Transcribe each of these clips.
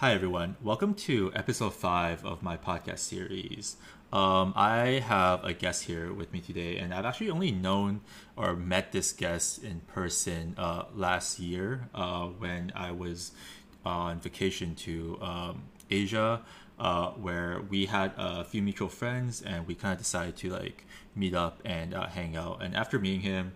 Hi, everyone. Welcome to episode five of my podcast series. Um, I have a guest here with me today, and I've actually only known or met this guest in person uh, last year uh, when I was on vacation to um, Asia, uh, where we had a few mutual friends, and we kind of decided to like meet up and uh, hang out. And after meeting him,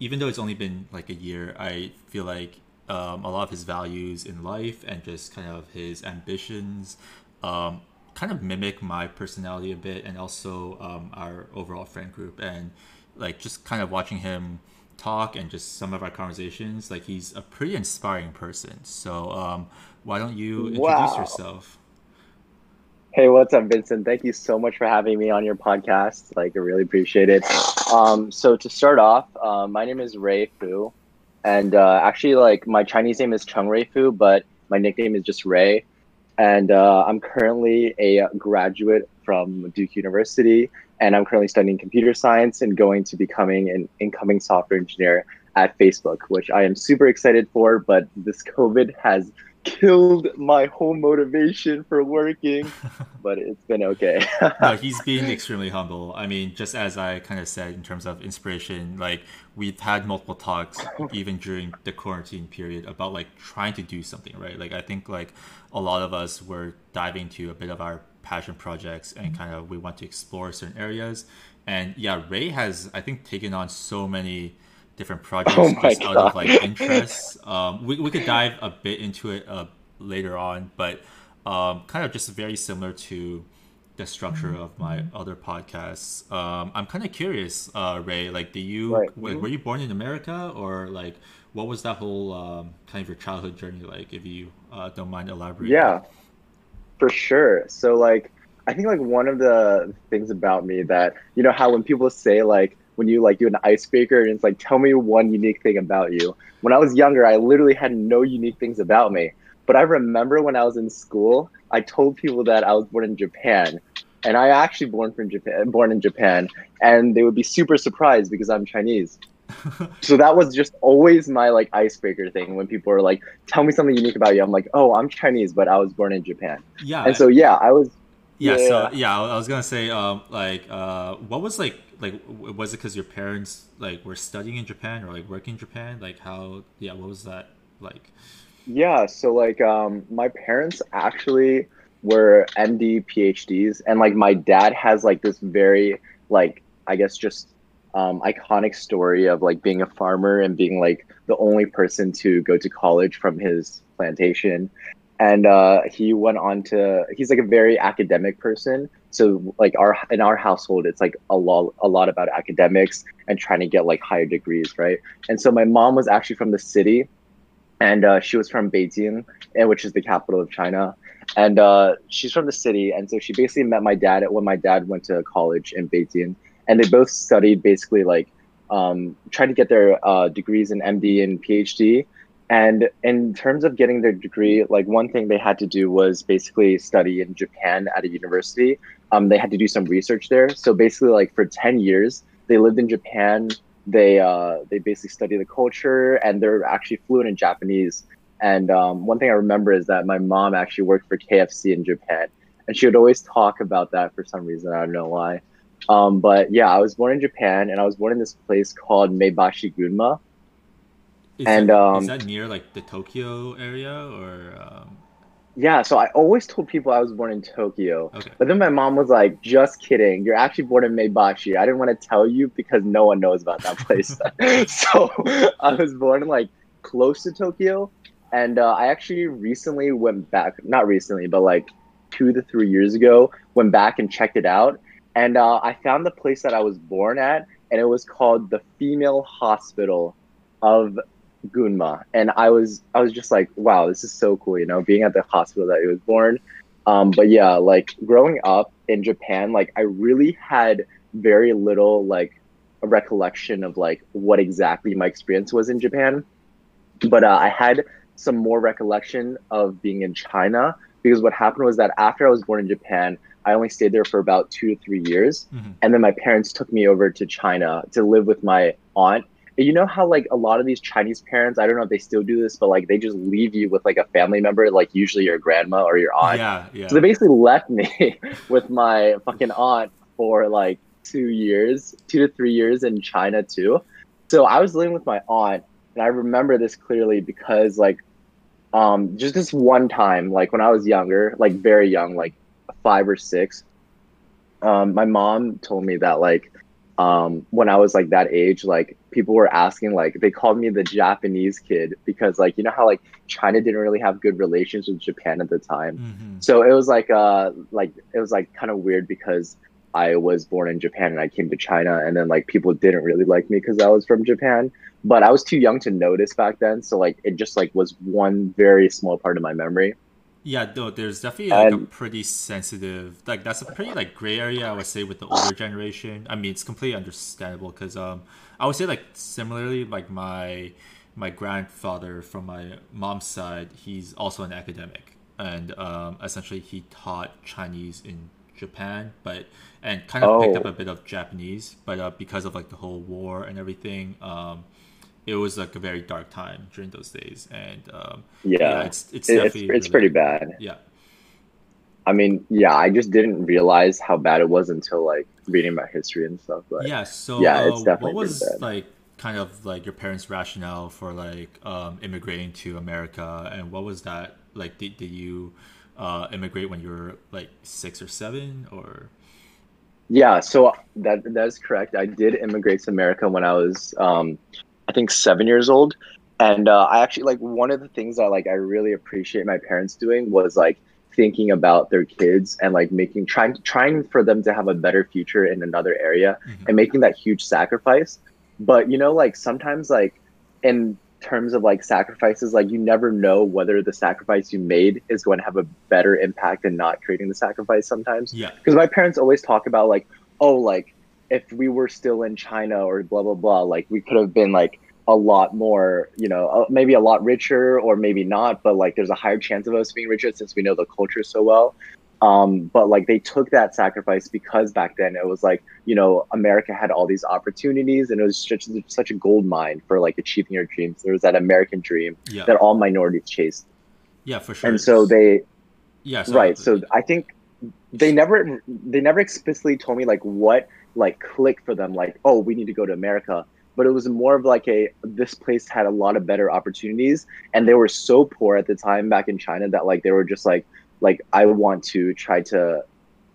even though it's only been like a year, I feel like um, a lot of his values in life and just kind of his ambitions um, kind of mimic my personality a bit and also um, our overall friend group. And like just kind of watching him talk and just some of our conversations like he's a pretty inspiring person. So um, why don't you introduce wow. yourself? Hey what's up vincent? Thank you so much for having me on your podcast. Like i really appreciate it. Um, so to start off uh, my name is ray fu and uh, actually like my chinese name is Chengrui Fu but my nickname is just ray and uh, I'm currently a graduate from Duke University, and I'm currently studying computer science and going to becoming an incoming software engineer at Facebook, which I am super excited for. But this COVID has killed my whole motivation for working, but it's been okay. no, he's been extremely humble. I mean, just as I kind of said in terms of inspiration, like we've had multiple talks even during the quarantine period about like trying to do something, right? Like I think like a lot of us were diving to a bit of our passion projects and mm-hmm. kind of we want to explore certain areas. And yeah, Ray has I think taken on so many different projects oh just God. out of like interest. Um, we, we could dive a bit into it uh, later on, but um, kind of just very similar to the structure of my mm-hmm. other podcasts. Um, I'm kind of curious, uh, Ray. Like, do you right. were, were, you born in America or like what was that whole um, kind of your childhood journey like? If you uh, don't mind elaborating. Yeah, for sure. So like, I think like one of the things about me that you know how when people say like when you like do an icebreaker and it's like tell me one unique thing about you. When i was younger i literally had no unique things about me. But i remember when i was in school i told people that i was born in japan. And i actually born from japan born in japan. And they would be super surprised because i'm chinese. So that was just always my like icebreaker thing when people are like tell me something unique about you. I'm like oh i'm chinese but i was born in japan. Yeah and so yeah i was yeah, yeah so yeah i was gonna say um like uh what was like like was it because your parents like were studying in Japan or like working in Japan? Like how yeah, what was that like? Yeah, so like um my parents actually were MD PhDs and like my dad has like this very like I guess just um, iconic story of like being a farmer and being like the only person to go to college from his plantation and uh, he went on to he's like a very academic person. So like our in our household it's like a lot a lot about academics and trying to get like higher degrees right? And so my mom was actually from the city and uh, she was from beijing which is the capital of china. And uh, she's from the city and so she basically met my dad at when my dad went to college in beijing. And they both studied basically like um, trying to get their uh, degrees in md and phd and in terms of getting their degree, like one thing they had to do was basically study in Japan at a university. Um, they had to do some research there. So basically, like for ten years, they lived in Japan. They uh, they basically study the culture, and they're actually fluent in Japanese. And um, one thing I remember is that my mom actually worked for KFC in Japan, and she would always talk about that for some reason. I don't know why. Um, but yeah, I was born in Japan, and I was born in this place called Maebashi Gunma is and that, um, is that near like the Tokyo area or? Um... Yeah, so I always told people I was born in Tokyo. Okay. But then my mom was like, "Just kidding. You're actually born in Maebashi." I didn't want to tell you because no one knows about that place. so I was born like close to Tokyo, and uh, I actually recently went back. Not recently, but like two to three years ago, went back and checked it out, and uh, I found the place that I was born at, and it was called the Female Hospital of Gunma, and I was I was just like, wow, this is so cool, you know, being at the hospital that he was born. Um, but yeah, like growing up in Japan, like I really had very little like a recollection of like what exactly my experience was in Japan. But uh, I had some more recollection of being in China because what happened was that after I was born in Japan, I only stayed there for about two to three years, mm-hmm. and then my parents took me over to China to live with my aunt you know how like a lot of these Chinese parents, I don't know if they still do this, but like they just leave you with like a family member, like usually your grandma or your aunt. Yeah, yeah. So they basically left me with my fucking aunt for like two years, two to three years in China too. So I was living with my aunt, and I remember this clearly because like, um, just this one time, like when I was younger, like very young, like five or six, um, my mom told me that like um, when I was like that age, like people were asking, like they called me the Japanese kid because like you know how like China didn't really have good relations with Japan at the time, Mm-hmm. so it was like uh like it was like kind of weird because I was born in Japan and I came to China and then like people didn't really like me because I was from Japan, but I was too young to notice back then, so like it just like was one very small part of my memory. Yeah, no, there's definitely like a pretty sensitive, like that's a pretty like gray area I would say with the older generation. I mean, it's completely understandable because um, I would say like similarly, like my my grandfather from my mom's side, he's also an academic, and um, essentially he taught Chinese in Japan, but and kind of picked Oh. up a bit of Japanese, but uh, because of like the whole war and everything, um, it was like a very dark time during those days, and um, Yeah, it's it's It- it's it's really- pretty bad. Yeah. I mean, yeah, I just didn't realize how bad it was until like reading about history and stuff. But yeah so yeah, uh, it's definitely what was bad. like kind of like your parents rationale for like um, immigrating to america and what was that like did, did you uh, immigrate when you were like six or seven or Yeah, so that that is correct. I did immigrate to America when I was, um, I think, seven years old, and uh, I actually like one of the things that like I really appreciate my parents doing was like thinking about their kids and like making trying trying for them to have a better future in another area Mhm. and making that huge sacrifice. But you know, like sometimes like in terms of like sacrifices, like you never know whether the sacrifice you made is going to have a better impact than not creating the sacrifice sometimes yeah because my parents always talk about like oh like if we were still in china or blah blah blah like we could have been like a lot more you know uh, maybe a lot richer or maybe not but like there's a higher chance of us being richer since we know the culture so well. Um, but like they took that sacrifice because back then it was like you know america had all these opportunities and it was such, such a gold mine for like achieving your dreams. There was that american dream yeah. that all minorities chased. Yeah for sure. And so they yeah right so i think they never they never explicitly told me like what like click for them like oh we need to go to america but it was more of like a this place had a lot of better opportunities and they were so poor at the time back in china that like they were just like like i want to try to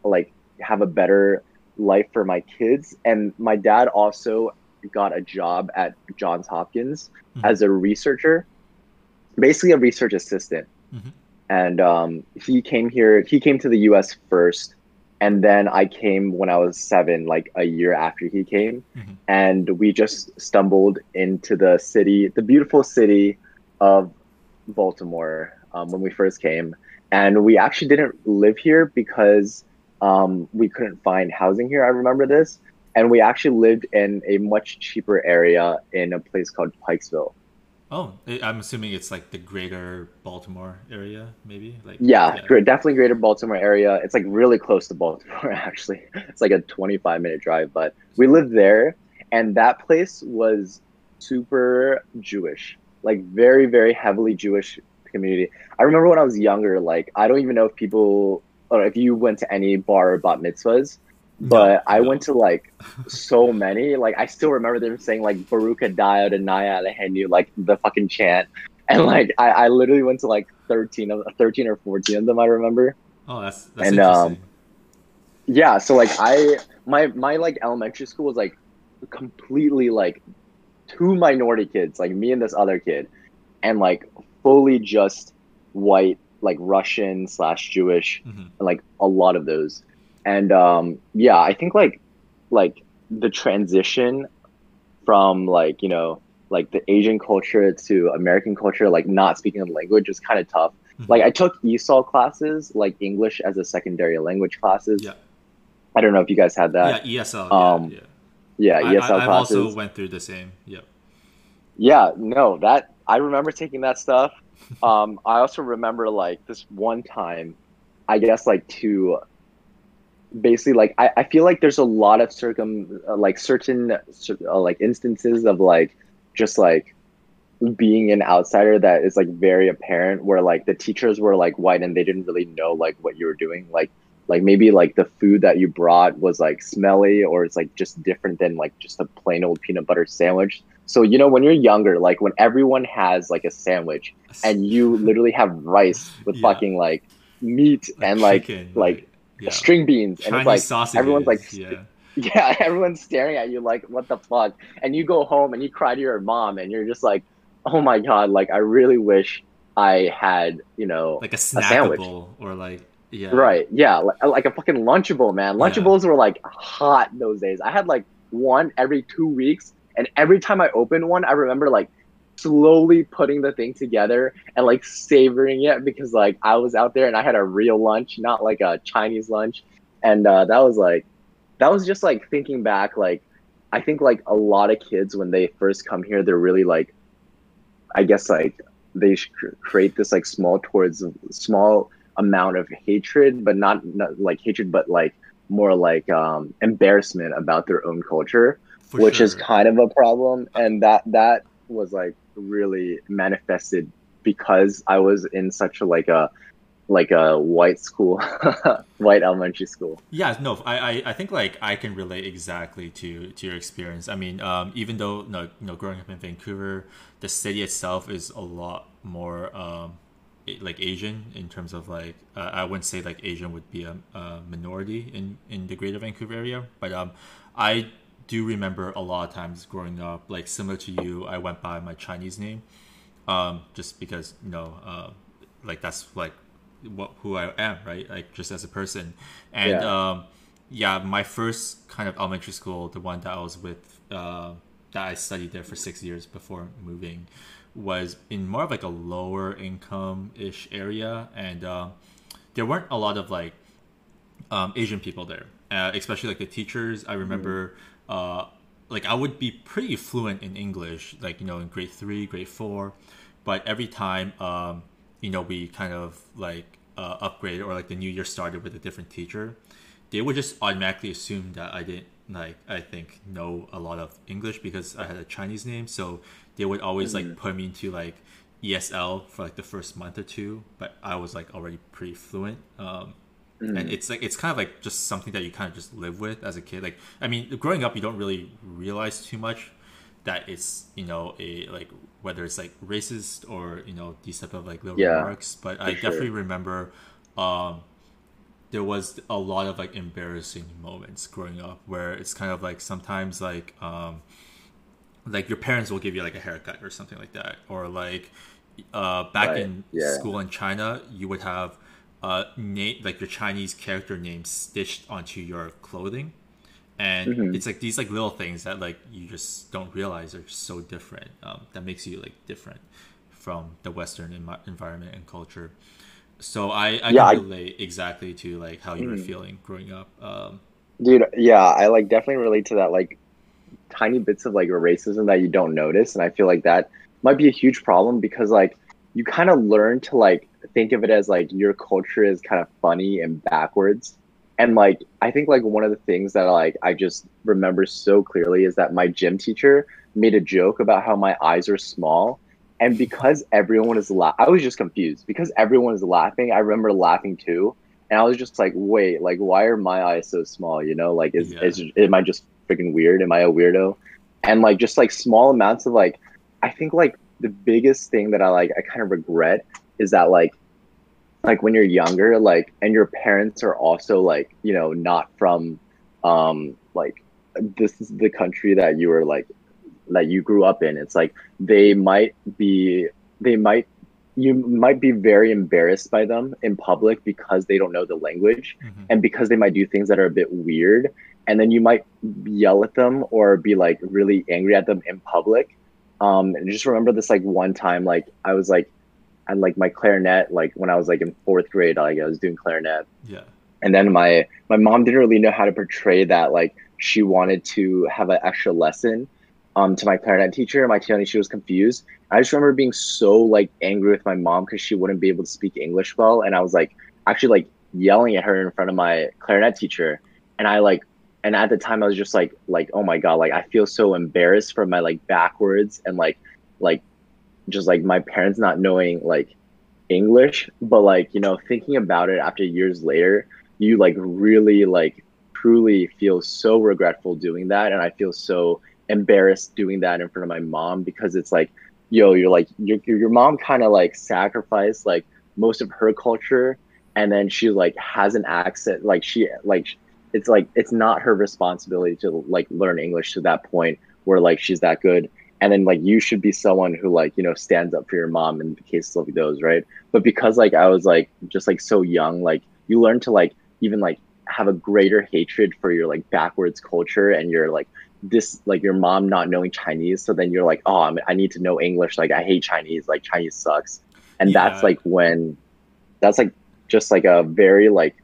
like have a better life for my kids and my dad also got a job at johns hopkins Mhm. as a researcher basically a research assistant Mhm. and um, he came here he came to the us first and then i came when i was seven like a year after he came. Mhm. and we just stumbled into the city the beautiful city of baltimore um, when we first came. And we actually didn't live here because um, we couldn't find housing here. I remember this. And we actually lived in a much cheaper area in a place called pikesville oh I- i'm assuming it's like the greater baltimore area maybe like Yeah, great, definitely greater Baltimore area. It's like really close to Baltimore, actually. It's like a 25 minute drive, but we lived there, and that place was super Jewish, like very, very heavily Jewish community. I remember when I was younger, like I don't even know if people or if you went to any bar or bat mitzvahs, but I no. went to like so many. Like I still remember them saying like Baruch Adaya Naya Alehenu, like the fucking chant. And like I, I literally went to like 13 of 13 or 14 of them I remember. oh that's that's And, interesting um, Yeah, so like I my my like elementary school was like completely like two minority kids, like me and this other kid, and like fully just white, like Russian slash Jewish, Mhm. and like a lot of those. And um yeah, I think like like the transition from like, you know, like the Asian culture to American culture, like not speaking the language was kind of tough. Mhm. Like I took ESOL classes, like English as a secondary language classes. yeah I don't know if you guys had that. yeah esl um, yeah, Yeah, yeah. ESL I, I, I've also went through the same yeah Yeah, no, that I remember taking that stuff. Um, I also remember like this one time, I guess like to basically like I, I feel like there's a lot of circum uh, like certain uh, like instances of like just like being an outsider that is like very apparent where like the teachers were like white and they didn't really know like what you were doing. Like like maybe like the food that you brought was like smelly or it's like just different than like just a plain old peanut butter sandwich. So you know when you're younger like when everyone has like a sandwich and you literally have rice with yeah. fucking like meat like and like chicken, like yeah. string beans Chinese and it's like sausages, everyone's like yeah. yeah everyone's staring at you like what the fuck and you go home and you cry to your mom and you're just like oh my god like i really wish i had you know like a snackable a or like yeah. Right. Yeah. Like, like, a fucking Lunchable, man. Lunchables yeah. were like hot those days. I had like one every two weeks. And every time I opened one, I remember like slowly putting the thing together and like savoring it because like I was out there and I had a real lunch, not like a Chinese lunch. And uh, that was like, that was just like thinking back. Like, I think like a lot of kids when they first come here, they're really like, I guess like they create this like small towards small amount of hatred, but not, not like hatred, but like more like um, embarrassment about their own culture, For which sure. is kind of a problem. And that that was like really manifested because I was in such a like a like a white school, white elementary school. Yeah, no, I, I, I think like I can relate exactly to to your experience. I mean, um, even though no, you know, growing up in Vancouver, the city itself is a lot more um, like Asian in terms of like uh, I wouldn't say like Asian would be a, a, minority in in the Greater Vancouver area, but um, I do remember a lot of times growing up, like similar to you, I went by my Chinese name, um, just because you know, uh, like that's like what who I am, right? Like just as a person, and yeah. um, yeah, my first kind of elementary school, the one that I was with, uh, that I studied there for six years before moving was in more of like a lower income ish area, and uh, there weren't a lot of like um, Asian people there, uh, especially like the teachers. I remember. Mm. Uh, like I would be pretty fluent in English, like you know, in grade three, grade four, but every time, um, you know, we kind of like uh, upgraded or like the new year started with a different teacher, they would just automatically assume that I didn't like I think know a lot of English because I had a Chinese name, so they would always mm-hmm. like put me into like ESL for like the first month or two, but I was like already pretty fluent. Um, mm-hmm. And it's like it's kind of like just something that you kind of just live with as a kid. Like I mean, growing up, you don't really realize too much that it's you know a like whether it's like racist or you know these type of like little yeah, remarks. But I sure. definitely remember um, there was a lot of like embarrassing moments growing up where it's kind of like sometimes like um, like your parents will give you like a haircut or something like that or like uh, back right. in yeah. school in china you would have uh, name like your chinese character name stitched onto your clothing and mm-hmm. it's like these like little things that like you just don't realize are so different um, that makes you like different from the western Im- environment and culture so i i yeah, can relate I... exactly to like how you mm-hmm. were feeling growing up um, dude yeah i like definitely relate to that like tiny bits of like racism that you don't notice and i feel like that might be a huge problem because like you kind of learn to like think of it as like your culture is kind of funny and backwards and like i think like one of the things that like i just remember so clearly is that my gym teacher made a joke about how my eyes are small and because everyone is la- i was just confused because everyone is laughing i remember laughing too and i was just like wait like why are my eyes so small you know like is, yeah. is am i just freaking weird? Am I a weirdo? And like just like small amounts of like, I think like the biggest thing that I like I kind of regret is that like like when you're younger like and your parents are also like you know not from um like this is the country that you were like that you grew up in. It's like they might be they might you might be very embarrassed by them in public because they don't know the language mm-hmm. and because they might do things that are a bit weird. And then you might yell at them or be like really angry at them in public. Um and just remember this like one time like i was like and like my clarinet like when i was like in fourth grade like i was doing clarinet. Yeah. And then my my mom didn't really know how to portray that like she wanted to have an extra lesson um to my clarinet teacher. My teacher she was confused. I just remember being so like angry with my mom because she wouldn't be able to speak english well and i was like actually like yelling at her in front of my clarinet teacher. And i like and at the time I was just like like oh my god like I feel so embarrassed for my like backwards and like like just like my parents not knowing like English but like you know thinking about it after years later you like really like truly feel so regretful doing that and I feel so embarrassed doing that in front of my mom because it's like yo you're like your, your mom kind of like sacrificed like most of her culture and then she like has an accent like she like it's like it's not her responsibility to like learn english to that point where like she's that good and then like you should be someone who like you know stands up for your mom in the case of those right? But because like i was like just like so young like you learn to like even like have a greater hatred for your like backwards culture and your like this like your mom not knowing chinese. So then you're like oh I'm, i need to know english. Like i hate chinese. Like chinese sucks. And yeah. that's like when that's like just like a very like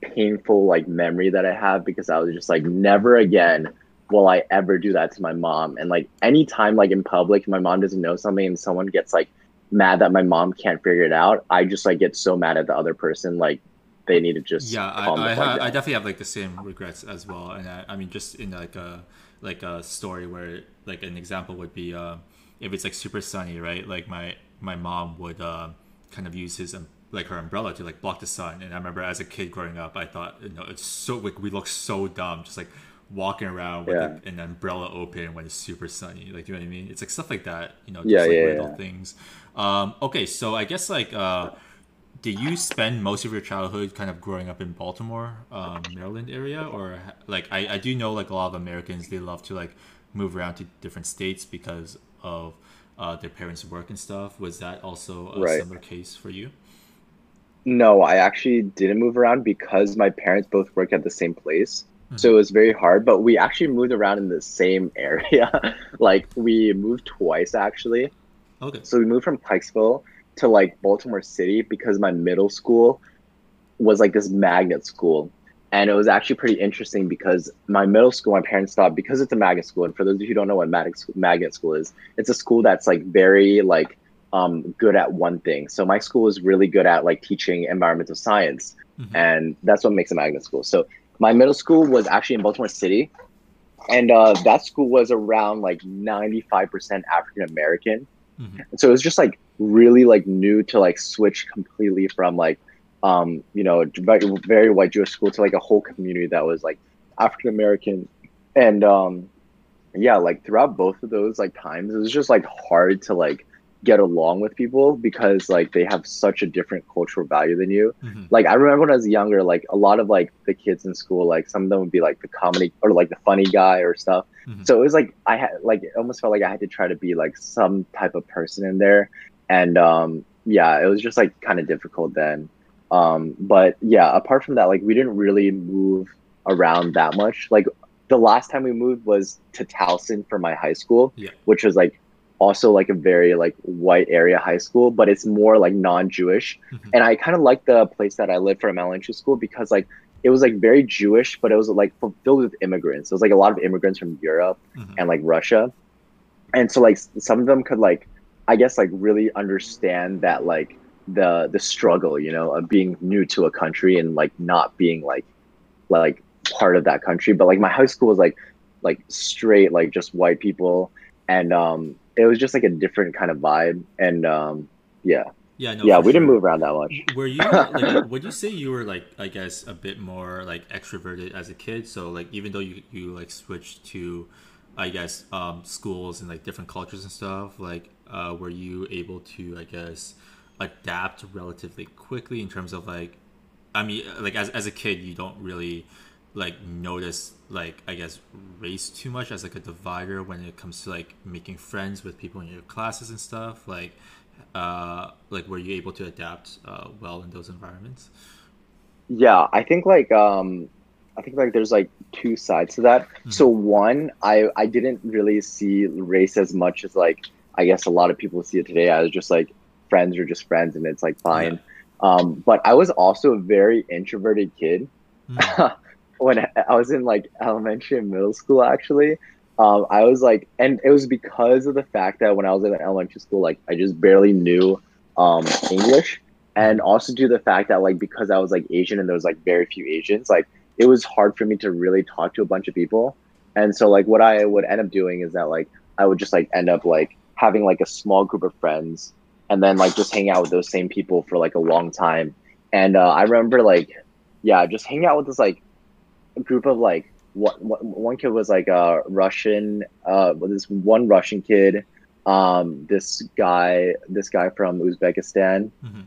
painful like memory that I have because I was just like never again will I ever do that to my mom. And like anytime like in public my mom doesn't know something and someone gets like mad that my mom can't figure it out, I just like get so mad at the other person like they need to just yeah I, I, ha- I, definitely have like the same regrets as well and I, I mean just in like a like a story where like an example would be uh, if it's like super sunny right like my my mom would uh, kind of use his um, like her umbrella to like block the sun. And I remember as a kid growing up, I thought you know it's so like we look so dumb just like walking around with yeah. an umbrella open when it's super sunny. Like, you know what I mean? It's like stuff like that. You know, just yeah, like yeah, little yeah. things. Um, okay, so I guess like. Uh, did you spend most of your childhood kind of growing up in Baltimore, um, Maryland area, or like I, I do know like a lot of Americans they love to like move around to different states because of uh, their parents' work and stuff. Was that also a right. similar case for you? No, I actually didn't move around because my parents both work at the same place. Mm-hmm. So it was very hard, but we actually moved around in the same area. like we moved twice actually. Okay. So we moved from Pikesville to like Baltimore City because my middle school was like this magnet school. And it was actually pretty interesting because my middle school, my parents thought because it's a magnet school, and for those of you who don't know what magnet school, magnet school is, it's a school that's like very like um, good at one thing. So my school is really good at like teaching environmental science, mm-hmm. and that's what makes a magnet school. So my middle school was actually in Baltimore City, and uh, that school was around like ninety five percent African American. Mm-hmm. So it was just like really like new to like switch completely from like um, you know very, very white Jewish school to like a whole community that was like African American, and um, yeah, like throughout both of those like times, it was just like hard to like get along with people because like they have such a different cultural value than you. Mm-hmm. Like I remember when I was younger, like a lot of like the kids in school, like some of them would be like the comedy or like the funny guy or stuff. Mm-hmm. So it was like I had like it almost felt like I had to try to be like some type of person in there. And um yeah, it was just like kind of difficult then. Um but yeah, apart from that, like we didn't really move around that much. Like the last time we moved was to Towson for my high school, yeah. which was like also like a very like white area high school, but it's more like non-Jewish. Mm-hmm. And I kind of like the place that I lived for elementary school because like it was like very Jewish, but it was like filled with immigrants. It was like a lot of immigrants from Europe mm-hmm. and like Russia, and so like some of them could like I guess like really understand that like the the struggle, you know, of being new to a country and like not being like like part of that country. But like my high school was like like straight like just white people and um it was just like a different kind of vibe and um yeah. Yeah no, yeah we sure. didn't move around that much. Were you like would you say you were like i guess a bit more like extroverted as a kid? So like even though you you like switched to i guess um schools and like different cultures and stuff like uh were you able to i guess adapt relatively quickly in terms of like i mean like as, as a kid you don't really like notice like I guess race too much as like a divider when it comes to like making friends with people in your classes and stuff like uh like were you able to adapt uh, well in those environments yeah i think like um i think like there's like two sides to that mm-hmm. so one i i didn't really see race as much as like i guess a lot of people see it today as just like friends are just friends and it's like fine yeah. um but i was also a very introverted kid mm-hmm. when I was in like elementary and middle school, actually, um, I was like, and it was because of the fact that when I was in elementary school, like I just barely knew um, English, and also due to the fact that like because I was like Asian and there was like very few Asians, like it was hard for me to really talk to a bunch of people. And so like what I would end up doing is that like I would just like end up like having like a small group of friends and then like just hang out with those same people for like a long time. And uh, I remember like yeah, just hang out with this like group of like what one kid was like a Russian uh this one Russian kid um this guy this guy from Uzbekistan Mhm.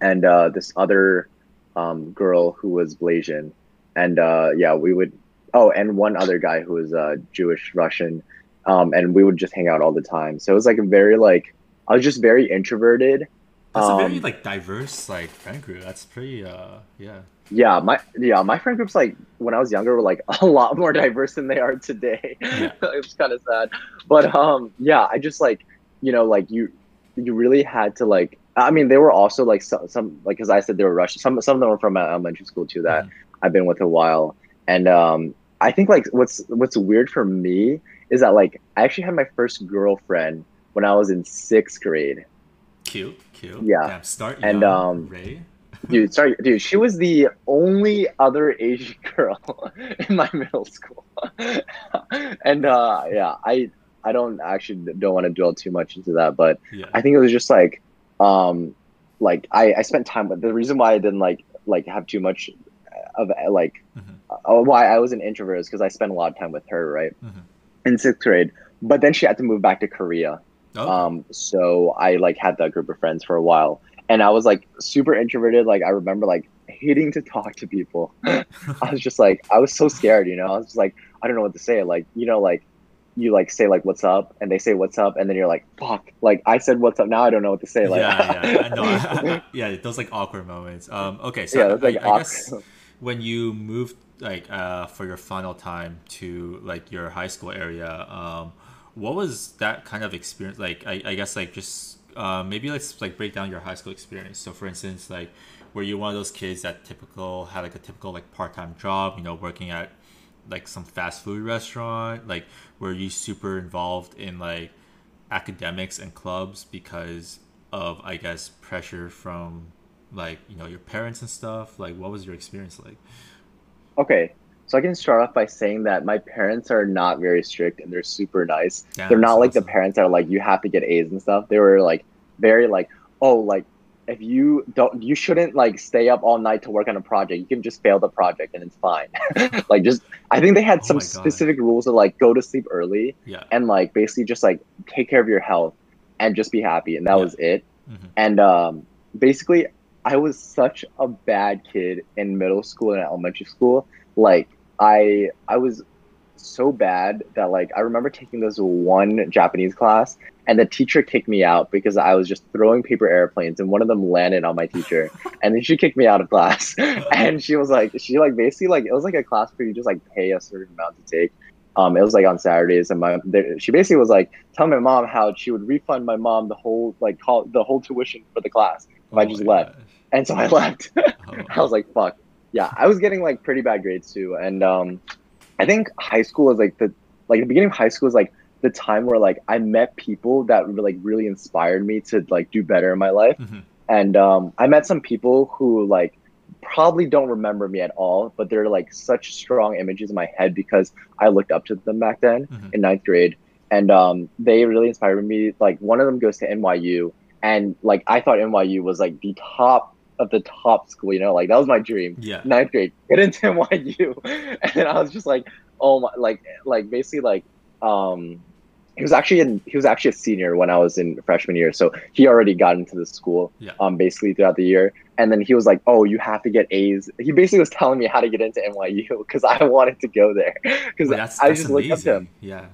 and uh this other um girl who was Blasian and uh yeah we would oh and one other guy who was uh Jewish Russian um and we would just hang out all the time so it was like a very like I was just very introverted That's a very Um, like diverse like friend group. That's pretty uh yeah. Yeah my yeah my friend groups like when I was younger were like a lot more diverse than they are today Yeah. it's kind of sad but um yeah I just like you know like you you really had to like I mean they were also like some, some like as I said they were Russian some some of them were from uh, elementary school too that Mhm. I've been with a while and um I think like what's what's weird for me is that like I actually had my first girlfriend when I was in sixth grade Cute, cute. Yeah. Start And, um, Ray. Dude sorry dude she was the only other asian girl in my middle school and uh yeah i i don't actually don't want to dwell too much into that but Yeah. i think it was just like um like i i spent time with the reason why i didn't like like have too much of like Mhm. uh, why i was an introvert is because i spent a lot of time with her right Mhm. in sixth grade but then she had to move back to korea Oh, um, so I like had that group of friends for a while, and I was like super introverted. Like I remember like hating to talk to people. I was just like I was so scared, you know. I was just like I don't know what to say. Like you know, like you like say like what's up, and they say what's up, and then you're like fuck. Like I said what's up. Now I don't know what to say. Like yeah, yeah, I. I- I- yeah, those like awkward moments. Um, okay, so yeah, I, like I awkward. guess when you moved like uh, for your final time to like your high school area, um, what was that kind of experience like? I, I guess like just uh, maybe let's like break down your high school experience. So for instance, like were you one of those kids that typical had like a typical like part time job, you know, working at like some fast food restaurant? Like were you super involved in like academics and clubs because of I guess pressure from like you know your parents and stuff? Like what was your experience like? Okay, so I can start off by saying that my parents are not very strict and they're super nice. Damn, they're not like the parents that are like you have to get A's and stuff. They were like very like oh like if you don't you shouldn't like stay up all night to work on a project. You can just fail the project and it's fine. like just I think they had Oh some specific rules of like go to sleep early Yeah. and like basically just like take care of your health and just be happy and that Yeah. was it. Mhm. And um basically I was such a bad kid in middle school and elementary school. Like I I was so bad that like I remember taking this one Japanese class and the teacher kicked me out because I was just throwing paper airplanes and one of them landed on my teacher and then she kicked me out of class and she was like she like basically like it was like a class where you just like pay a certain amount to take um it was like on Saturdays and my there, she basically was like tell my mom how she would refund my mom the whole like call the whole tuition for the class if I Oh just left gosh. and so I left Oh. I was like, fuck. Yeah, I was getting like pretty bad grades too. And um I think high school is like the like the beginning of high school is like the time where like I met people that were, like really inspired me to like do better in my life. Mhm. And um I met some people who like probably don't remember me at all, but they're like such strong images in my head because I looked up to them back then Mhm. in ninth grade. And um they really inspired me. Like one of them goes to NYU and like I thought NYU was like the top of the top school, you know, like that was my dream. Yeah. Ninth grade, get into NYU, and I was just like, oh my, like, like basically like, um, he was actually in, he was actually a senior when I was in freshman year, so he already got into the school, Yeah. um, basically throughout the year, and then he was like, oh, you have to get A's. He basically was telling me how to get into NYU because I wanted to go there because I just looked up to him. Yeah.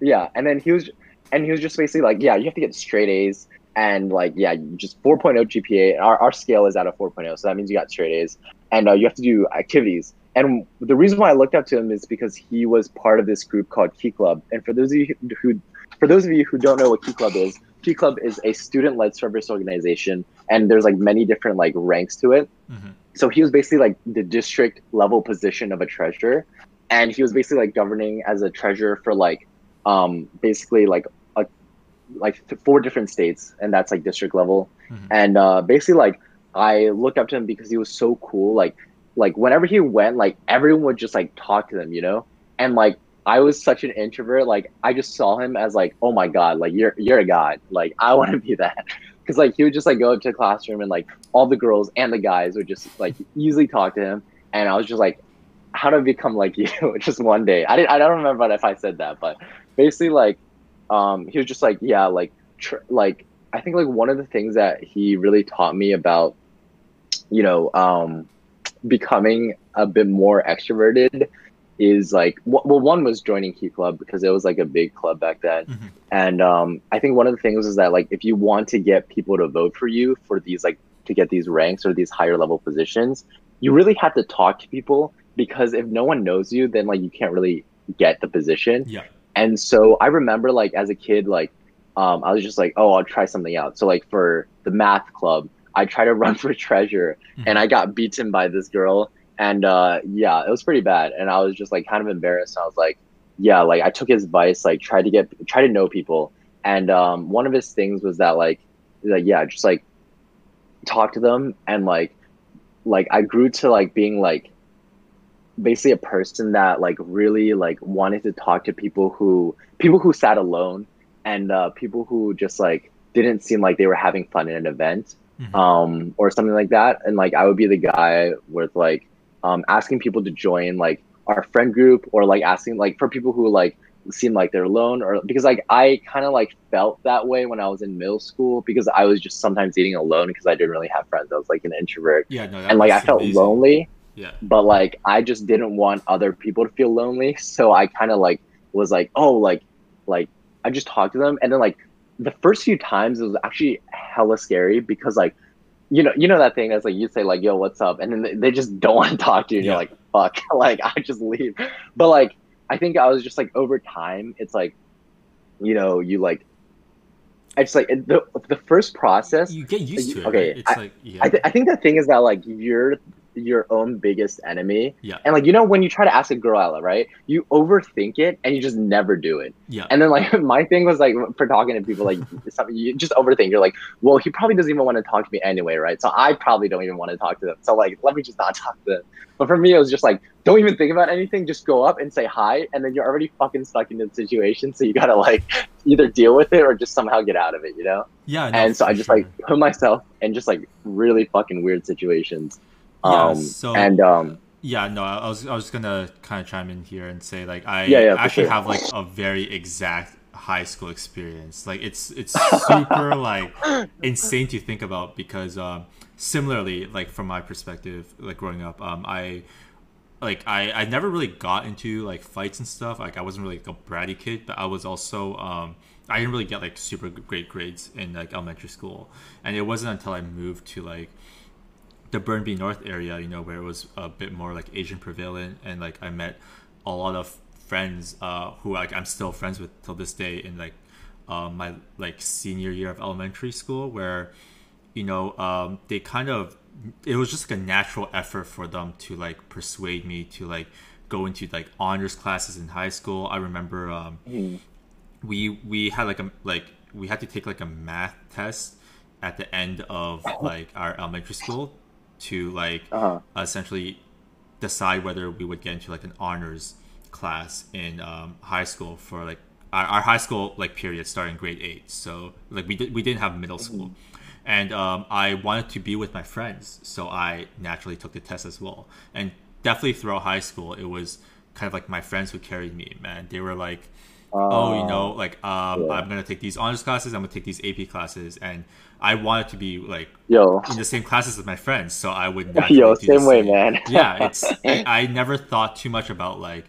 Yeah, and then he was, and he was just basically like, yeah, you have to get straight A's, and like, yeah, just 4.0 GPA. Our our scale is at a 4.0, so that means you got straight A's, and uh, you have to do activities. And the reason why I looked up to him is because he was part of this group called Key Club. And for those of you who, for those of you who don't know what Key Club is, Key Club is a student-led service organization, and there's like many different like ranks to it hmm so he was basically like the district level position of a treasurer and he was basically like governing as a treasurer for like um basically like like four different states and that's like district level. Mhm. and uh basically like i looked up to him because he was so cool. Like like whenever he went, like everyone would just like talk to him, you know, and like I was such an introvert, like I just saw him as like, oh my god, like you're you're a god, like I want to be that, because like he would just like go up to the classroom and like all the girls and the guys would just like easily talk to him, and I was just like, how to become like you just one day. I didn't I don't remember if I said that, but basically like um he was just like yeah like tr- like I think like one of the things that he really taught me about you know um becoming a bit more extroverted is like well one was joining key club because it was like a big club back then. Mm-hmm. and um i think one of the things is that like if you want to get people to vote for you for these like to get these ranks or these higher level positions you really have to talk to people because if no one knows you then like you can't really get the position. Yeah and so i remember like as a kid like um i was just like oh i'll try something out so like for the math club i tried to run for treasure mm-hmm. and i got beaten by this girl and uh, yeah, it was pretty bad. And I was just like kind of embarrassed. I was like, yeah, like I took his advice, like try to get try to know people. And um, one of his things was that like, like yeah, just like talk to them and like like I grew to like being like basically a person that like really like wanted to talk to people who people who sat alone and uh, people who just like didn't seem like they were having fun in an event mm-hmm. um, or something like that. And like I would be the guy with like um, asking people to join like our friend group or like asking like for people who like seem like they're alone or because like I kind of like felt that way when I was in middle school because I was just sometimes eating alone because I didn't really have friends. I was like an introvert. Yeah, no, and like I felt amazing. lonely. Yeah. But like I just didn't want other people to feel lonely, so I kind of like was like, oh, like like I just talked to them, and then like the first few times it was actually hella scary because like you know, you know that thing that's like you say like, "Yo, what's up?" and then they just don't want to talk to you. And yeah. You're like, "Fuck!" like I just leave. But like, I think I was just like over time, it's like, you know, you like, I just like the the first process. You get used to it. Okay, right? it's I, like yeah. I, th- I think the thing is that like you're your own biggest enemy. Yeah. And like you know when you try to ask a girl out, right? You overthink it and you just never do it. Yeah. And then like my thing was like for talking to people like something you just overthink. You're like, well, he probably doesn't even want to talk to me anyway, right? So I probably don't even want to talk to them. So like let me just not talk to them. But for me, it was just like don't even think about anything. Just go up and say hi, and then you're already fucking stuck in the situation. So you gotta like either deal with it or just somehow get out of it, you know? Yeah. No, and so I just sure. like put myself in just like really fucking weird situations. Yeah, Um, so- and um, Yeah, no, I was I was gonna kind of chime in here and say like I Yeah, yeah, actually sure. have like a very exact high school experience. Like it's it's super like insane to think about because um, similarly, like from my perspective, like growing up, um, I like I I never really got into like fights and stuff. Like I wasn't really like, a bratty kid, but I was also um, I didn't really get like super great grades in like elementary school, and it wasn't until I moved to like the Burnaby North area, you know, where it was a bit more like Asian prevalent, and like I met a lot of friends uh, who like I'm still friends with till this day in like uh, my like senior year of elementary school, where you know um, they kind of it was just like a natural effort for them to like persuade me to like go into like honors classes in high school. I remember um, we we had like a like we had to take like a math test at the end of like our elementary school to like Uh-huh. essentially decide whether we would get into like an honors class in um, high school for like our, our high school like period starting grade eight. So like we did we didn't have middle school, and um, I wanted to be with my friends, so I naturally took the test as well. And definitely throughout high school, it was kind of like my friends who carried me. Man, they were like oh, you know, like um, yeah. I'm gonna take these honors classes, I'm gonna take these AP classes, and I wanted to be like yo, in the same classes as my friends, so I would yo, same way, man. yeah, it's I never thought too much about like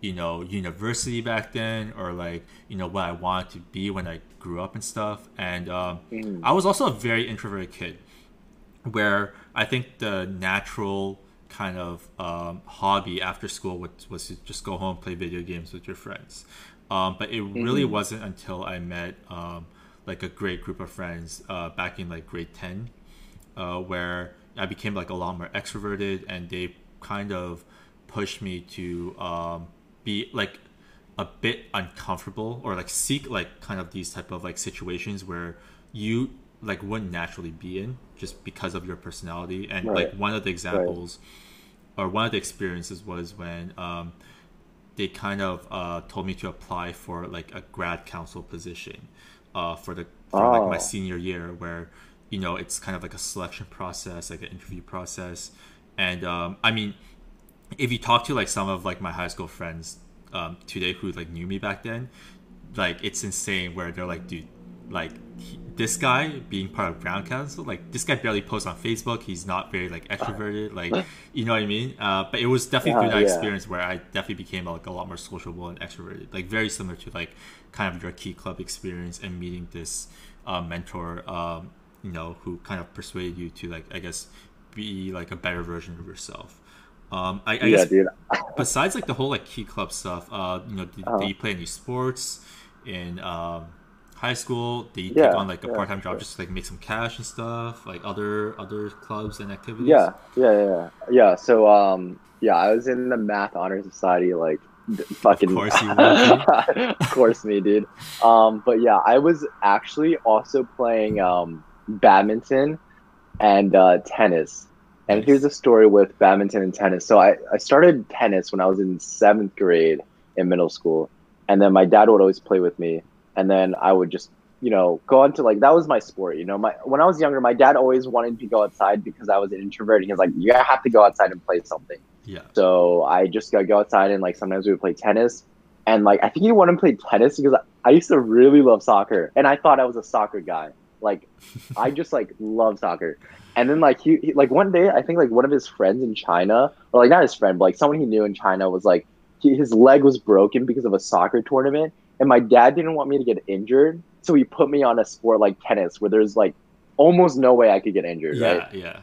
you know university back then or like you know what I wanted to be when I grew up and stuff, and um, Mm. I was also a very introverted kid, where I think the natural kind of um, hobby after school was, was to just go home play video games with your friends. Um, but it really Mhm. wasn't until I met um, like a great group of friends uh, back in like grade ten, uh, where I became like a lot more extroverted, and they kind of pushed me to um, be like a bit uncomfortable or like seek like kind of these type of like situations where you like wouldn't naturally be in just because of your personality and Right. like one of the examples or one of the experiences was when um, they kind of uh, told me to apply for like a grad council position uh, for the for like my Oh. senior year, where you know it's kind of like a selection process, like an interview process, and um, I mean, if you talk to like some of like my high school friends um, today who like knew me back then, like it's insane where they're like, dude, like he, this guy being part of ground council, like this guy barely posts on Facebook. He's not very like extroverted, like you know what I mean. Uh, but it was definitely through that yeah. experience where I definitely became like a lot more sociable and extroverted, like very similar to like kind of your key club experience and meeting this uh, mentor, um, you know, who kind of persuaded you to like I guess be like a better version of yourself. Um, I, I yeah, guess besides like the whole like key club stuff, uh, you know, did, Uh-huh. did you play any sports And um, high school? they Yeah, take on like a yeah, part time job sure. just to like make some cash and stuff, like other other clubs and activities? Yeah, yeah, yeah, yeah. So, um, yeah, I was in the math honor society, like fucking. course you were, of course, me, dude. Um, but yeah, I was actually also playing um badminton and uh, tennis. And Nice. here's a story with badminton and tennis. So I, I started tennis when I was in seventh grade in middle school, and then my dad would always play with me, and then I would just you know go on to like that was my sport. You know, my when I was younger, my dad always wanted me to go outside because I was an introvert. And he was like, you have to go outside and play something. Yeah. So I just got go outside and like sometimes we would play tennis. And like I think he wanted to play tennis because I used to really love soccer and I thought I was a soccer guy. Like I just like love soccer. And then like he, he like one day I think like one of his friends in China or like not his friend but like someone he knew in China was like he, his leg was broken because of a soccer tournament and my dad didn't want me to get injured so he put me on a sport like tennis where there's like almost no way I could get injured Yeah, right yeah.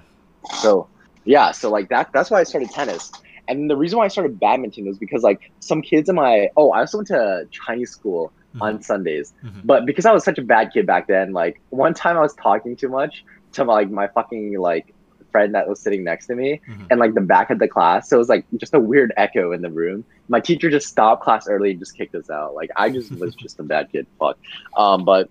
so yeah, so like that that's why I started tennis. And the reason why I started badminton was because like some kids in my oh, I also went to Chinese school on Sundays. Mhm. But because I was such a bad kid back then, like one time I was talking too much to my, like my fucking like friend that was sitting next to me Mhm. and like the back of the class. So it was like just a weird echo in the room. My teacher just stopped class early and just kicked us out. Like I just was just a bad kid. Fuck. Um, but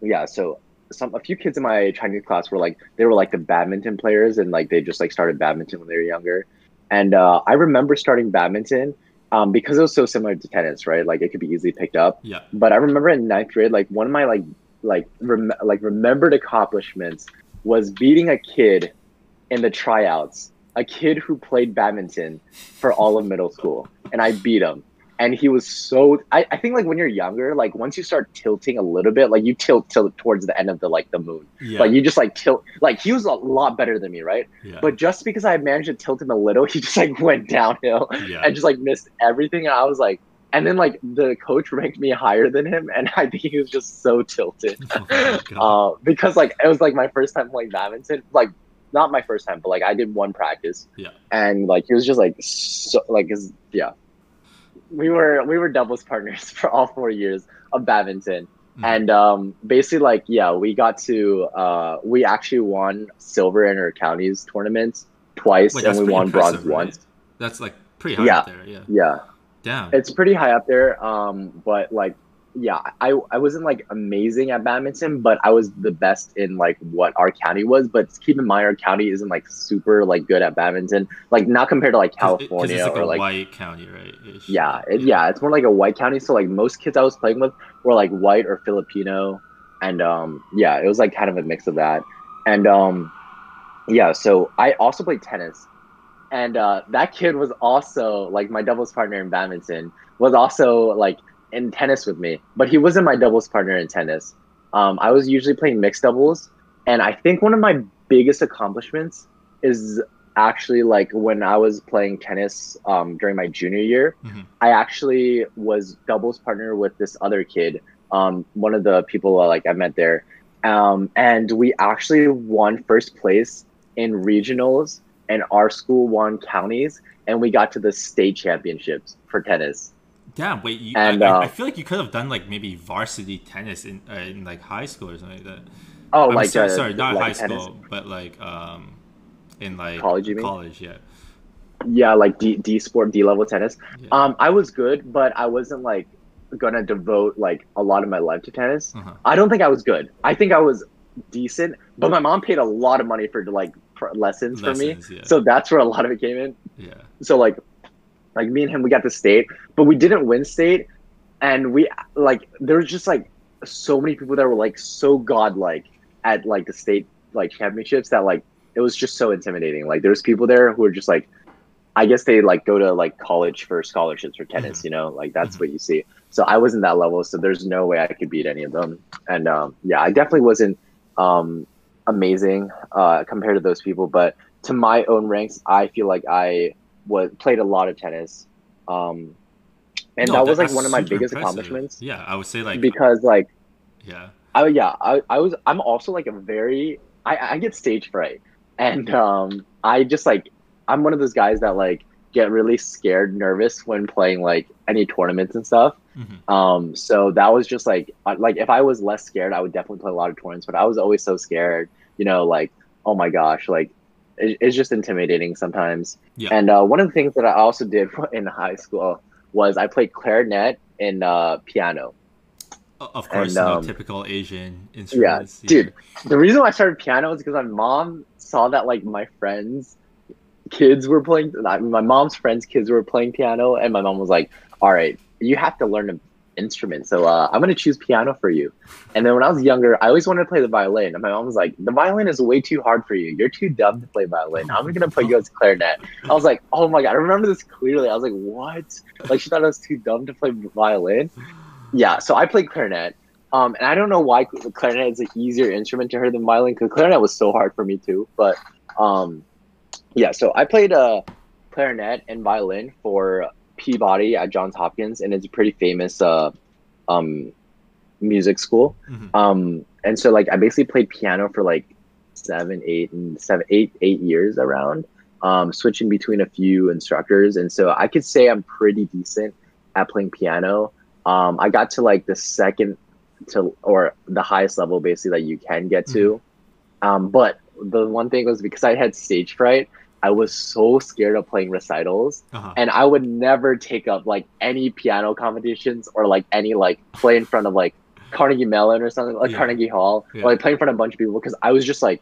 yeah, so some a few kids in my Chinese class were like they were like the badminton players and like they just like started badminton when they were younger. And uh, I remember starting badminton um, because it was so similar to tennis, right? Like it could be easily picked up. Yeah. But I remember in ninth grade, like one of my like like rem- like remembered accomplishments was beating a kid in the tryouts, a kid who played badminton for all of middle school, and I beat him. And he was so. I, I think like when you're younger, like once you start tilting a little bit, like you tilt tilt towards the end of the like the moon, Yeah. like you just like tilt. Like he was a lot better than me, right? yeah. But just because I managed to tilt him a little, he just like went downhill yeah. and just like missed everything. And I was like, and then like the coach ranked me higher than him, and I think he was just so tilted. Oh uh, because like it was like my first time playing badminton, like not my first time, but like I did one practice. Yeah. And like he was just like so like his yeah. We were we were doubles partners for all four years of badminton. Mhm. And um basically like yeah, we got to uh we actually won silver in our counties tournaments twice Wait, and we won bronze right? once. That's like pretty high Yeah. up there. Yeah. Yeah. Damn. It's pretty high up there. Um, but like, yeah, I I wasn't like amazing at badminton, but I was the best in like what our county was. But keep in mind, our county isn't like super like good at badminton, like not compared to like it- California it's like or a like white county, right? Ish. yeah, it, yeah, it's more like a white county. So like most kids I was playing with were like white or Filipino, and um, yeah, it was like kind of a mix of that. And um, yeah, so I also played tennis, and uh, that kid was also like my doubles partner in badminton was also like in tennis with me, but he wasn't my doubles partner in tennis. Um, I was usually playing mixed doubles, and I think one of my biggest accomplishments is actually like when I was playing tennis um, during my junior year, Mhm. I actually was doubles partner with this other kid, um, one of the people uh, like I met there, um, and we actually won first place in regionals, and our school won counties, and we got to the state championships for tennis. Damn. Wait. You, And, I, uh, I feel like you could have done like maybe varsity tennis in uh, in like high school or something like that. Oh, I'm like sorry, uh, sorry, not like high tennis? school, but like um, in like College, you mean? College, yeah. Yeah, like D D sport D level tennis. yeah. Um, I was good, but I wasn't like gonna devote like a lot of my life to tennis. Uh-huh. I don't think I was good. I think I was decent, but my mom paid a lot of money for like pr- lessons, for me. yeah. So that's where a lot of it came in. yeah. So like, like me and him, we got the state, but we didn't win state, and we like there was just like so many people that were like so godlike at like the state like championships that like it was just so intimidating. Like there's people there who are just like, I guess they like go to like college for scholarships for tennis. Mhm. You know, like that's Mhm. what you see. So I wasn't that level, so there's no way I could beat any of them. And um, yeah, I definitely wasn't um, amazing uh, compared to those people, but to my own ranks, I feel like I was played a lot of tennis, um, and No, that was like one of my biggest impressive. accomplishments Yeah, I would say like because like yeah. I yeah I, I was I'm also like a very I, I get stage fright and um I just like I'm one of those guys that like get really scared nervous when playing like any tournaments and stuff Mhm. um so that was just like like if I was less scared I would definitely play a lot of tournaments but I was always so scared you know like oh my gosh like it, it's just intimidating sometimes Yeah. and uh, one of the things that I also did in high school was I played clarinet and uh, piano Of course, And, um, typical Asian instruments. Yeah. Dude. the reason why I started piano is because my mom saw that like my friends kids were playing my mom's friends kids were playing piano and my mom was like all right you have to learn an instrument. So uh, i'm to choose piano for you. And then when i was younger i always wanted to play the violin and my mom was like the violin is way too hard for you. You're too dumb to play violin. I'm to put you as clarinet. I was like oh my god. I remember this clearly. I was like what? Like she thought i was too dumb to play violin? Yeah so i played clarinet. Um, and I don't know why clarinet is an easier instrument to her than violin because clarinet was so hard for me too. But um, yeah, so I played uh, clarinet and violin for Peabody at Johns Hopkins, and it's a pretty famous uh, um, music school. Mhm. Um, and so like I basically played piano for like seven, eight, and seven, eight, eight years around, um, switching between a few instructors. And so I could say I'm pretty decent at playing piano. Um, I got to like the second to or the highest level basically that you can get to. Um, but the one thing was because I had stage fright, I was so scared of playing recitals Uh-huh. and I would never take up like any piano competitions or like any like play in front of like Carnegie Mellon or something like Yeah. Carnegie Hall Yeah. or like play in front of a bunch of people because I was just like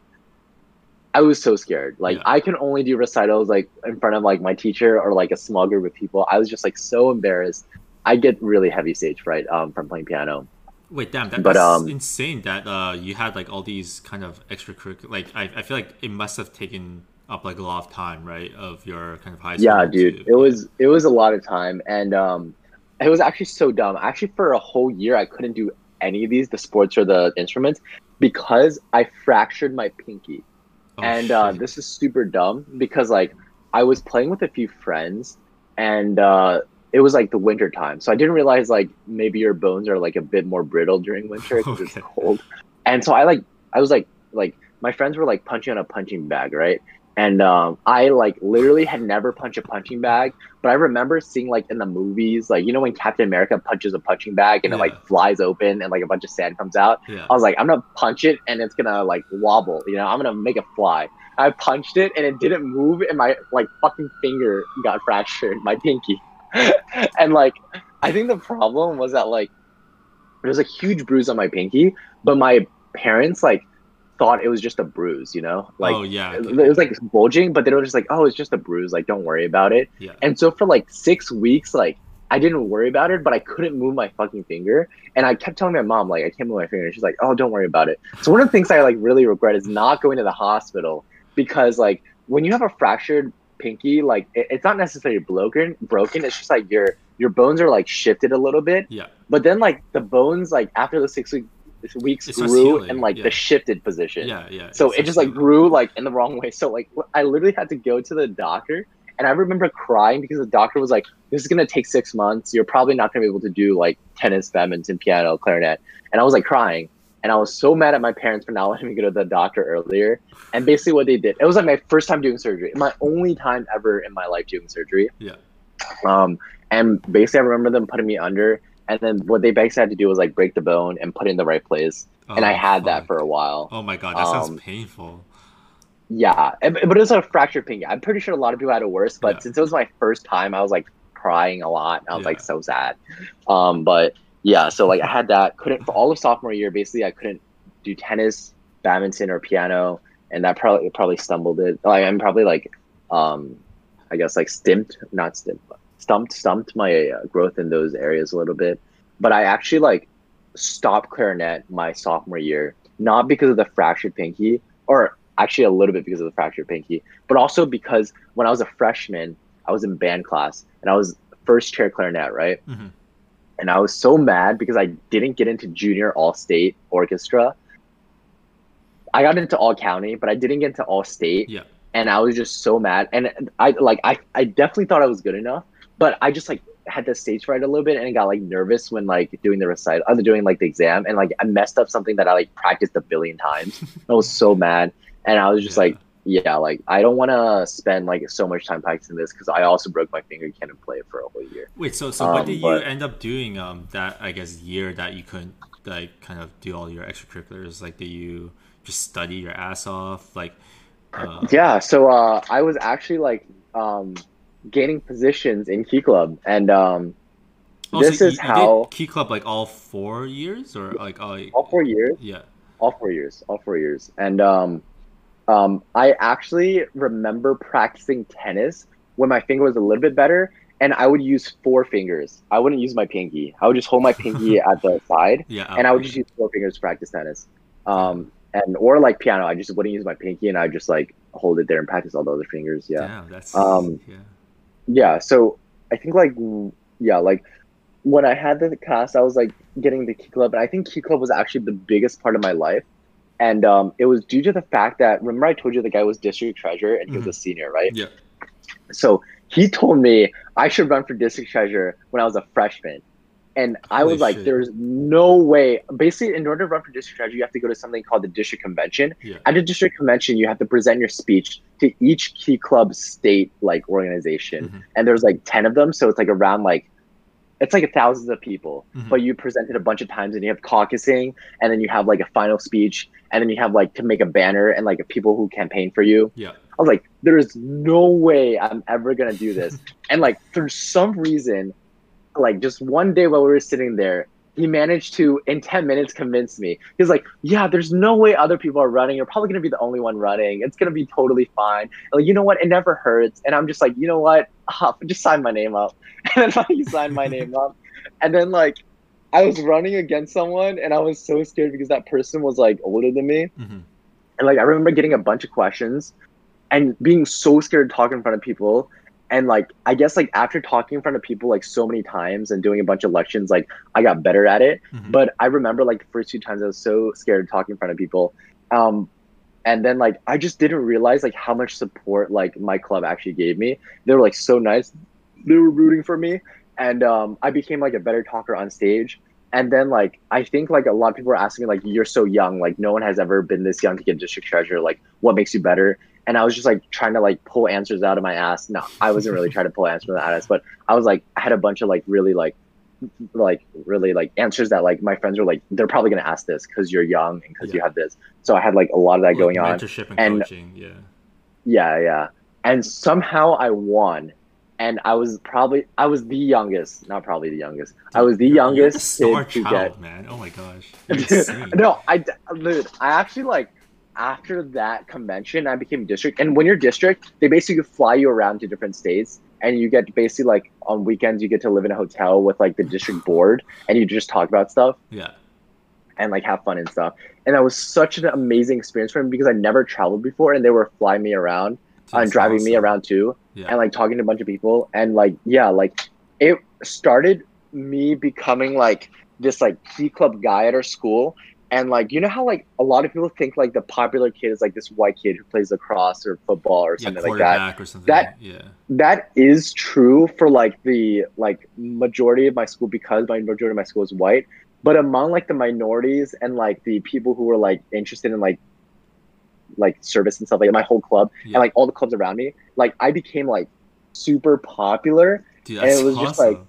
I was so scared. Like Yeah. I can only do recitals like in front of like my teacher or like a small group of people. I was just like so embarrassed. I get really heavy stage fright um, from playing piano. Wait, damn, that, But, that's um, insane that uh, you had like all these kind of extracurricular. Like, I, I feel like it must have taken up like a lot of time, right, of your kind of high school. Yeah, dude. to- It was it was a lot of time and um it was actually so dumb. Actually for a whole year I couldn't do any of these, the sports or the instruments, because I fractured my pinky. Oh, and uh, this is super dumb because like I was playing with a few friends and uh it was like the winter time. So I didn't realize like maybe your bones are like a bit more brittle during winter because Okay. it's cold. And so I like I was like like my friends were like punching on a punching bag, right? And um, I like literally had never punched a punching bag, but I remember seeing like in the movies, like you know when Captain America punches a punching bag and it like flies open and like a bunch of sand comes out. yeah. I was like, I'm gonna punch it and it's gonna like wobble, you know, I'm gonna make it fly. I punched it and it didn't move and my like fucking finger got fractured, my pinky. and like I think the problem was that like there was a huge bruise on my pinky, but my parents like thought it was just a bruise, you know? Like oh yeah. it, it was like bulging, but they were just like, "Oh, it's just a bruise. Like, don't worry about it." Yeah. And so for like six weeks, like I didn't worry about it, but I couldn't move my fucking finger, and I kept telling my mom like I can't move my finger. And she's like, "Oh, don't worry about it." So one of the things I like really regret is not going to the hospital because like when you have a fractured pinky, like it, it's not necessarily broken. Broken. It's just like your your bones are like shifted a little bit, Yeah. but then like the bones like after the six week, weeks It grew in like yeah. the shifted position. Yeah. Yeah. So it just like grew like in the wrong way. So like I literally had to go to the doctor, and I remember crying because the doctor was like, "This is gonna take six months. You're probably not gonna be able to do like tennis, badminton, piano, clarinet." And I was like crying, and I was so mad at my parents for not letting me go to the doctor earlier. And basically, what they did, it was like my first time doing surgery, my only time ever in my life doing surgery. Yeah. Um, and basically, I remember them putting me under. And then what they basically had to do was like break the bone and put it in the right place. and I Oh, had that for a while. Oh my god, that sounds um, painful. Yeah, but it was a fractured pinky. I'm pretty sure a lot of people had it worse, but Yeah. since it was my first time, I was like crying a lot. I was like so sad. Um, but yeah, so like I had that. Couldn't for all of sophomore year. Basically, I couldn't do tennis, badminton, or piano. and that probably probably stumbled it. Like I'm probably like, um, I guess like stimped, not stimped, but stumped stumped my uh, growth in those areas a little bit. But I actually like stopped clarinet my sophomore year, not because of the fractured pinky, or actually a little bit because of the fractured pinky, but also because when I was a freshman, I was in band class and I was first chair clarinet, right? Mhm. And I was so mad because I didn't get into junior all state orchestra. I got into all county, but I didn't get into all state. Yeah. And I was just so mad. And I like I, I definitely thought I was good enough, but I just like had the stage fright a little bit and got like nervous when like doing the recital, uh, doing like the exam, and like I messed up something that I like practiced a billion times. I was so mad, and I was just Yeah. like, yeah, like I don't want to spend like so much time practicing this because I also broke my finger. Can't play it for a whole year. Wait, so so what Um, did you end up doing um that I guess year that you couldn't like kind of do all your extracurriculars? Like did you just study your ass off? Like uh, Yeah, so uh, I was actually like um, gaining positions in Key Club, and um, oh, this you- is you how did Key Club like all four years or like all, all four years, Yeah. all four years, all four years, and um, um, I actually remember practicing tennis when my finger was a little bit better, and I would use four fingers. I wouldn't use my pinky. I would just hold my pinky at the side, Yeah. and I would just use four fingers to practice tennis. Um, and or like piano, I just wouldn't use my pinky, and I just like hold it there and practice all the other fingers. Yeah. Damn, that's Um, yeah. Yeah so i think like yeah like when i had the cast i was like getting the key club and i think key club was actually the biggest part of my life. And um, it was due to the fact that remember i told you the guy was district treasurer and he was a senior right? Yeah. so he told me i should run for district treasurer when i was a freshman and i Holy was like shit. there's no way basically in order to run for district treasurer you have to go to something called the district convention Yeah. at the district convention you have to present your speech to each key club state like organization Mhm. and there's like 10 of them so it's like around like it's like thousands of people Mhm. but you present it a bunch of times and you have caucusing and then you have like a final speech and then you have like to make a banner and like people who campaign for you Yeah. i was like there is no way i'm ever gonna do this and like for some reason like just one day while we were sitting there he managed to in 10 minutes convince me. He's like yeah there's no way other people are running. You're probably going to be the only one running. It's going to be totally fine. Like you know what? It never hurts. And i'm just like you know what? Ah, just sign my name up. And then he signed my name up. And then like i was running against someone and i was so scared because that person was like older than me. Mhm. and like I remember getting a bunch of questions and being so scared to talk in front of people. And like I guess like after talking in front of people like so many times and doing a bunch of lections, like I got better at it. Mhm. But I remember like the first two times I was so scared to talk in front of people. Um and then like I just didn't realize like how much support like my club actually gave me. They were like so nice. They were rooting for me. And um I became like a better talker on stage. And then like I think like a lot of people are asking me like you're so young, like no one has ever been this young to get district treasurer. Like what makes you better? And I was just like trying to like pull answers out of my ass. No, I wasn't really trying to pull answers out of my ass, but I was like I had a bunch of like really like like really like answers that like my friends were like they're probably gonna ask this because you're young and because you have this. So I had like a lot of that Like going on. mentorship and, and- coaching. Yeah. Yeah, yeah. And somehow I won. And I was probably I was the youngest, not probably the youngest. I was the You're- you're youngest the star child, get man. Oh my gosh. No, I dude, I actually like after that convention, I became district. And when you're district, they basically fly you around to different states, and you get basically like on weekends you get to live in a hotel with like the district board, and you just talk about stuff Yeah. and like have fun and stuff. And that was such an amazing experience for me because I never traveled before, and they were flying me around and driving me around too Yeah. and like talking to a bunch of people and like yeah like it started me becoming like this like key club guy at our school and like you know how like a lot of people think like the popular kid is like this white kid who plays lacrosse or football or yeah, something like that or something. That- yeah. that is true for like the like majority of my school because my majority of my school is white but among like the minorities and like the people who were like interested in like like service and stuff like my whole club Yeah. and like all the clubs around me like i became like super popular Dude, and it that's was just, like- awesome.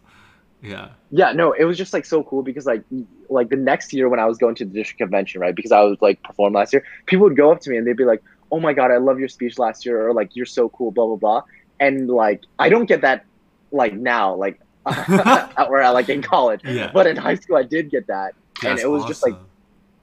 Yeah. yeah no it was just like so cool because like like the next year when i was going to the district convention right because i was like perform last year people would go up to me and they'd be like oh my god i love your speech last year or like you're so cool blah blah blah and like i don't get that like now like or like in college Yeah. but in high school i did get that Dude, and it was just, like,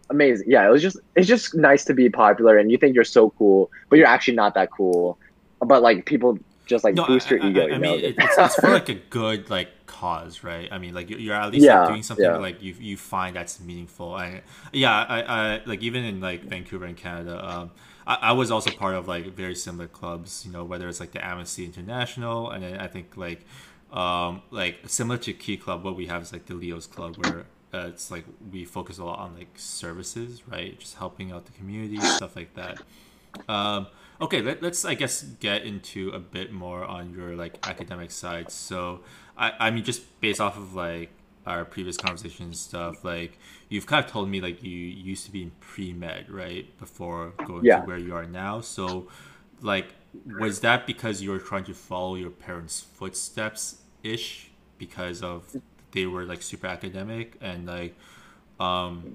amazing. Yeah, it was just it's just nice to be popular, and you think you're so cool, but you're actually not that cool. But like people just like no, boost your I, ego. I, I you mean, know? it's, it's for like a good like cause, right? I mean, like you're at least Yeah, like, doing something yeah. like you you find that's meaningful. And yeah, I, I like even in like Vancouver and Canada, um, I, I was also part of like very similar clubs. You know, whether it's like the Amnesty International, and then I think like um like similar to Key Club, what we have is like the Leo's Club where. Uh, it's like we focus a lot on like services, right? Just helping out the community, stuff like that. Um, okay, let, us I guess get into a bit more on your like academic side. So, I, I mean, just based off of like our previous conversation and stuff, like you've kind of told me like you used to be in pre med, right, before going Yeah. to where you are now. So, like, was that because you were trying to follow your parents' footsteps ish because of they were like super academic and like um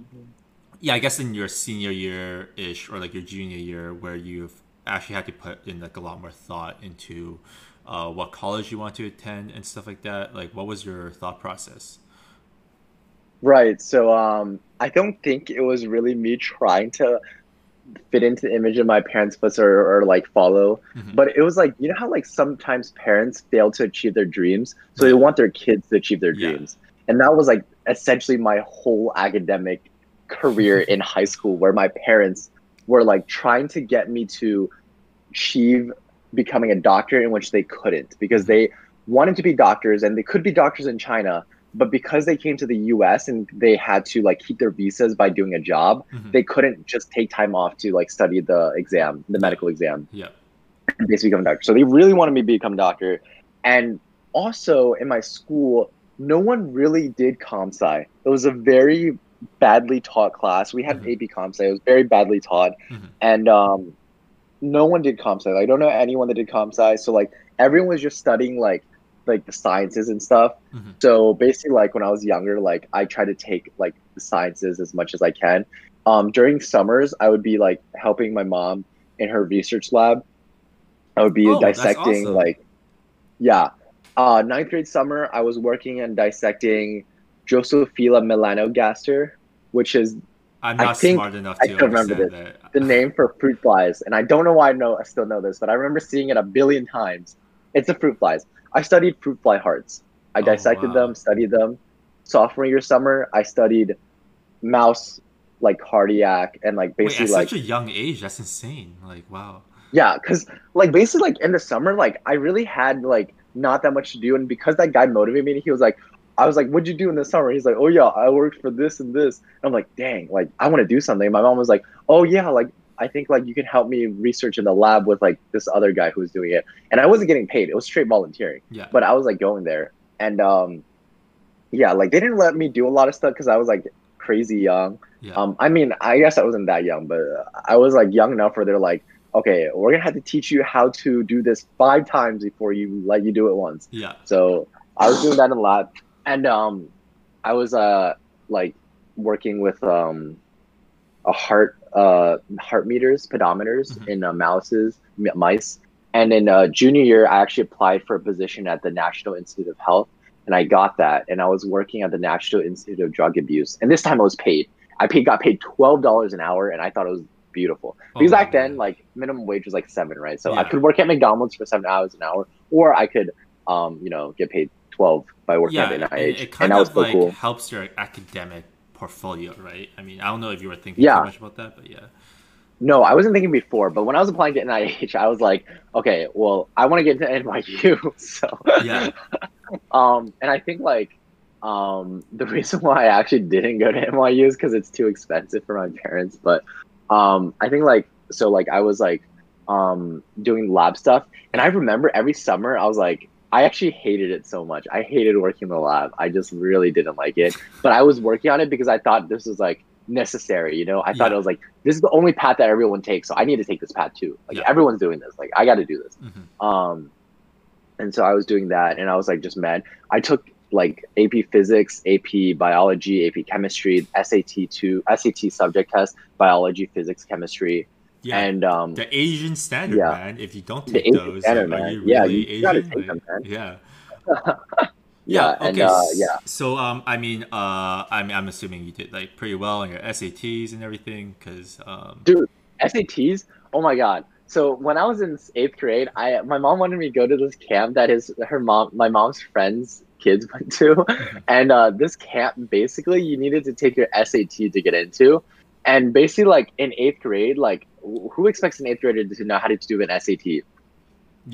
yeah, I guess in your senior year ish or like your junior year, where you've actually had to put in like a lot more thought into uh, what college you want to attend and stuff like that. Like, what was your thought process? Right. So um, I don't think it was really me trying to fit into the image of my parents' footsteps or, or like follow, Mhm. but it was like you know how like sometimes parents fail to achieve their dreams, so they want their kids to achieve their Yeah. dreams, and that was like essentially my whole academic career in high school, where my parents were like trying to get me to achieve becoming a doctor in which they couldn't because they wanted to be doctors and they could be doctors in China, but because they came to the US and they had to like keep their visas by doing a job, Mhm. they couldn't just take time off to like study the exam, the medical exam, Yeah. and basically become a doctor. So they really wanted me to become a doctor. And also in my school, no one really did comp sci. It was a very badly taught class. We had Mhm. an AP comp sci. It was very badly taught, Mhm. and um, no one did comp sci. I don't know anyone that did comp sci. So like everyone was just studying like like the sciences and stuff. Mhm. So basically, like when I was younger, like I tried to take like the sciences as much as I can. Um, during summers, I would be like helping my mom in her research lab. I would be Oh, dissecting awesome. like, yeah. Uh, ninth grade summer, I was working and dissecting Drosophila melanogaster, which is I'm I not smart enough I to still remember understand that. the name for fruit flies, and I don't know why I know I still know this, but I remember seeing it a billion times. It's the fruit flies. I studied fruit fly hearts. I Oh, dissected wow. them, studied them. Sophomore year summer, I studied mouse like cardiac and like Wait, basically at like such a young age, that's insane. Like, wow. yeah, because like basically like in the summer, like I really had like not that much to do, and because that guy motivated me, he was like, I was like, "What'd you do in the summer?" He's like, "Oh yeah, I worked for this and this." And I'm like, "Dang, like I want to do something." My mom was like, "Oh yeah, like I think like you can help me research in the lab with like this other guy who was doing it," and I wasn't getting paid; it was straight volunteering. Yeah. But I was like going there, and um, yeah, like they didn't let me do a lot of stuff because I was like crazy young. yeah. Um, I mean, I guess I wasn't that young, but I was like young enough where they're like, okay, we're gonna have to teach you how to do this five times before you let you do it once. yeah. So I was doing that in the lab, and um, I was uh like working with um a heart uh heart meters, pedometers Mhm. in uh, mouses, m- mice. And in uh, junior year, I actually applied for a position at the National Institute of Health, and I got that. And I was working at the National Institute of Drug Abuse, and this time I was paid. I paid got paid twelve dollars an hour, and I thought it was beautiful because Oh, back then like minimum wage was like seven, right? So I could work at McDonald's for seven hours an hour, or I could um you know get paid twelve by working yeah, at the it, it kind and that was of so like cool. helps your academic portfolio, right? I mean, I don't know if you were thinking Yeah. too much about that, but yeah. No, I wasn't thinking before, but when I was applying to NIH, I was like, okay, well, I want to get into NYU, so Yeah. um, and I think like um, the reason why I actually didn't go to NYU is because it's too expensive for my parents. But um, I think like so like I was like um, doing lab stuff, and I remember every summer I was like I actually hated it so much. I hated working in the lab. I just really didn't like it. But I was working on it because I thought this was like necessary. You know, I thought Yeah. it was like this is the only path that everyone takes, so I need to take this path too. Like Yeah. everyone's doing this. Like I got to do this. hmm Um, and so I was doing that, and I was like just mad. I took like AP Physics, AP Biology, AP Chemistry, SAT two, SAT subject test, Biology, Physics, Chemistry, Yeah. and um, the Asian standard, Yeah. man. If you don't take those, standard, like, are you Yeah, really you Asian? them, Like, man. Yeah. Yeah, Yeah. and, Okay. uh, yeah. So um, I mean, uh, I'm I'm assuming you did like pretty well on your SATs and everything, because um, Dude, SATs. Oh my god. So when I was in eighth grade, I my mom wanted me to go to this camp that his her mom my mom's friends kids went to, and uh, this camp basically you needed to take your SAT to get into, and basically like in eighth grade, like who expects an eighth grader to know how to do an SAT? yeah.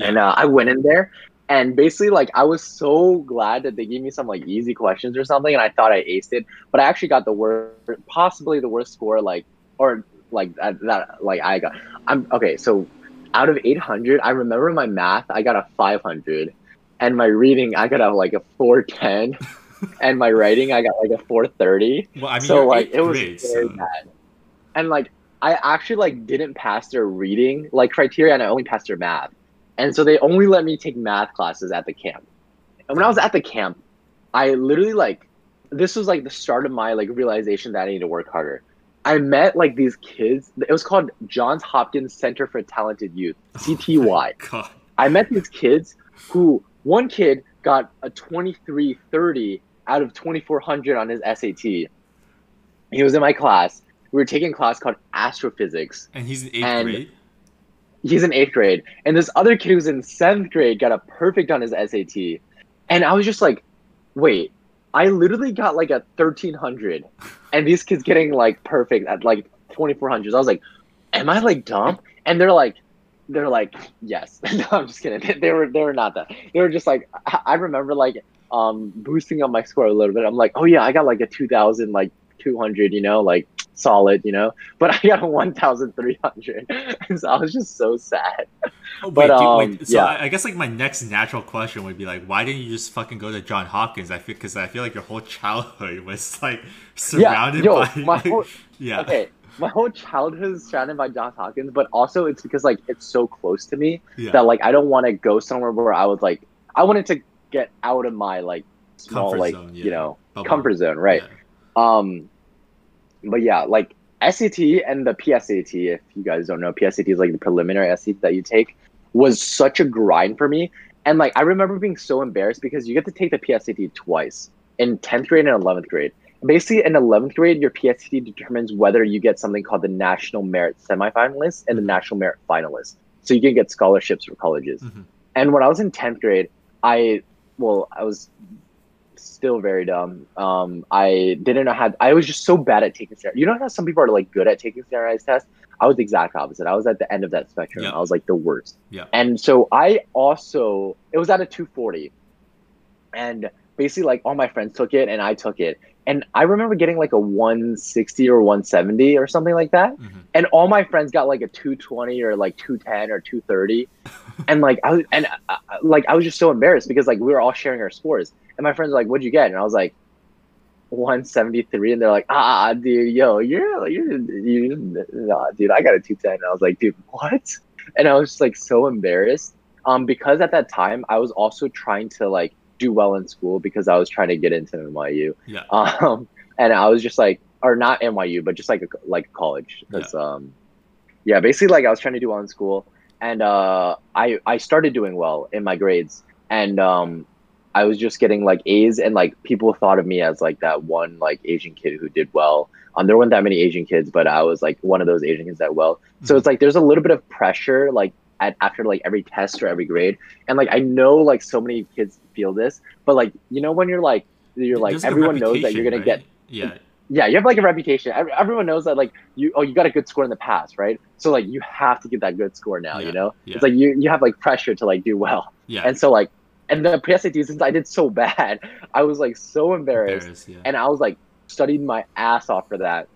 And uh, I went in there, and basically, like, I was so glad that they gave me some like easy questions or something, and I thought I aced it. But I actually got the worst, possibly the worst score, like, or like that, that like I got. I'm okay. So out of 800, I remember my math, I got a 500, and my reading, I got a like a 410, and my writing, I got like a 430 well, I mean, so like it was very so- bad and like i actually like didn't pass their reading like criteria and i only passed their math and so they only let me take math classes at the camp and when i was at the camp i literally like this was like the start of my like realization that i need to work harder i met like these kids it was called johns hopkins center for talented youth oh cty God. I met these kids who one kid got a 2330 out of 2400 on his SAT. He was in my class. We were taking a class called astrophysics. And he's in eighth grade. He's in eighth grade. And this other kid who's in seventh grade got a perfect on his SAT. And I was just like, wait, I literally got like a 1300. And these kids getting like perfect at like 2400s. I was like, am I like dumb? And they're like, they're like, yes. no, I'm just kidding. They were they were not that. They were just like I I remember like um boosting up my score a little bit. I'm like, oh yeah, I got like a 2000 like 200, you know, like solid, you know. But I got a 1300. So I was just so sad. Oh, but, wait, dude, um, wait. So yeah. I, I guess like my next natural question would be like, why didn't you just fucking go to John Hopkins? I feel because I feel like your whole childhood was like surrounded yo, by my whole- yeah. Okay, my whole childhood is surrounded by Johns Hopkins, but also it's because like it's so close to me yeah. that like I don't want to go somewhere where I was like I wanted to get out of my like small Comfort like zone, yeah. you know Bubble. comfort zone, right? Yeah. Um, but yeah, like SAT and the PSAT, if you guys don't know, PSAT is like the preliminary SAT that you take, was such a grind for me. And like I remember being so embarrassed because you get to take the PSAT twice in 10th grade and 11th grade. Basically, in 11th grade, your PSAT determines whether you get something called the National Merit Semifinalist and the National Merit Finalist. So you can get scholarships for colleges. Mhm. And when I was in 10th grade, I, well, I was still very dumb. Um, I didn't know how. I was just so bad at taking standard. You know how some people are like good at taking standardized tests. I was the exact opposite. I was at the end of that spectrum. Yeah. I was like the worst. Yeah. And so I also it was at a 240, and basically like all my friends took it and I took it, and I remember getting like a 160 or 170 or something like that, Mhm. and all my friends got like a 220 or like 210 or 230 and like i was and uh, like i was just so embarrassed because like we were all sharing our scores and my friends were like what'd you get? And i was like 173 and they're like ah dude yo you're you're you nah, dude i got a 210 and i was like dude what? And i was just like so embarrassed. Um because at that time i was also trying to like do well in school because i was trying to get into nyu Yeah. um and i was just like or not nyu but just like a like college. Because um yeah basically like i was trying to do well in school. And uh i i started doing well in my grades. And um i was just getting like a's and like people thought of me as like that one like asian kid who did well um there weren't that many asian kids but i was like one of those asian kids that well so Mhm. it's like there's a little bit of pressure like at after like every test or every grade and like i know like so many kids feel this but like you know when you're like you're like everyone knows that you're gonna reputation, get? Yeah. yeah, you have like a reputation. Everyone knows that like you oh you got a good score in the past, right? So like you have to get that good score now, Yeah, you know? yeah. It's like you you have like pressure to like do well. Yeah. And so like and the PSAT since I did so bad, I was like so embarrassed Embarrassed, yeah. and I was like studied my ass off for that.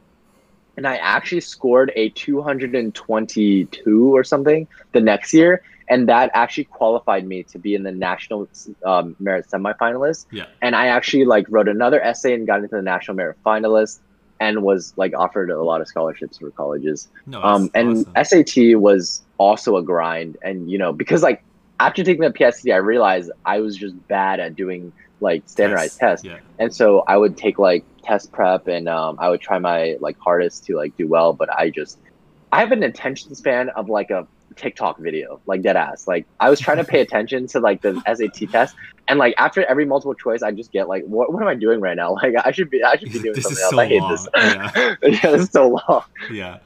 And I actually scored a 222 or something the next year, and that actually qualified me to be in the national um, merit semifinalist. Yeah. And I actually like wrote another essay and got into the national merit finalist, and was like offered a lot of scholarships for colleges. no, Um, and awesome. SAT was also a grind, and you know because like after taking the PSAT, I realized I was just bad at doing like standardized tests Yeah. and so I would take like test prep and um, I would try my like hardest to like do well, but I just I have an attention span of like a TikTok video, like dead ass. Like I was trying to pay attention to like the SAT test, and like after every multiple choice, I just get like, what what am I doing right now? Like I should be I should be doing This is something else. so I hate long. this. Yeah. this is so long. yeah.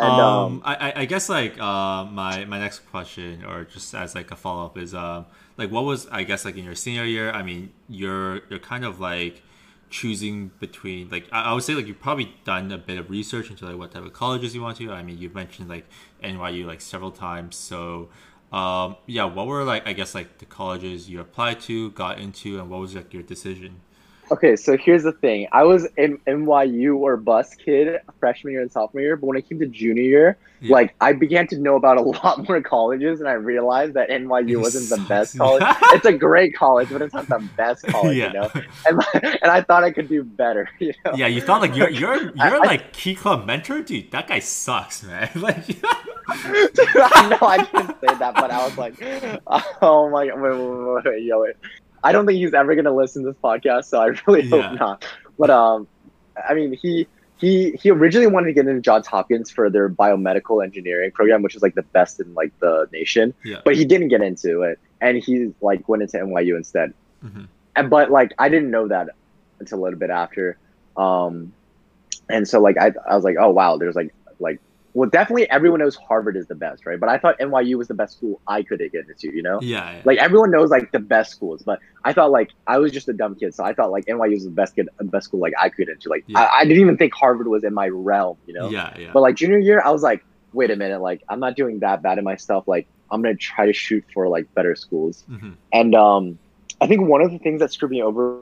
And um, um, I, I- I guess like uh, my my next question, or just as like a follow up, is um like what was I guess like in your senior year? I mean, you're you're kind of like choosing between like I, I would say like you've probably done a bit of research into like what type of colleges you want to. I mean, you've mentioned like NYU like several times, so. Um, yeah, what were like I guess like the colleges you applied to, got into, and what was like your decision? Okay, so here's the thing. I was in NYU or bus kid freshman year and sophomore year, but when I came to junior year, Yeah. like I began to know about a lot more colleges, and I realized that NYU wasn't the best college. it's a great college, but it's not the best college, yeah. you know. And and I thought I could do better, you know. Yeah, you thought like you're you're you're I- like key club mentor, dude. That guy sucks, man. like, I know I didn't say that, but I was like, oh my god, wait, wait, wait, wait, yo, wait. I don't think he's ever gonna listen to this podcast, so I really Yeah. hope not. But um, I mean, he he he originally wanted to get into Johns Hopkins for their biomedical engineering program, which is like the best in like the nation. yeah, But he didn't get into it, and he like went into NYU instead. Mhm. And but like I didn't know that until a little bit after. Um, and so like I I was like, oh wow, there's like like well definitely everyone knows Harvard is the best, right? But I thought NYU was the best school I could get into, you know? yeah, yeah. Like everyone knows like the best schools, but I thought like I was just a dumb kid, so I thought like NYU was the best kid, best school like I could get into. Like Yeah. I, I didn't even think Harvard was in my realm, you know? yeah, yeah, But like junior year, I was like, wait a minute, like I'm not doing that bad in myself. Like I'm gonna try to shoot for like better schools. hmm And um, I think one of the things that screwed me over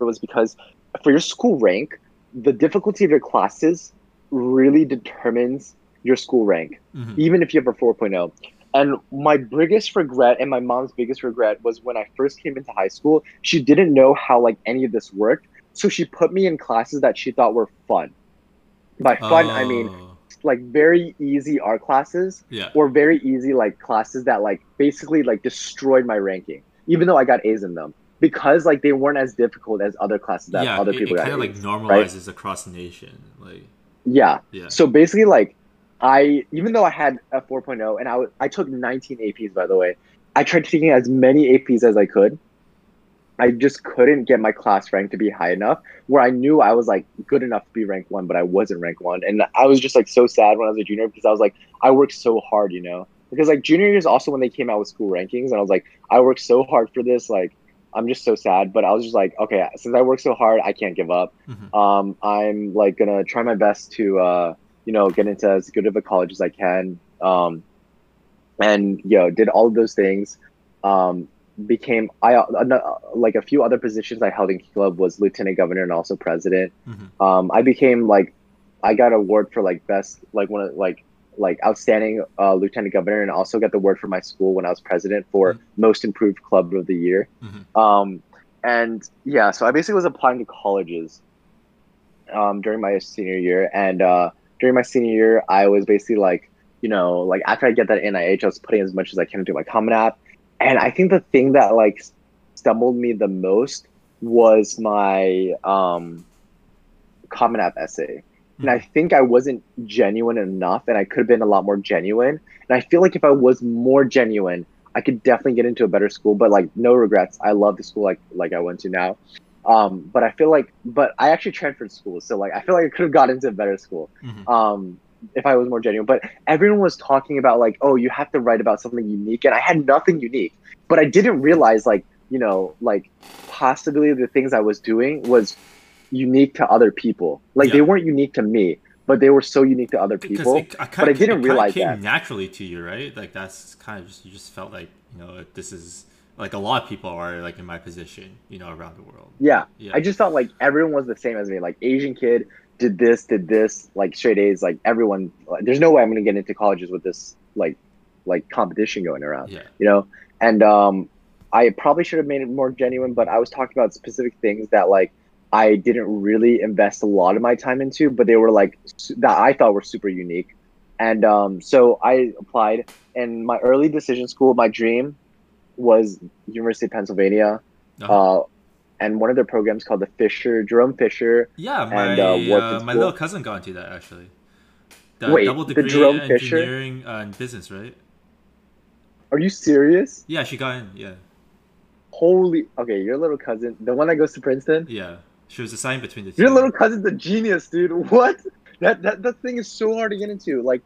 was because for your school rank, the difficulty of your classes really determines your school rank, hmm even if you have a 4.0. And my biggest regret and my mom's biggest regret was when I first came into high school, she didn't know how like any of this worked. So she put me in classes that she thought were fun. By fun, I mean Oh, like very easy art classes yeah, or very easy like classes that like basically like destroyed my ranking even though i got a's in them because like they weren't as difficult as other classes that yeah. other people it got kind of like normalizes across the nation. Like, yeah. Yeah, so basically like i even though i had a 4.0 and i i took 19 aps by the way i tried taking as many aps as i could. I just couldn't get my class rank to be high enough where i knew i was like good enough to be rank one but i wasn't rank one. And i was just like so sad when i was a junior because i was like i worked so hard you know? Because like junior year is also when they came out with school rankings and i was like i worked so hard for this like i'm just so sad but i was just like okay since i worked so hard i can't give up Mhm. um, i'm like gonna try my best to uh, you know get into as good of a college as i can um, and you know did all of those things um, became i uh, like a few other positions i held in Key club was lieutenant governor and also president Mhm. um, i became like i got an award for like best like one of like like outstanding uh, lieutenant governor and also got the word for my school when i was president for Mhm. most improved club of the year Mhm. um, and yeah so i basically was applying to colleges um, during my senior year and uh, during my senior year i was basically like you know like after i get that nih i was putting as much as i can into my common app and i think the thing that like stumbled me the most was my um, common app essay and i think i wasn't genuine enough and i could have been a lot more genuine and i feel like if i was more genuine i could definitely get into a better school but like no regrets i love the school like like i went to now um, but i feel like but i actually transferred schools so like i feel like i could have got into a better school Mhm. um, if I was more genuine. But everyone was talking about like, oh, you have to write about something unique, and I had nothing unique. But I didn't realize like, you know, like possibly the things I was doing was unique to other people. Like they weren't unique to me, but they were so unique to other people. it, I but I didn't it realize came that. naturally to you, right? Like that's kind of just you just felt like you know this is like a lot of people are like in my position, you know, around the world. Yeah. Yeah, I just felt like everyone was the same as me. Like Asian kid did this, did this, like straight A's. Like everyone, like, there's no way I'm gonna get into colleges with this like like competition going around. yeah, you know and um i probably should have made it more genuine but i was talking about specific things that like i didn't really invest a lot of my time into but they were like that i thought were super unique and um so i applied and my early decision school my dream was university of pennsylvania Uh-huh. uh and one of their programs called the fisher jerome fisher yeah. My and, uh, uh, my little cousin got into that actually. The Wait, double the Jerome in Fisher? engineering uh, and business, right? Are you serious? Yeah, she got in. Yeah, Holy. Okay, your little cousin, the one that goes to Princeton. yeah. She was assigned between the two. Your little cousin's a genius, dude. What? That that that thing is so hard to get into. Like,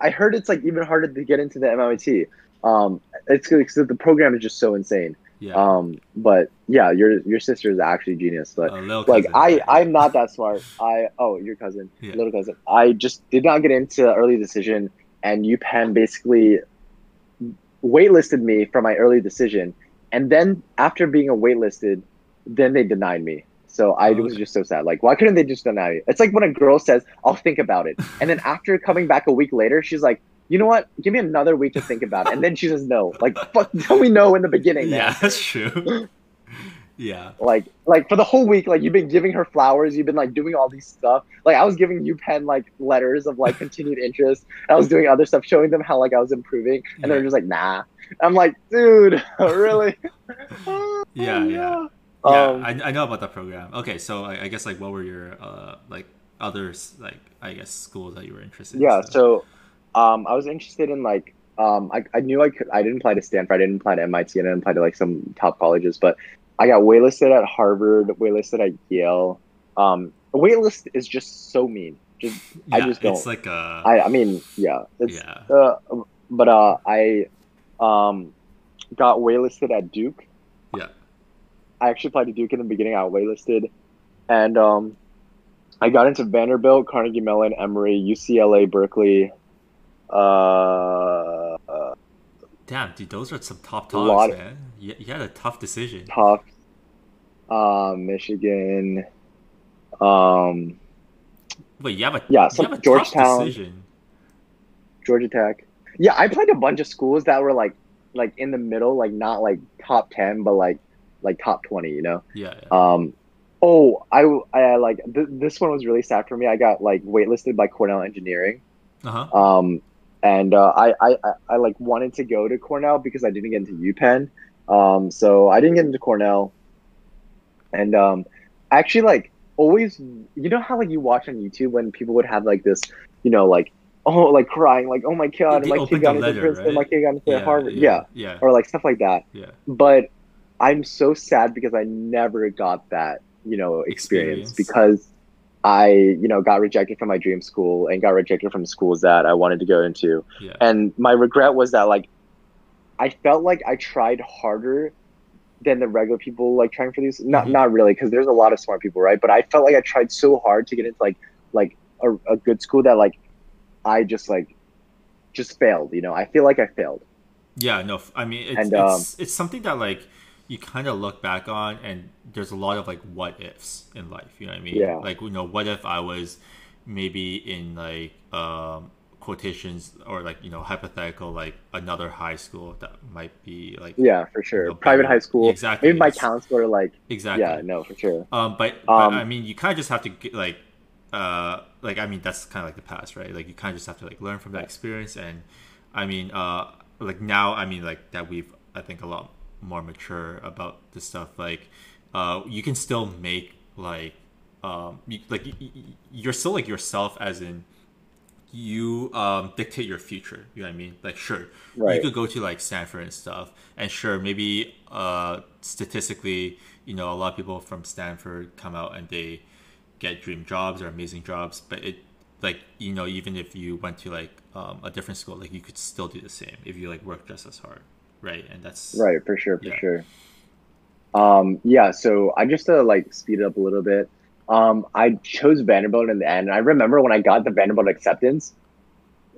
I heard it's like even harder to get into the MIT. Um, it's because the program is just so insane. Yeah. Um, but yeah, your your sister is actually genius. But a little like cousin, I I'm not that smart. I oh your cousin, Yeah. little cousin. I just did not get into early decision, and UPenn basically waitlisted me for my early decision, and then after being a waitlisted, then they denied me. So I Oh, was just so sad. Like, why couldn't they just deny me? It's like when a girl says, "I'll think about it," and then after coming back a week later, she's like, "You know what? Give me another week to think about it," and then she says no. Like, fuck, tell me no in the beginning, man. Yeah, that's true. yeah. like like for the whole week like you've been giving her flowers you've been like doing all these stuff like i was giving you pen like letters of like continued interest i was doing other stuff showing them how like i was improving and they're just like nah i'm like dude really Oh, Yeah, yeah. Oh, yeah Yeah, um, I, I know about that program. Okay, so I, I guess like what were your uh like others like I guess schools that you were interested in? yeah so um i was interested in like um I, I knew i could i didn't apply to stanford i didn't apply to mit and i didn't apply to like some top colleges but i got waitlisted at harvard waitlisted at yale um waitlist is just so mean just I just it's don't- like a i i mean yeah it's yeah. uh, but uh i um got waitlisted at duke Yeah. I actually applied to duke in the beginning i waitlisted and um i got into vanderbilt carnegie mellon emory ucla berkeley uh, Damn, dude, those are some top dogs, man. You, you had a tough decision. Tough. uh, michigan um Wait, you have a Yeah, you some have a tough Georgetown. decision. georgia tech yeah i played a bunch of schools that were like like in the middle like not like top 10 but like like top 20 you know Yeah, yeah. Um, oh, I, I like th- this one was really sad for me. I got like waitlisted by Cornell Engineering. Uh huh. Um, and uh, I, I, I, like wanted to go to Cornell because I didn't get into UPenn. Um, so I didn't get into Cornell. And um, actually like always, you know how like you watch on YouTube when people would have like this, you know, like oh, like crying, like oh my god, my kid got into letter, Princeton, my kid got into Yeah, Harvard, yeah, yeah, yeah, or like stuff like that yeah. but I'm so sad because I never got that, you know, experience, Experience. because I, you know, got rejected from my dream school and got rejected from schools that I wanted to go into. Yeah. And my regret was that like I felt like I tried harder than the regular people like trying for these. Not Mhm. not really, because there's a lot of smart people, right? But I felt like I tried so hard to get into like like a, a good school that like I just like just failed, you know. I feel like I failed. Yeah, no, i mean it's And, um, it's it's something that like you kind of look back on, and there's a lot of like what ifs in life. You know what I mean? Yeah. Like you know, what if I was maybe in like um quotations or like you know hypothetical like another high school that might be like Yeah, for sure. know, Private high school. Exactly, Maybe my counselor like exactly yeah, no, for sure. Um, but, but Um, I mean, you kind of just have to get like, uh, like I mean, that's kind of like the past, right? Like you kind of just have to like learn from that experience, and I mean, uh, like now, I mean, like that we've I think a lot more mature about this stuff. Like, uh, you can still make like, um, you, like you're still like yourself, as in you um dictate your future. You know what I mean? Like, sure, you could go to like Stanford and stuff, and sure, maybe uh statistically, you know, a lot of people from Stanford come out and they get dream jobs or amazing jobs, but it like you know, even if you went to like um, a different school, like you could still do the same if you like work just as hard, right? And that's Right, for sure, for Yeah. sure. Um, yeah, so I just to like speed it up a little bit. Um, I chose Vanderbilt in the end. I remember when I got the Vanderbilt acceptance,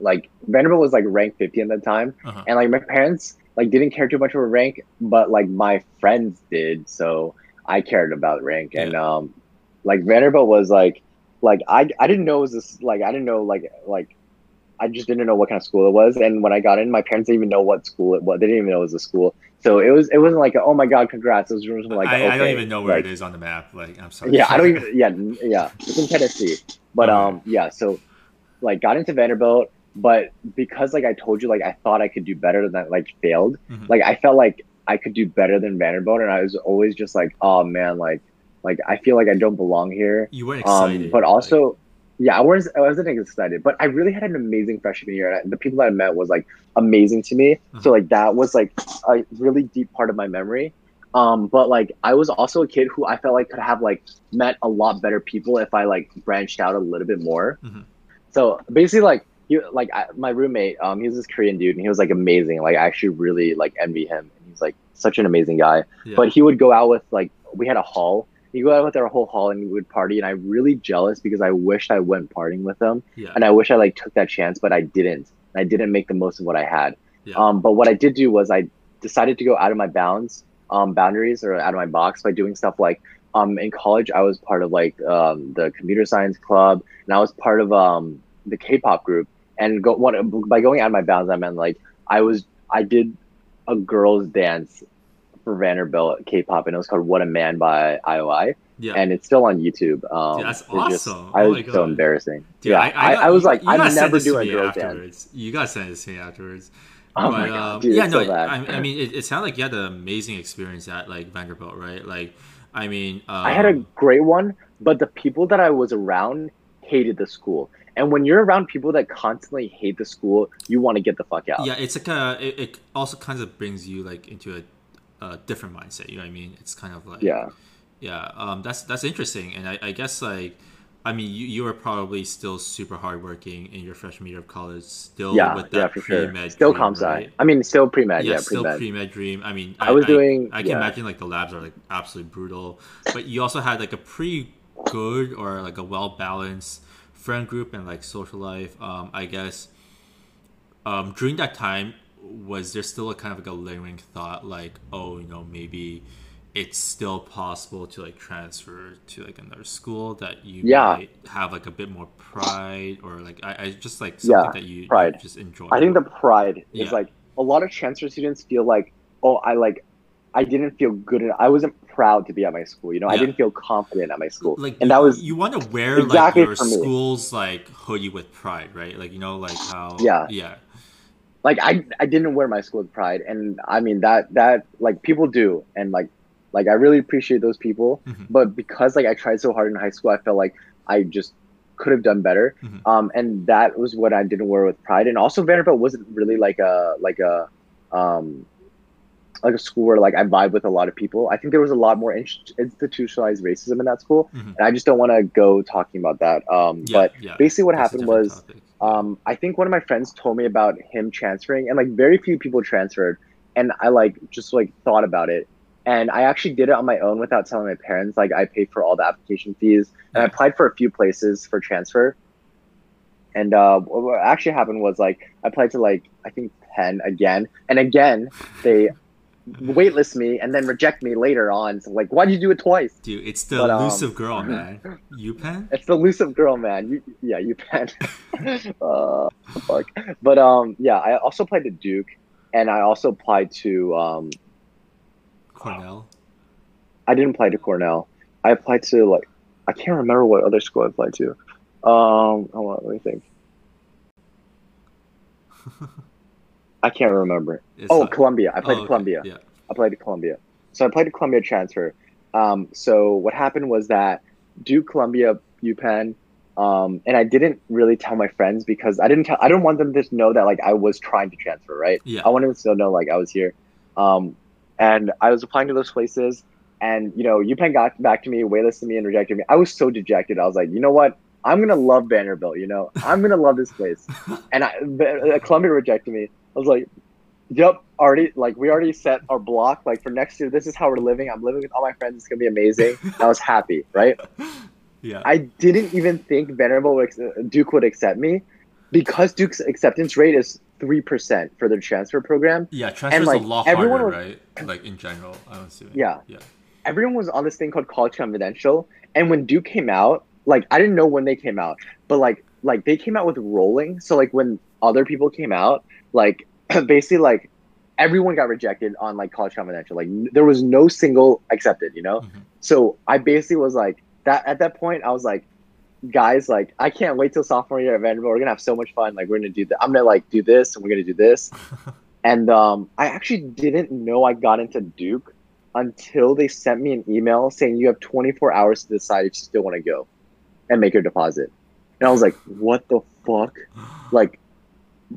like Vanderbilt was like ranked 50 at the time, Uh-huh. and like my parents like didn't care too much about rank, but like my friends did, so I cared about rank. And um, like Vanderbilt was like, like I I didn't know it was this like I didn't know like like I just didn't know what kind of school it was. And when I got in, my parents didn't even know what school it was. They didn't even know it was a school. So it was it wasn't like a, oh my god, congrats. It was just like I, I don't even know where like, it is on the map. Like, I'm sorry. yeah, I don't even. Yeah, yeah, it's in Tennessee. But Okay. um, yeah. So, like, got into Vanderbilt, but because like I told you, like I thought I could do better than that. Like, failed. Mhm. Like I felt like I could do better than Vanderbilt, and I was always just like, oh man, like, like I feel like I don't belong here. you weren't Um, excited. but like- also, yeah, I wasn't I wasn't excited, but I really had an amazing freshman year. And the people that I met was like amazing to me. Uh-huh. So like that was like a really deep part of my memory. Um, but like I was also a kid who I felt like could have like met a lot better people if I like branched out a little bit more. Mhm. So basically, like he like I, my roommate, um, he was this Korean dude, and he was like amazing. Like I actually really like envy him. And he's like such an amazing guy. Yeah. But he would go out with like we had a hall. He'd go out with our whole hall and we would party, and I'm really jealous because I wished I went partying with them yeah. and I wish I like took that chance, but I didn't. I didn't make the most of what I had. Yeah. Um, but what I did do was I decided to go out of my bounds, um, boundaries or out of my box by doing stuff like um, in college I was part of like um, the computer science club, and I was part of um, the K-pop group. And go what by going out of my bounds, I meant like I was I did a girls dance for Vanderbilt K-pop, and it was called "What a Man" by IOI, yeah. and it's still on YouTube. Um, Dude, that's it's just- awesome. I Oh was my so embarrassing. Dude, yeah, I, I, I, I was like, I'm never to doing me a girls dance. afterwards. You gotta send this to me afterwards. Oh but, my god, um, yeah, no, so. I, I mean, it, it sounded like you had an amazing experience at like Vanderbilt, right? Like, I mean, um, I had a great one, but the people that I was around hated the school. And when you're around people that constantly hate the school, you want to get the fuck out. yeah, it's like a, it, it also kind of brings you like into a, a different mindset. You know what I mean? It's kind of like Yeah. yeah. Um, that's that's interesting, and I, I guess like. I mean, you, you were probably still super hardworking in your freshman year of college, still Yeah, with that yeah, for sure. pre-med Still dream, comp sci. right? I mean, still pre med. yeah, Yeah, still pre med. pre med dream. I mean, I was doing- I, can yeah. imagine like the labs are like absolutely brutal, but you also had like a pretty good or like a well balanced friend group and like social life. Um, I guess. Um, during that time, was there still a kind of like a lingering thought, like, oh, you know, maybe it's still possible to like transfer to like another school that you Yeah. might have like a bit more pride or like I, I just like something Yeah, that you, pride. just enjoy. I think the pride Yeah. is like a lot of transfer students feel like, oh, I like, I didn't feel good enough. I wasn't proud to be at my school. You know, I didn't feel confident at my school. like and that was you want to wear exactly like your school's like hoodie with pride right like you know like how Yeah. yeah like I I didn't wear my school with pride, and I mean that that like people do, and like like I really appreciate those people, Mhm. but because like I tried so hard in high school, I felt like I just could have done better, Mhm. um, and that was what I didn't wear with pride, and also Vanderbilt wasn't really like a like a um like a school where like I vibe with a lot of people. I think there was a lot more in- institutionalized racism in that school, Mhm. and I just don't want to go talking about that. Um, yeah but yeah basically, what That's happened was topic. Um, I think one of my friends told me about him transferring, and like very few people transferred, and I like just like thought about it, and I actually did it on my own without telling my parents. Like I paid for all the application fees, and I applied for a few places for transfer. And uh, what actually happened was like I applied to like I think ten again, and again they waitlist me and then reject me later on. So like, why did you do it twice? dude it's the but, um, elusive girl man UPenn It's the elusive girl, man. You, yeah, you can. uh, fuck. But um, yeah, I also applied to Duke, and I also applied to um, Cornell I didn't apply to Cornell. I applied to like, I can't remember what other school I applied to. Um, hold on, let me think. I can't remember. It's Oh, like- Columbia. I played oh, to okay, Columbia. yeah I played to Columbia. So I played to Columbia transfer. Um, so what happened was that Duke, Columbia, UPenn, um, and I didn't really tell my friends because I didn't tell. I didn't want them to know that like I was trying to transfer, right? Yeah. I wanted them to know like I was here. Um, and I was applying to those places, and you know, UPenn got back to me, waitlisted me, and rejected me. I was so dejected. I was like, you know what? I'm gonna love Vanderbilt. You know, I'm gonna love this place. And I, uh, Columbia rejected me. I was like, yep, already like we already set our block. Like for next year, this is how we're living. I'm living with all my friends. It's gonna be amazing. I was happy, right? yeah I didn't even think Vanderbilt would, ex- uh, Duke would accept me because Duke's acceptance rate is three percent for their transfer program. yeah transfer's like, a lot harder was- right like in general I'm assuming Yeah. yeah Everyone was on this thing called College Confidential, and when Duke came out, like I didn't know when they came out, but like like they came out with rolling. So like when other people came out, like basically like everyone got rejected on like College Confidential. Like n- there was no single accepted, you know. Mhm. So I basically was like that at that point. I was like, guys, like I can't wait till sophomore year at Vanderbilt. We're gonna have so much fun. Like we're gonna do that. I'm gonna like do this, and we're gonna do this. and um, I actually didn't know I got into Duke until they sent me an email saying you have 24 hours to decide if you still want to go and make your deposit. And I was like, what the fuck? Like,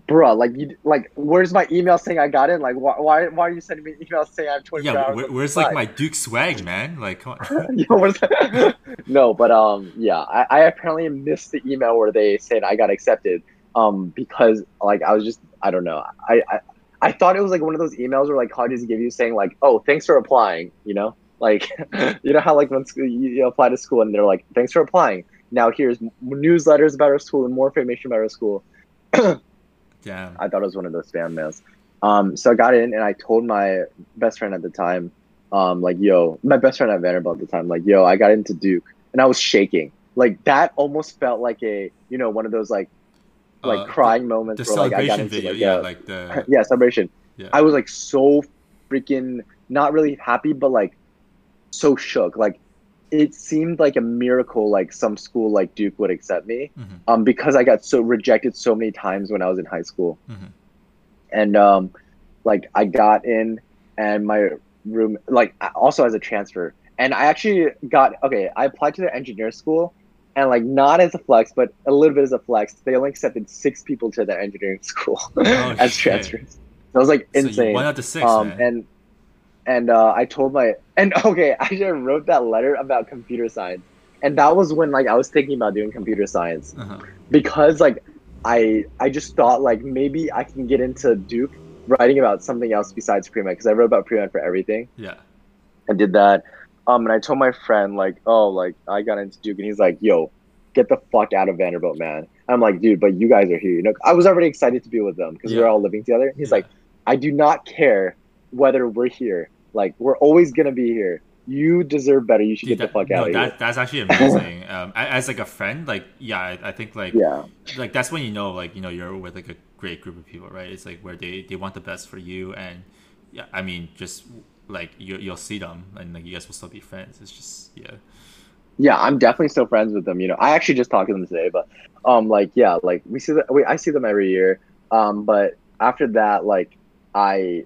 bruh, like you, like, where's my email saying I got in? Like, why, why, why are you sending me emails saying I have 24 yeah, where, where's like my Duke swag, man? Like, come on. No, but um, yeah, I, I apparently missed the email where they said I got accepted. Um, because like I was just, I don't know, I, I, I thought it was like one of those emails where like colleges give you saying like, oh, thanks for applying, you know, like, you know how like when school, you, you apply to school and they're like, thanks for applying. Now here's newsletters about our school and more information about our school. Damn. I thought it was one of those spam mails. Um, so I got in and I told my best friend at the time, um, like, yo, my best friend at Vanderbilt at the time, like, yo, I got into Duke and I was shaking. Like that almost felt like a, you know, one of those like, like Uh, crying moments The where like I got celebration into video, like, yeah, a- like the yeah, celebration. Yeah. I was like so freaking not really happy, but like so shook. Like it seemed like a miracle, like some school like Duke would accept me, Mhm. um, because I got so rejected so many times when I was in high school, Mhm. and um, like I got in, and my room like also as a transfer, and I actually got okay. I applied to the engineer school. And like not as a flex, but a little bit as a flex. They only accepted six people to the engineering school as shit. transfers. That was like So you insane. one out of six, um, man. and and uh, I told my and okay, I just wrote that letter about computer science, and that was when like I was thinking about doing computer science uh-huh. because like I I just thought like maybe I can get into Duke writing about something else besides pre med because I wrote about pre med for everything. Yeah. I did that. Um, and I told my friend like, oh, like I got into Duke, and he's like, yo, get the fuck out of Vanderbilt, man. I'm like, dude, but you guys are here. You know, I was already excited to be with them because we Yeah. we're all living together. He's Yeah. like, I do not care whether we're here. Like, we're always gonna be here. You deserve better. You should Dude, get the fuck no, out of that, That's actually amazing. um, as like a friend, like yeah, I, I think like. Yeah. like that's when you know like you know you're with like a great group of people, right? It's like where they they want the best for you, and yeah, I mean just like you you'll see them and like you guys will still be friends. It's just yeah. yeah, I'm definitely still friends with them. You know, I actually just talked to them today, but um, like yeah, like we see that. Wait, I see them every year. Um, but after that, like I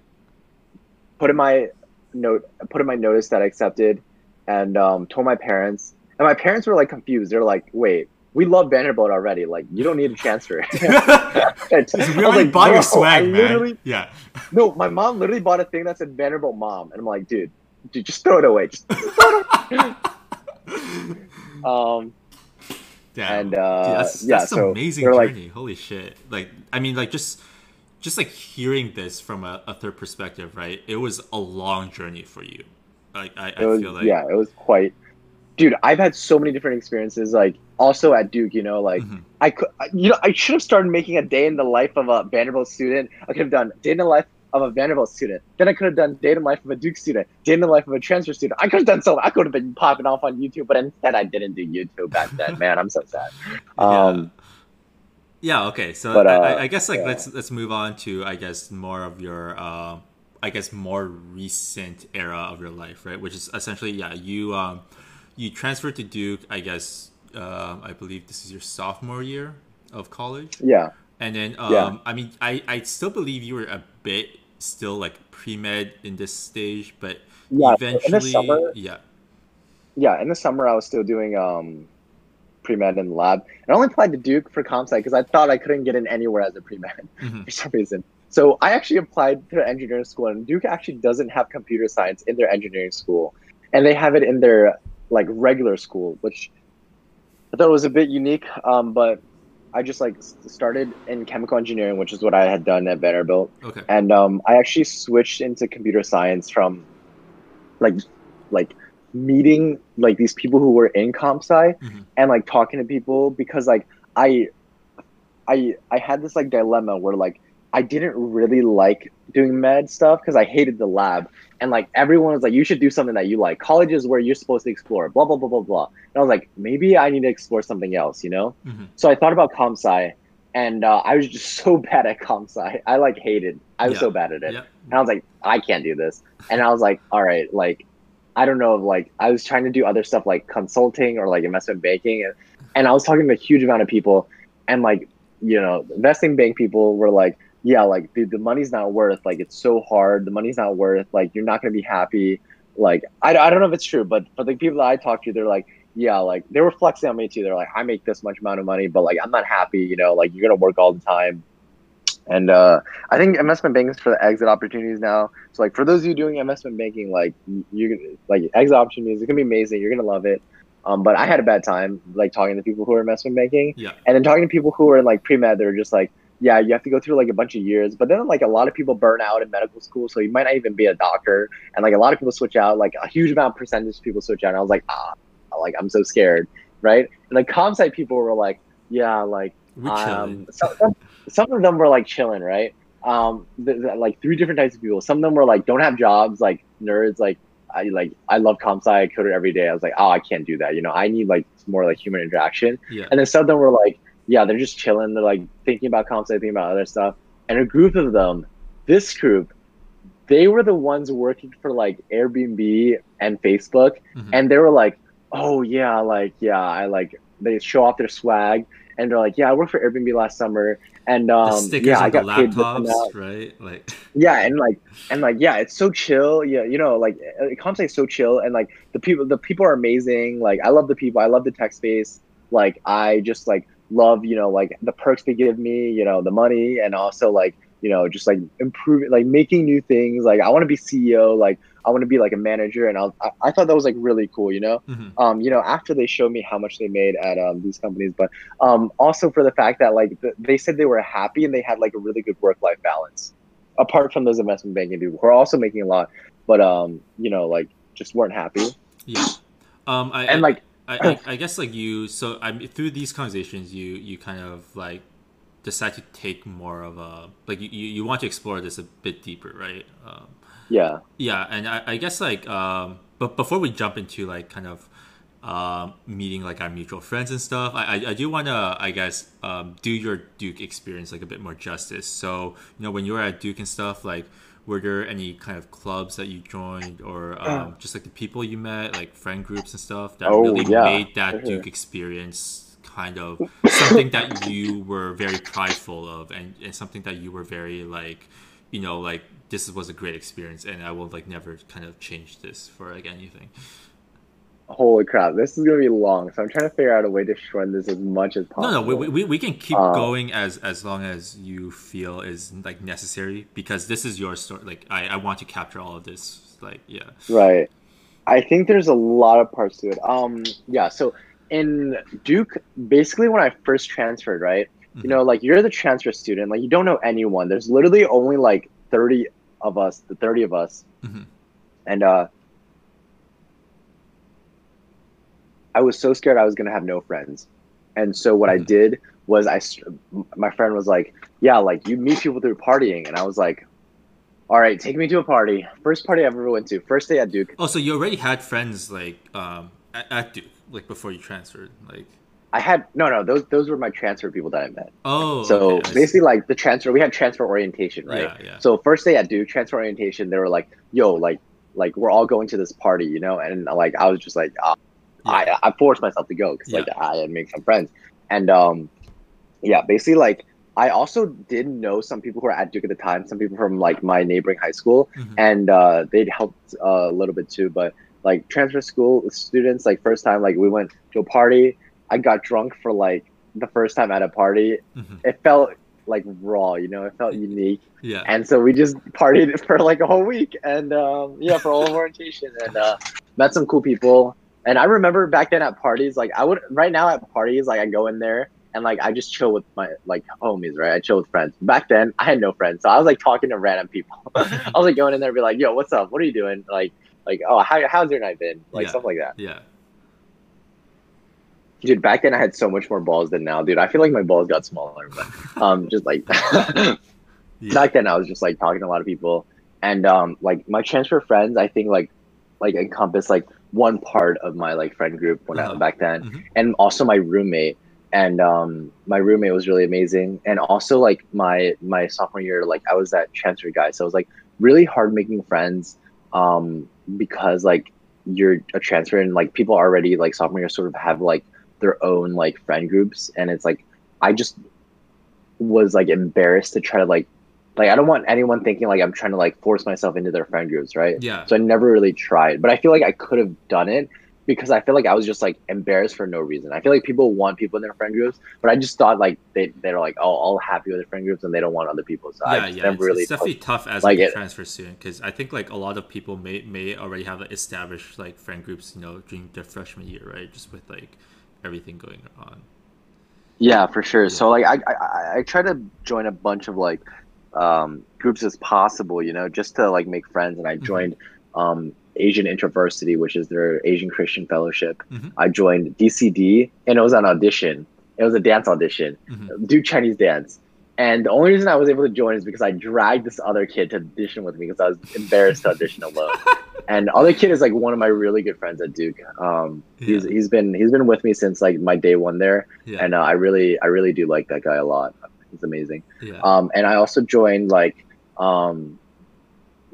put in my note, put in my notice that I accepted, and um, told my parents. And my parents were like confused. They're like, "Wait, we love Vanderbilt already. Like, you don't need to transfer." we already bought your swag, man. Yeah. no, my mom literally bought a thing that said Vanderbilt mom, and I'm like, dude, dude, just throw it away. Just throw it away. um, Damn. And, uh, Dude, that's, yeah, that's so amazing they're like- Holy shit! Like, I mean, like just, just like hearing this from a, a third perspective, right? It was a long journey for you. Like, I, I was feel like, yeah, it was quite. Dude, I've had so many different experiences. Like also at Duke, you know, like Mhm. I could, you know, I should have started making a day in the life of a Vanderbilt student. I could have done day in the life of a Vanderbilt student. Then I could have done day in the life of a Duke student. Day in the life of a transfer student. I could have done so. I could have been popping off on YouTube, but instead I didn't do YouTube back then. Man, I'm so sad. Um, Yeah. Okay. So But, I, uh, I- I guess like yeah. let's let's move on to I guess more of your uh, I guess more recent era of your life, right? Which is essentially yeah you um, you transferred to Duke. I guess uh, I believe this is your sophomore year of college, yeah, and then um, Yeah. I mean I I still believe you were a bit still like pre med in this stage, but Yeah, eventually summer- yeah yeah. In the summer, I was still doing um, pre med in the lab. And I only applied to Duke for comp sci because I thought I couldn't get in anywhere as a pre med. Mhm. for some reason. So I actually applied to engineering school, and Duke actually doesn't have computer science in their engineering school, and they have it in their like regular school, which I thought was a bit unique. Um, but I just like started in chemical engineering, which is what I had done at Vanderbilt, okay and um, I actually switched into computer science from like like meeting like these people who were in comp sci Mhm. and like talking to people because like I I I had this like dilemma where like I didn't really like doing med stuff because I hated the lab and like everyone was like you should do something that you like college is where you're supposed to explore blah blah blah blah blah and I was like maybe I need to explore something else you know Mhm. so I thought about comp sci and uh, I was just so bad at comp sci I like hated I was Yeah. so bad at it yeah and I was like, I can't do this. And I was like, all right, like, I don't know, like, I was trying to do other stuff like consulting or like investment banking. And, and I was talking to a huge amount of people. And like, you know, investing bank people were like, yeah, like, dude, the money's not worth, like, it's so hard. The money's not worth, like, you're not going to be happy. Like, I, I don't know if it's true, but for the people that I talked to, they're like, yeah, like they were flexing on me too. They're like, I make this much amount of money, but like I'm not happy, you know, like you're gonna work all the time. And uh, I think investment banking is for the exit opportunities now. So like for those of you doing investment banking, like you're like exit opportunities, it's gonna be amazing. You're gonna love it. Um, but I had a bad time like talking to people who are investment banking, Yeah. and then talking to people who are in like pre med. They're just like, yeah, you have to go through like a bunch of years. But then like a lot of people burn out in medical school, so you might not even be a doctor. And like a lot of people switch out. Like a huge amount of percentage of people switch out. And I was like, ah, like I'm so scared, right? And the comp sci people were like, yeah, like um, some, some, of them were like chilling, right? Um, th- th- like three different types of people. Some of them were like don't have jobs, like nerds. Like I like I love comp sci. I code it every day. I was like, oh, I can't do that. You know, I need like more like human interaction. Yeah. And then some of them were like, yeah, they're just chilling. They're like thinking about comp sci, thinking about other stuff. And a group of them, this group, they were the ones working for like Airbnb and Facebook, Mhm. and they were like, oh yeah, like yeah, I like they show off their swag, and they're like, yeah, I worked for Airbnb last summer, and um, stickers yeah, I the got paid laptops, right? Like, Yeah, and like and like yeah, it's so chill. Yeah, you know, like sci is so chill, and like the people, the people are amazing. Like I love the people. I love the tech space. Like I just like love you know like the perks they give me. You know, the money, and also like you know just like improving, like making new things. Like I want to be CEO. Like I want to be like a manager, and I'll, I I thought that was like really cool. You know mhm. um, you know, after they showed me how much they made at um, these companies, but um, also for the fact that like th- they said they were happy and they had like a really good work life balance, apart from those investment banking people who are also making a lot, but um, you know, like just weren't happy. yeah. Um, I, And I- like, I, I, I guess like you so I mean, through these conversations you you kind of like decide to take more of a like you, you you want to explore this a bit deeper right um, yeah, yeah and I, I guess like um but before we jump into like kind of um meeting like our mutual friends and stuff I I, I do want to I guess um do your Duke experience like a bit more justice. So you know when you were at Duke and stuff like were there any kind of clubs that you joined or um, just like the people you met like friend groups and stuff that Oh, really yeah, made that. Duke experience kind of something that you were very prideful of and, and something that you were very like you know like this was a great experience and I will like never kind of change this for like anything holy crap, this is gonna be long, so I'm trying to figure out a way to shorten this as much as possible. no no we, we, we can keep Uh, going as as long as you feel is like necessary because this is your story like I, I want to capture all of this like yeah Right. I think there's a lot of parts to it. Um, yeah. So in Duke, basically, when I first transferred, right, Mhm. you know, like you're the transfer student, like you don't know anyone. There's literally only like 30 of us, the 30 of us, Mhm. and uh, I was so scared I was gonna have no friends, and so what I Mhm. did was I, my friend was like, yeah, like you meet people through partying, and I was like. All right, take me to a party. First party I ever went to. First day at Duke. oh so you already had friends like um at, at Duke like before you transferred like I had no, no. Those those were my transfer people that I met. oh So okay, basically, like the transfer, we had transfer orientation, right? yeah yeah So first day at Duke, transfer orientation, they were like, "Yo, like, like we're all going to this party, you know?" And like I was just like, ah, Yeah. I I forced myself to go because like I had make some friends, and um, yeah, basically like I also did know some people who were at Duke at the time, some people from like my neighboring high school, Mhm. and uh, they'd helped uh, a little bit too. But like transfer school students, like first time, like we went to a party. I got drunk for like the first time at a party. Mhm. It felt like raw, you know. It felt unique, yeah and so we just partied for like a whole week, and um, yeah, for all of orientation, and uh, met some cool people. And I remember back then at parties, like I would right now at parties, like I go in there and like I just chill with my like homies, right? I chill with friends. Back then, I had no friends, so I was like talking to random people. I was like going in there, and be like, "Yo, what's up? What are you doing?" Like, like, "Oh, how, how's your night been?" Like Yeah. stuff like that. yeah Dude, back then I had so much more balls than now, dude. I feel like my balls got smaller, but um, just like yeah back then I was just like talking to a lot of people, and um, like my transfer friends, I think like like encompass like one part of my like friend group when I Uh-huh. back then, Mhm. and also my roommate. And um, my roommate was really amazing, and also like my my sophomore year, like I was that transfer guy, so it was like really hard making friends, um, because like you're a transfer and like people already like sophomore year sort of have like their own like friend groups, and it's like I just was like embarrassed to try to like like I don't want anyone thinking like I'm trying to like force myself into their friend groups, right? yeah So I never really tried, but I feel like I could have done it because I feel like I was just like embarrassed for no reason. I feel like people want people in their friend groups, but I just thought like they they're like oh all happy with their friend groups and they don't want other people. So yeah, I yeah, never it's, really it's definitely tough as like like a it. transfer student because I think like a lot of people may may already have like, established like friend groups, you know, during their freshman year, right? Just with like everything going on. Yeah, for sure. So like I, I I try to join a bunch of like um, groups as possible, you know, just to like make friends. And I Mhm. joined um, Asian InterVarsity, which is their Asian Christian Fellowship. Mhm. I joined DCD, and it was an audition. It was a dance audition, Mhm. do Chinese dance. And the only reason I was able to join is because I dragged this other kid to audition with me because I was embarrassed to audition alone. And the other kid is like one of my really good friends at Duke. Um, he's he's been he's been with me since like my day one there Yeah, and uh, I really I really do like that guy a lot. He's amazing. yeah, Um, and I also joined like um,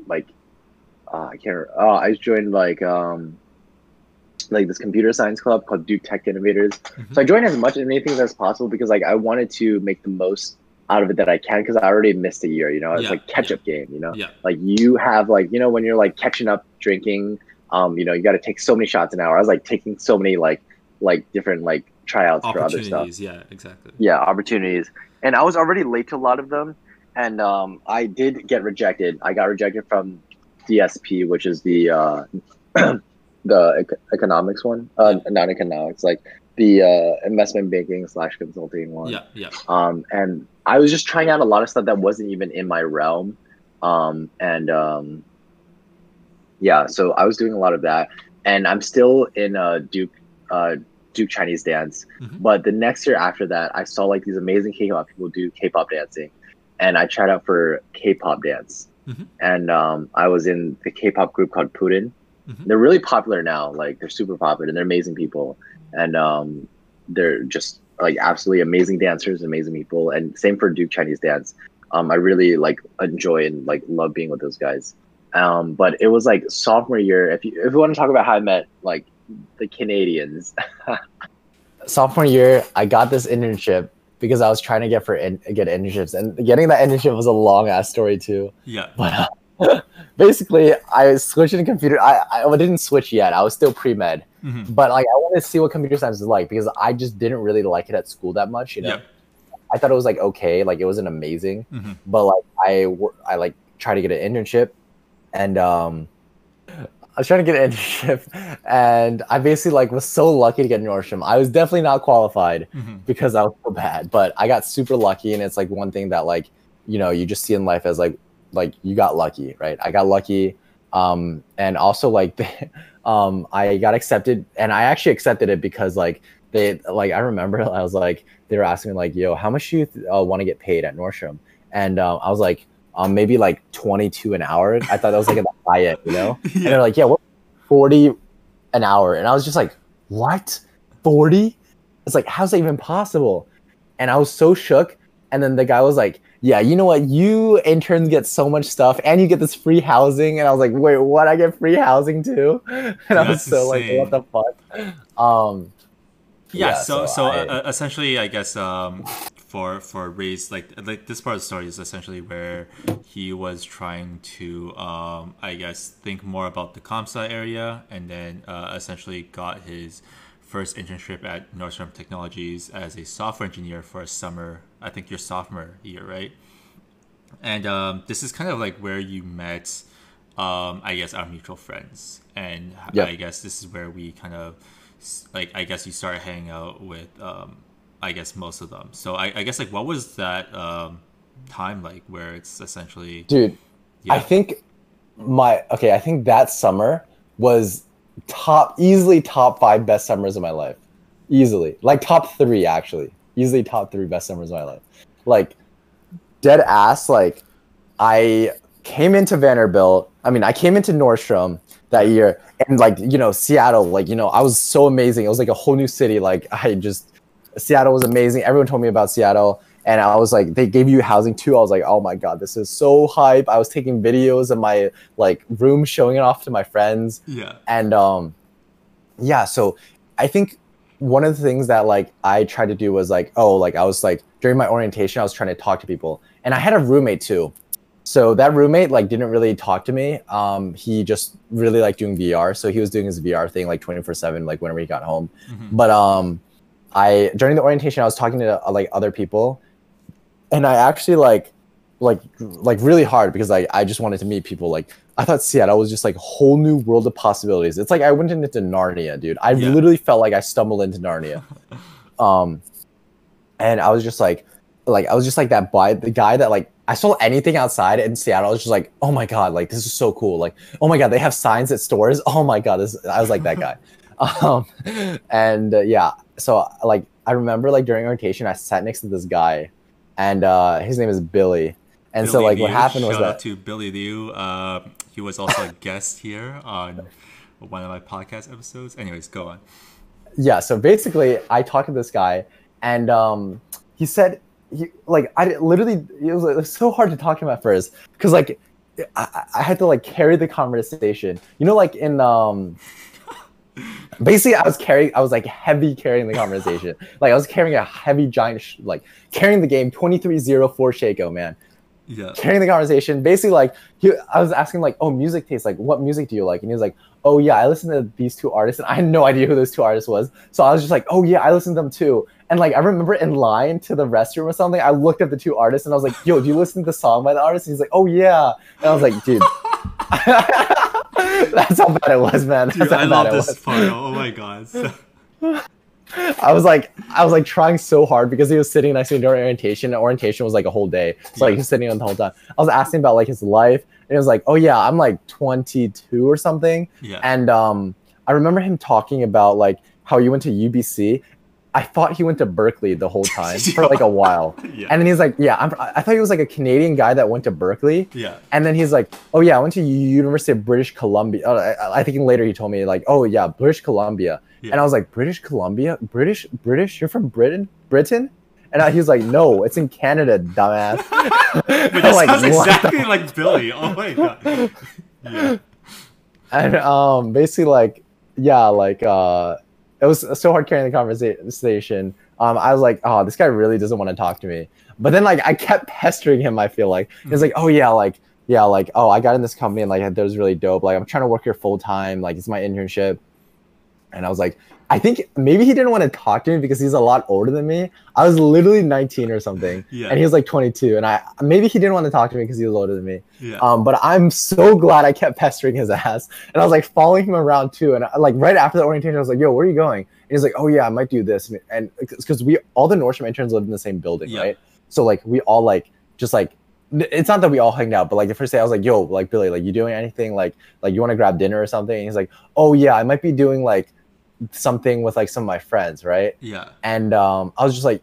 like uh, I can't. Remember. Oh, I joined like um, like this computer science club called Duke Tech Innovators. Mhm. So I joined as much as many things as possible because like I wanted to make the most out of it that I can because I already missed a year. You know, it's Yeah, like catch up game. You know, yeah, like you have like you know when you're like catching up drinking. Um, you know, you got to take so many shots an hour. I was like taking so many like like different like tryouts for other stuff. Yeah, exactly. yeah opportunities and i was already late to a lot of them and um, i did get rejected i got rejected from dsp which is the uh, the economics one uh, not economics like the uh, investment banking slash consulting one. Yeah, yeah, um, and i was just trying out a lot of stuff that wasn't even in my realm. Um, and um, yeah so i was doing a lot of that. And i'm still in uh, duke uh, duke chinese dance. Mhm. but the next year after that i saw like these amazing k-pop people do k-pop dancing. And i tried out for k-pop dance. Mhm. and um, i was in the k-pop group called putin Mhm. they're really popular now. Like they're super popular and they're amazing people and um, they're just like absolutely amazing dancers amazing people and same for duke chinese dance um, i really like enjoy and like love being with those guys um, but it was like sophomore year if you if you want to talk about how i met like the canadians sophomore year, I got this internship because I was trying to get for in, get internships, and getting that internship was a long ass story too. yeah. But uh, basically, I switched into computer. I, I didn't switch yet. I was still pre med, Mhm. but like I wanted to see what computer science is like because I just didn't really like it at school that much. You know, Yeah. I thought it was like okay, like it wasn't amazing, Mhm. but like I I like tried to get an internship, and um. I was trying to get an internship, and I basically like was so lucky to get Nordstrom. I was definitely not qualified, Mhm. because I was so bad. But I got super lucky, and it's like one thing that like you know you just see in life as like like you got lucky, right? I got lucky, um, and also like um, I got accepted, and I actually accepted it because like they like I remember I was like they were asking me like yo how much do you uh, want to get paid at Nordstrom, and um, I was like um, maybe like twenty two an hour. I thought that was like at the high end, you know. And Yeah. they're like, yeah, what 40 an hour. And I was just like, what? 40? It's like, how's that even possible? And I was so shook. And then the guy was like, yeah, you know what? You interns get so much stuff and you get this free housing. And I was like, wait, what? I get free housing too? And I was so insane. like, what the fuck? Um, yeah, Yeah, so so so I- uh, essentially i guess um for for Ray's like like this part of the story is essentially where he was trying to um i guess think more about the Comsa area and then uh, essentially got his first internship at nordstrom technologies as a software engineer for a summer i think your sophomore year right and um, this is kind of like where you met um, i guess our mutual friends and Yeah. i guess this is where we kind of like i guess you started hanging out with um, i guess most of them so i, I guess like what was that um, time like where it's essentially dude, yeah I think my, okay, I think that summer was top, easily top five best summers of my life. Easily. Like top three, actually. Easily top three best summers of my life. Like, dead ass, like, I came into Vanderbilt. I mean, I came into Nordstrom that year, and like, you know, Seattle, like, you know, I was so amazing. It was like a whole new city. Like, I just, Seattle was amazing. Everyone told me about Seattle. And I was like, they gave you housing too. I was like, oh my God, this is so hype. I was taking videos of my like room, showing it off to my friends yeah and um yeah so i think one of the things that like i tried to do was like oh like i was like during my orientation i was trying to talk to people and i had a roommate too So that roommate like didn't really talk to me. Um, he just really liked doing VR, so he was doing his VR thing like twenty four seven, like whenever he got home. Mhm. But um, I during the orientation, I was talking to uh, like other people, and I actually like like like really hard because like I just wanted to meet people. Like I thought Seattle was just like a whole new world of possibilities. It's like I went into Narnia, dude. I Yeah. literally felt like I stumbled into Narnia. um, and I was just like, like I was just like that by the guy that like I saw anything outside in Seattle. I was just like, oh my god, like this is so cool. Like oh my god, they have signs at stores. Oh my god, this I was like that guy. um, and uh, yeah, so like I remember like during orientation, I sat next to this guy, and uh, his name is Billy. And so Billy like what happened was that to Billy Liu. Uh, he was also a guest here on one of my podcast episodes. Anyways, go on. yeah so basically i talked to this guy and um he said he like i literally it was, it was so hard to talk to him at first because like I, I had to like carry the conversation you know like in um basically i was carrying i was like heavy carrying the conversation like i was carrying a heavy giant sh- like carrying the game 2304 shako man Yeah. carrying the conversation. Basically, like he, I was asking, like, "Oh, music tastes Like, what music do you like?" And he was like, "Oh yeah, I listen to these two artists." And I had no idea who those two artists was. So I was just like, "Oh yeah, I listen to them too." And like I remember in line to the restroom or something, I looked at the two artists and I was like, "Yo, do you listen to the song by the artist?" And he's like, "Oh yeah." And I was like, "Dude." That's how bad it was, man. That's Dude, I love this part. Oh my god. So- I was like, I was like trying so hard because he was sitting next to me during orientation. And orientation was like a whole day, so like he's sitting on the whole time. I was asking about like his life, and he was like, "Oh yeah, I'm like 22 or something." yeah. And um, I remember him talking about like how he went to UBC. I thought he went to Berkeley the whole time for like a while, yeah. and then he's like, "Yeah, I'm, I thought he was like a Canadian guy that went to Berkeley." yeah. And then he's like, "Oh yeah, I went to University of British Columbia." Oh, I, I think later he told me like, "Oh yeah, British Columbia." Yeah. And I was like, "British Columbia, British, British? You're from Britain, Britain?" And I, he was like, "No, it's in Canada, dumbass." I'm that like, sounds "What the exactly like Billy. Oh my god. Yeah. and um basically like yeah like uh it was so hard carrying the conversation um i was like oh this guy really doesn't want to talk to me but then like i kept pestering him i feel like he's like oh yeah like yeah like oh i got in this company and like that was really dope like i'm trying to work here full time like it's my internship and i was like i think maybe he didn't want to talk to me because he's a lot older than me i was literally 19 or something Yeah. and he was like 22 and i maybe he didn't want to talk to me because he was older than me Yeah. um, but I'm so glad I kept pestering his ass, and I was like following him around too. And I, like right after the orientation, I was like, "Yo, where are you going?" And he's like, "Oh yeah, I might do this." And because we all the Nordstrom interns lived in the same building, Yeah. right? So like we all like just like it's not that we all hanged out, but like the first day I was like, "Yo, like Billy, like you doing anything? Like like you want to grab dinner or something?" And he's like, "Oh yeah, I might be doing like something with like some of my friends, right?" yeah. and um, I was just like,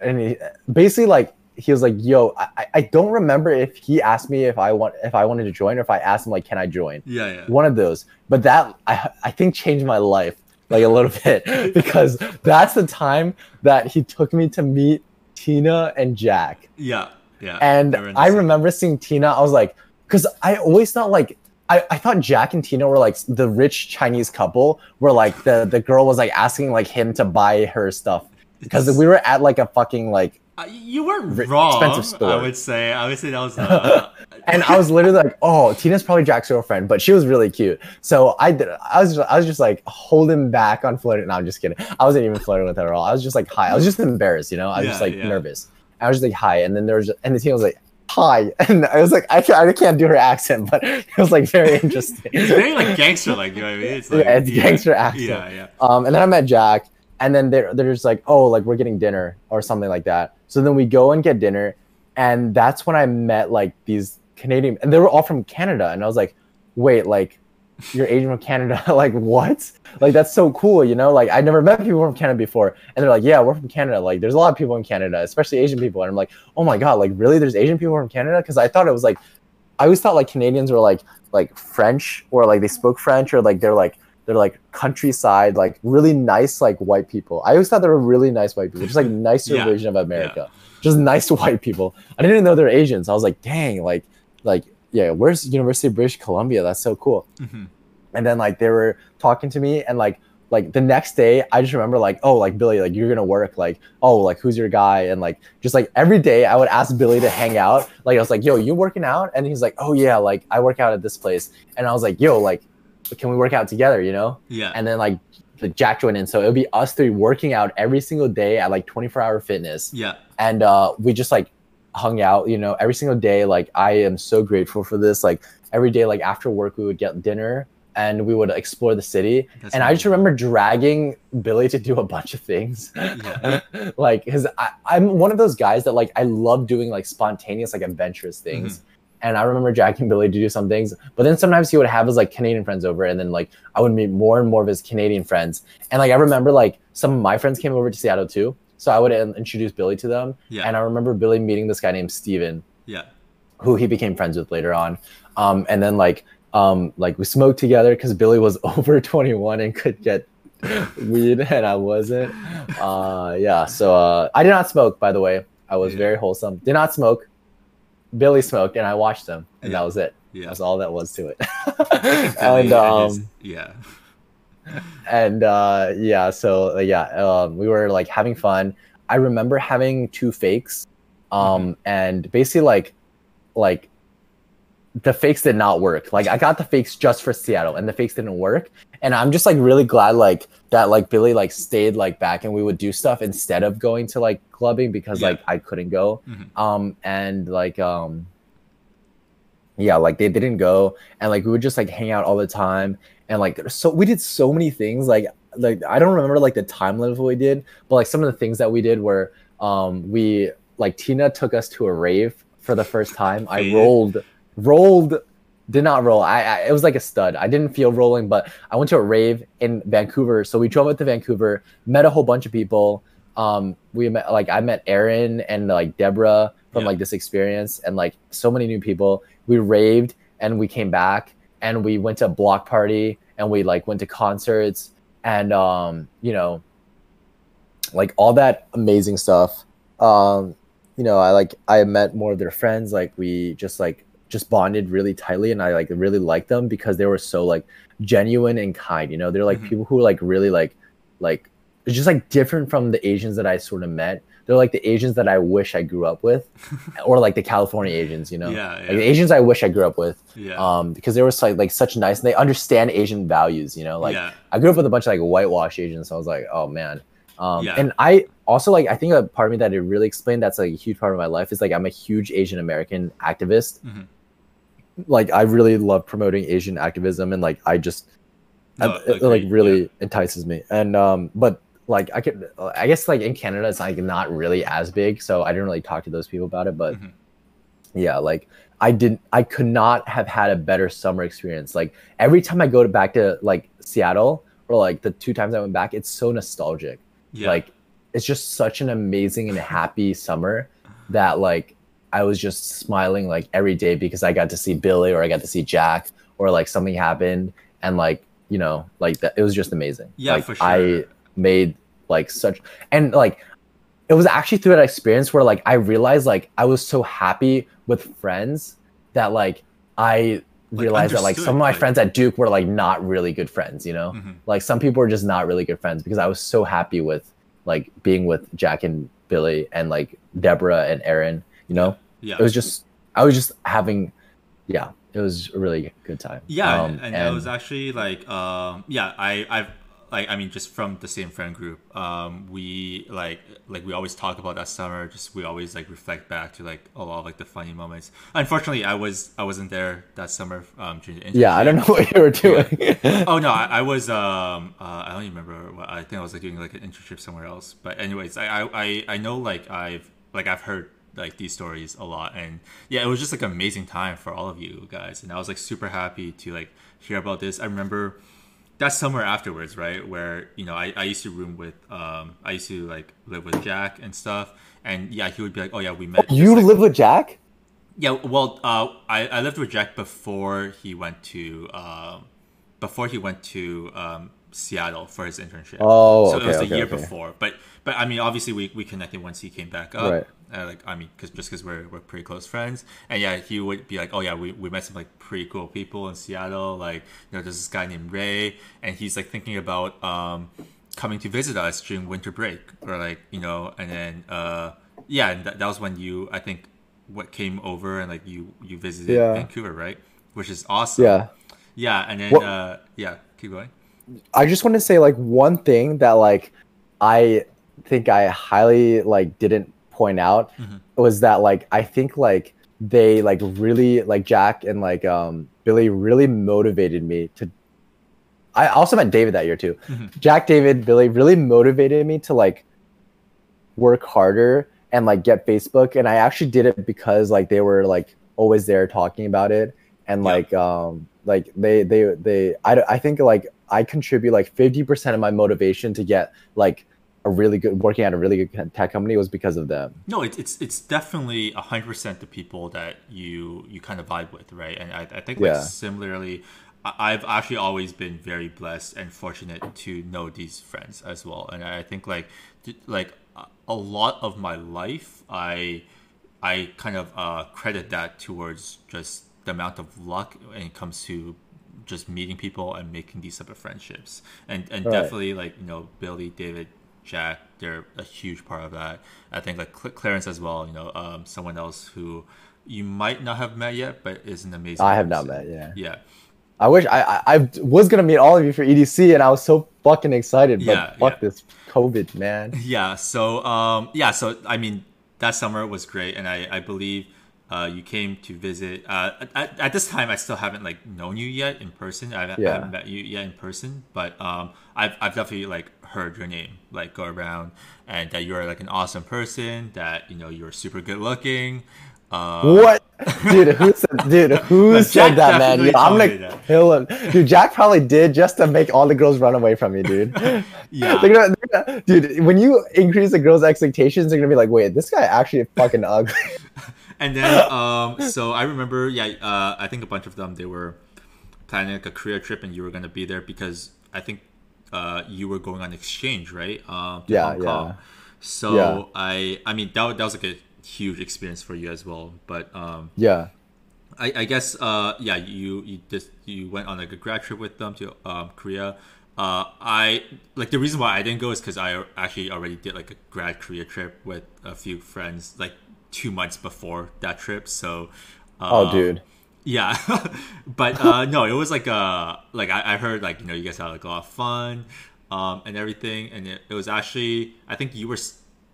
and he, basically like he was like, "Yo, I, I- don't remember if he asked me if I want if I wanted to join or if I asked him like, can I join? Yeah. Yeah. One of those." But that I I think changed my life like a little bit because that's the time that he took me to meet Tina and Jack, Yeah. Yeah. and They were in the I remember seeing Tina. I was like, because I always thought like. I, I thought Jack and Tina were like the rich Chinese couple where like the, the girl was like asking like him to buy her stuff because we were at like a fucking like Uh, you weren't Ri- wrong. expensive store. I would say. I would say that was. Uh, and I was literally like, oh, Tina's probably Jack's girlfriend, but she was really cute. So I did. I was just, I was just like holding back on flirting. No, I'm just kidding. I wasn't even flirting with her at all. I was just like hi. I was just embarrassed, you know. I was just like yeah. nervous. I was just like hi, and then there was and the Tina was like hi, and I was like I can't, I can't do her accent, but it was like very interesting. it's very like gangster, like you know what I mean. It's like, Yeah, it's gangster accent. Yeah. Yeah. Um, and then I met Jack, and then they're they're just like, oh, like we're getting dinner or something like that. So then we go and get dinner, and that's when I met like these Canadian, and they were all from Canada, and I was like, wait, like you're Asian from Canada, like what? Like that's so cool, you know? Like I never met people from Canada before, and they're like, yeah, we're from Canada. Like there's a lot of people in Canada, especially Asian people, and I'm like, oh my god, like really? There's Asian people from Canada? Because I thought it was like, I always thought like Canadians were like like French or like they spoke French or like they're like they're like countryside, like really nice like white people. I always thought they were really nice white people, just like nicer Yeah, version of America, just nice white people. I didn't even know they're Asians. I was like, dang, like like yeah, where's University of British Columbia? That's so cool. Mhm. And then like they were talking to me and like like the next day i just remember like oh like billy like you're gonna work like oh like who's your guy and like just like every day i would ask billy to hang out like i was like yo you working out and he's like oh yeah like i work out at this place and i was like yo like can we work out together you know Yeah. and then like the jack joined in so it would be us three working out every single day at like 24 hour fitness yeah. and uh we just like hung out you know every single day like i am so grateful for this. Like every day like after work we would get dinner and we would explore the city. That's and i just remember dragging billy to do a bunch of things. Yeah. like because i'm one of those guys that like i love doing like spontaneous like adventurous things. Mm-hmm. And i remember dragging billy to do some things. But then sometimes he would have his like canadian friends over and then like i would meet more and more of his canadian friends. And like i remember like some of my friends came over to seattle too so i would in- introduce billy to them Yeah. and I remember Billy meeting this guy named Steven, Yeah. who he became friends with later on. Um, and then like um, like we smoked together because Billy was over 21 and could get weed and I wasn't. Uh, yeah, so uh, I did not smoke, by the way. I was Yeah. very wholesome. Did not smoke. Billy smoked and I watched him, and Yeah. that was it. Yeah. That's all that was to it. And um, yeah. And uh yeah so uh, yeah um we were like having fun. I remember having two fakes um and basically like like the fakes did not work. Like i got the fakes just for seattle and the fakes didn't work. And i'm just like really glad like that like billy like stayed like back and we would do stuff instead of going to like clubbing because Yeah. like i couldn't go. Mhm. um and like um yeah like they didn't go. And like we would just like hang out all the time and like so we did so many things like like i don't remember like the time limit of what we did but like some of the things that we did were um we like tina took us to a rave for the first time. I rolled rolled did not roll. I, I it was like a stud. I didn't feel rolling but i went to a rave in vancouver. So we drove up to vancouver met a whole bunch of people. Um we met like i met aaron and like deborah from Yeah. like this experience and like so many new people. We raved and we came back and we went to a block party and we like went to concerts and um you know like all that amazing stuff. Um you know i like i met more of their friends like we just like just bonded really tightly and i like really liked them because they were so like genuine and kind you know? They're like Mhm. people who like really like like it's just like different from the asians that i sort of met they're like the asians that i wish i grew up with or like the california asians you know Yeah. like the asians i wish i grew up with Yeah. um because they were like like such nice and they understand asian values you know like yeah. I grew up with a bunch of like whitewash Asians, so I was like, oh man. Um, Yeah. And I also like I think a part of me that it really explained that's like a huge part of my life is like I'm a huge Asian American activist. Mhm. Like I really love promoting Asian activism and like I just No, I- it, like really yeah. entices me. And um, but like I could I guess like in Canada it's like not really as big, so I didn't really talk to those people about it. But Mhm. yeah, like I didn't I could not have had a better summer experience. Like every time I go to back to like Seattle or like the two times I went back, it's so nostalgic. Yeah. Like it's just such an amazing and happy summer that like I was just smiling like every day because I got to see Billy or I got to see Jack or like something happened and like you know like that it was just amazing. Yeah, like, for sure. I made like such and like it was actually through that experience where like I realized like I was so happy with friends that like I Like, realized that like some of my like- friends at Duke were like not really good friends, you know? Mhm. Like some people were just not really good friends because I was so happy with like being with Jack and Billy and like Deborah and Aaron, you know? Yeah. It was just I was just having yeah, it was a really good time. Yeah, Um, and, it was actually like, um, yeah, I, I've like, I mean, just from the same friend group, um, we like, like we always talk about that summer. Just we always like reflect back to like a lot of like the funny moments. Unfortunately, I was I wasn't there that summer um, during the yeah, I don't know what you were doing. oh no, I, I was. Um, uh, I don't even remember. What, I think I was like doing like an internship somewhere else. But anyways, I, I, I, I know like I've like I've heard like these stories a lot, and yeah, it was just like an amazing time for all of you guys, and I was like super happy to like hear about this. I remember that summer afterwards, right, where you know I, I used to room with um I used to like live with Jack and stuff, and yeah, he would be like, oh yeah, we met. you like, live with Jack? yeah, well, uh, I, I lived with Jack before he went to um, before he went to um, Seattle for his internship. Oh, so okay, it was the okay, year okay. before. But but I mean, obviously we, we connected once he came back up. Right. Uh, like I mean, cause, just because we're we're pretty close friends, and yeah, he would be like, oh yeah, we, we met some like pretty cool people in Seattle. Like you know, there's this guy named Ray, and he's like thinking about um coming to visit us during winter break, or like you know, and then uh yeah, and that, that was when you I think what came over and like you you visited Yeah. Vancouver, right? Which is awesome. Yeah. Yeah, and then What- uh yeah, keep going. I just want to say like one thing that like I think I highly like didn't point out Mhm. was that like I think like they like really like Jack and like um Billy really motivated me to I also met David that year too. Mhm. Jack, David, Billy really motivated me to like work harder and like get Facebook and I actually did it because like they were like always there talking about it and Yeah. like um like they they they I, I think like I contribute like 50% of my motivation to get like a really good working at a really good tech company was because of them. No, it's it's it's definitely hundred percent the people that you you kind of vibe with, right? And I, I think like Yeah. similarly, I've actually always been very blessed and fortunate to know these friends as well. And I think like like a- a lot of my life, I I kind of uh, credit that towards just the amount of luck when it comes to just meeting people and making these type of friendships. And and Right. definitely like you know Billy, David, Jack, they're a huge part of that. I think like Cl- Clarence as well. You know, um, someone else who you might not have met yet, but is an amazing. I have not met, yeah. Yeah. I wish I, I I was gonna meet all of you for EDC and I was so fucking excited, but Yeah, fuck yeah. this COVID, man. Yeah. So um, yeah. So I mean, that summer was great, and I I believe uh, you came to visit. Uh, at, at this time, I still haven't like known you yet in person. I, I Yeah. haven't met you yet in person, but um, I've I've definitely like heard your name like go around, and that you're like an awesome person. That you know you're super good looking. Uh, What, dude? Who said, dude? Who said Jack that, man? Yo, I'm told me gonna that. kill him, dude. Jack probably did just to make all the girls run away from me, dude. Yeah. They're gonna, they're gonna- dude. When you increase the girls' expectations, they're gonna be like, "Wait, this guy actually fucking ugly." And then, um, so I remember, yeah, uh, I think a bunch of them they were planning like a Korea trip, and you were gonna be there because I think uh, you were going on exchange, right? Um, to Yeah, yeah. So Yeah. I, I mean, that, that was like a huge experience for you as well. But um, yeah, I, I guess, uh, yeah, you you just you went on like a grad trip with them to um, Korea. Uh, I like the reason why I didn't go is because I actually already did like a grad Korea trip with a few friends like two months before that trip. So, oh, um, dude. yeah, but uh, no, it was like uh like I, I heard like you know you guys had like a lot of fun, um, and everything, and it, it was actually I think you were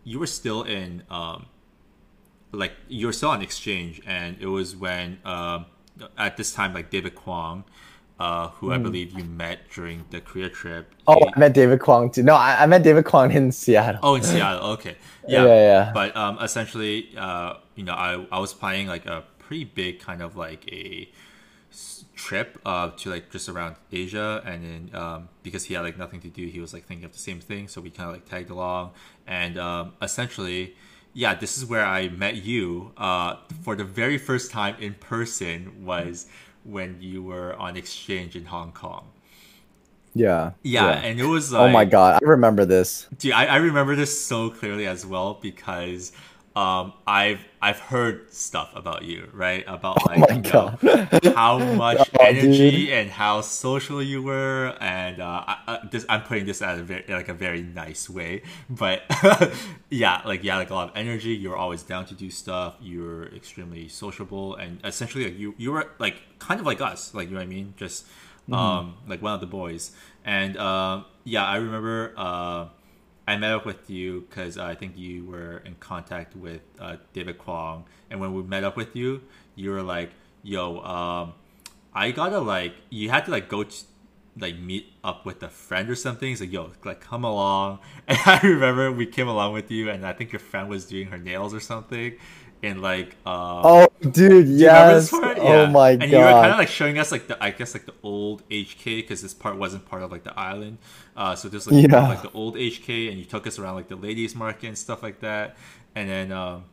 you were still in um, like you were still on exchange, and it was when um at this time like David Kwong, uh, who I believe you met during the Korea trip. Hmm. Oh, I met David Kwong too. No, I, I met David Kwong in Seattle. Oh, in Seattle. Okay. Yeah, Yeah. yeah. But um, essentially, uh, you know, I, I was planning like a pretty big kind of like a trip uh, to like just around Asia, and then um, because he had like nothing to do, he was like thinking of the same thing, so we kind of like tagged along, and um, essentially. Yeah, this is where I met you uh, for the very first time in person was when you were on exchange in Hong Kong. Yeah, Yeah, and it was like oh my god, I remember this. Dude, I, I remember this so clearly as well because um, I've I've heard stuff about you, right? About like Oh you know, how much Oh, energy dude. and how social you were, and uh, I, I, this I'm putting this at a very like a very nice way, but yeah, like you had like a lot of energy. You were always down to do stuff. You were extremely sociable, and essentially like you you were like kind of like us, like you know what I mean, just Mm-hmm. um like one of the boys. And um, yeah, I remember. Uh, I met up with you because I think you were in contact with uh, David Kwong, and when we met up with you, you were like, "Yo, um, I gotta like," you had to like go like meet up with a friend or something. He's like, "Yo, like come along." And I remember we came along with you, and I think your friend was doing her nails or something, and like, um, Oh, dude, yes. Oh Yeah. my and you were kind of god. like showing us like the I guess like the old HK because this part wasn't part of like the island. Uh, so just like, Yeah. like the old HK, and you took us around like the ladies market and stuff like that. And then um,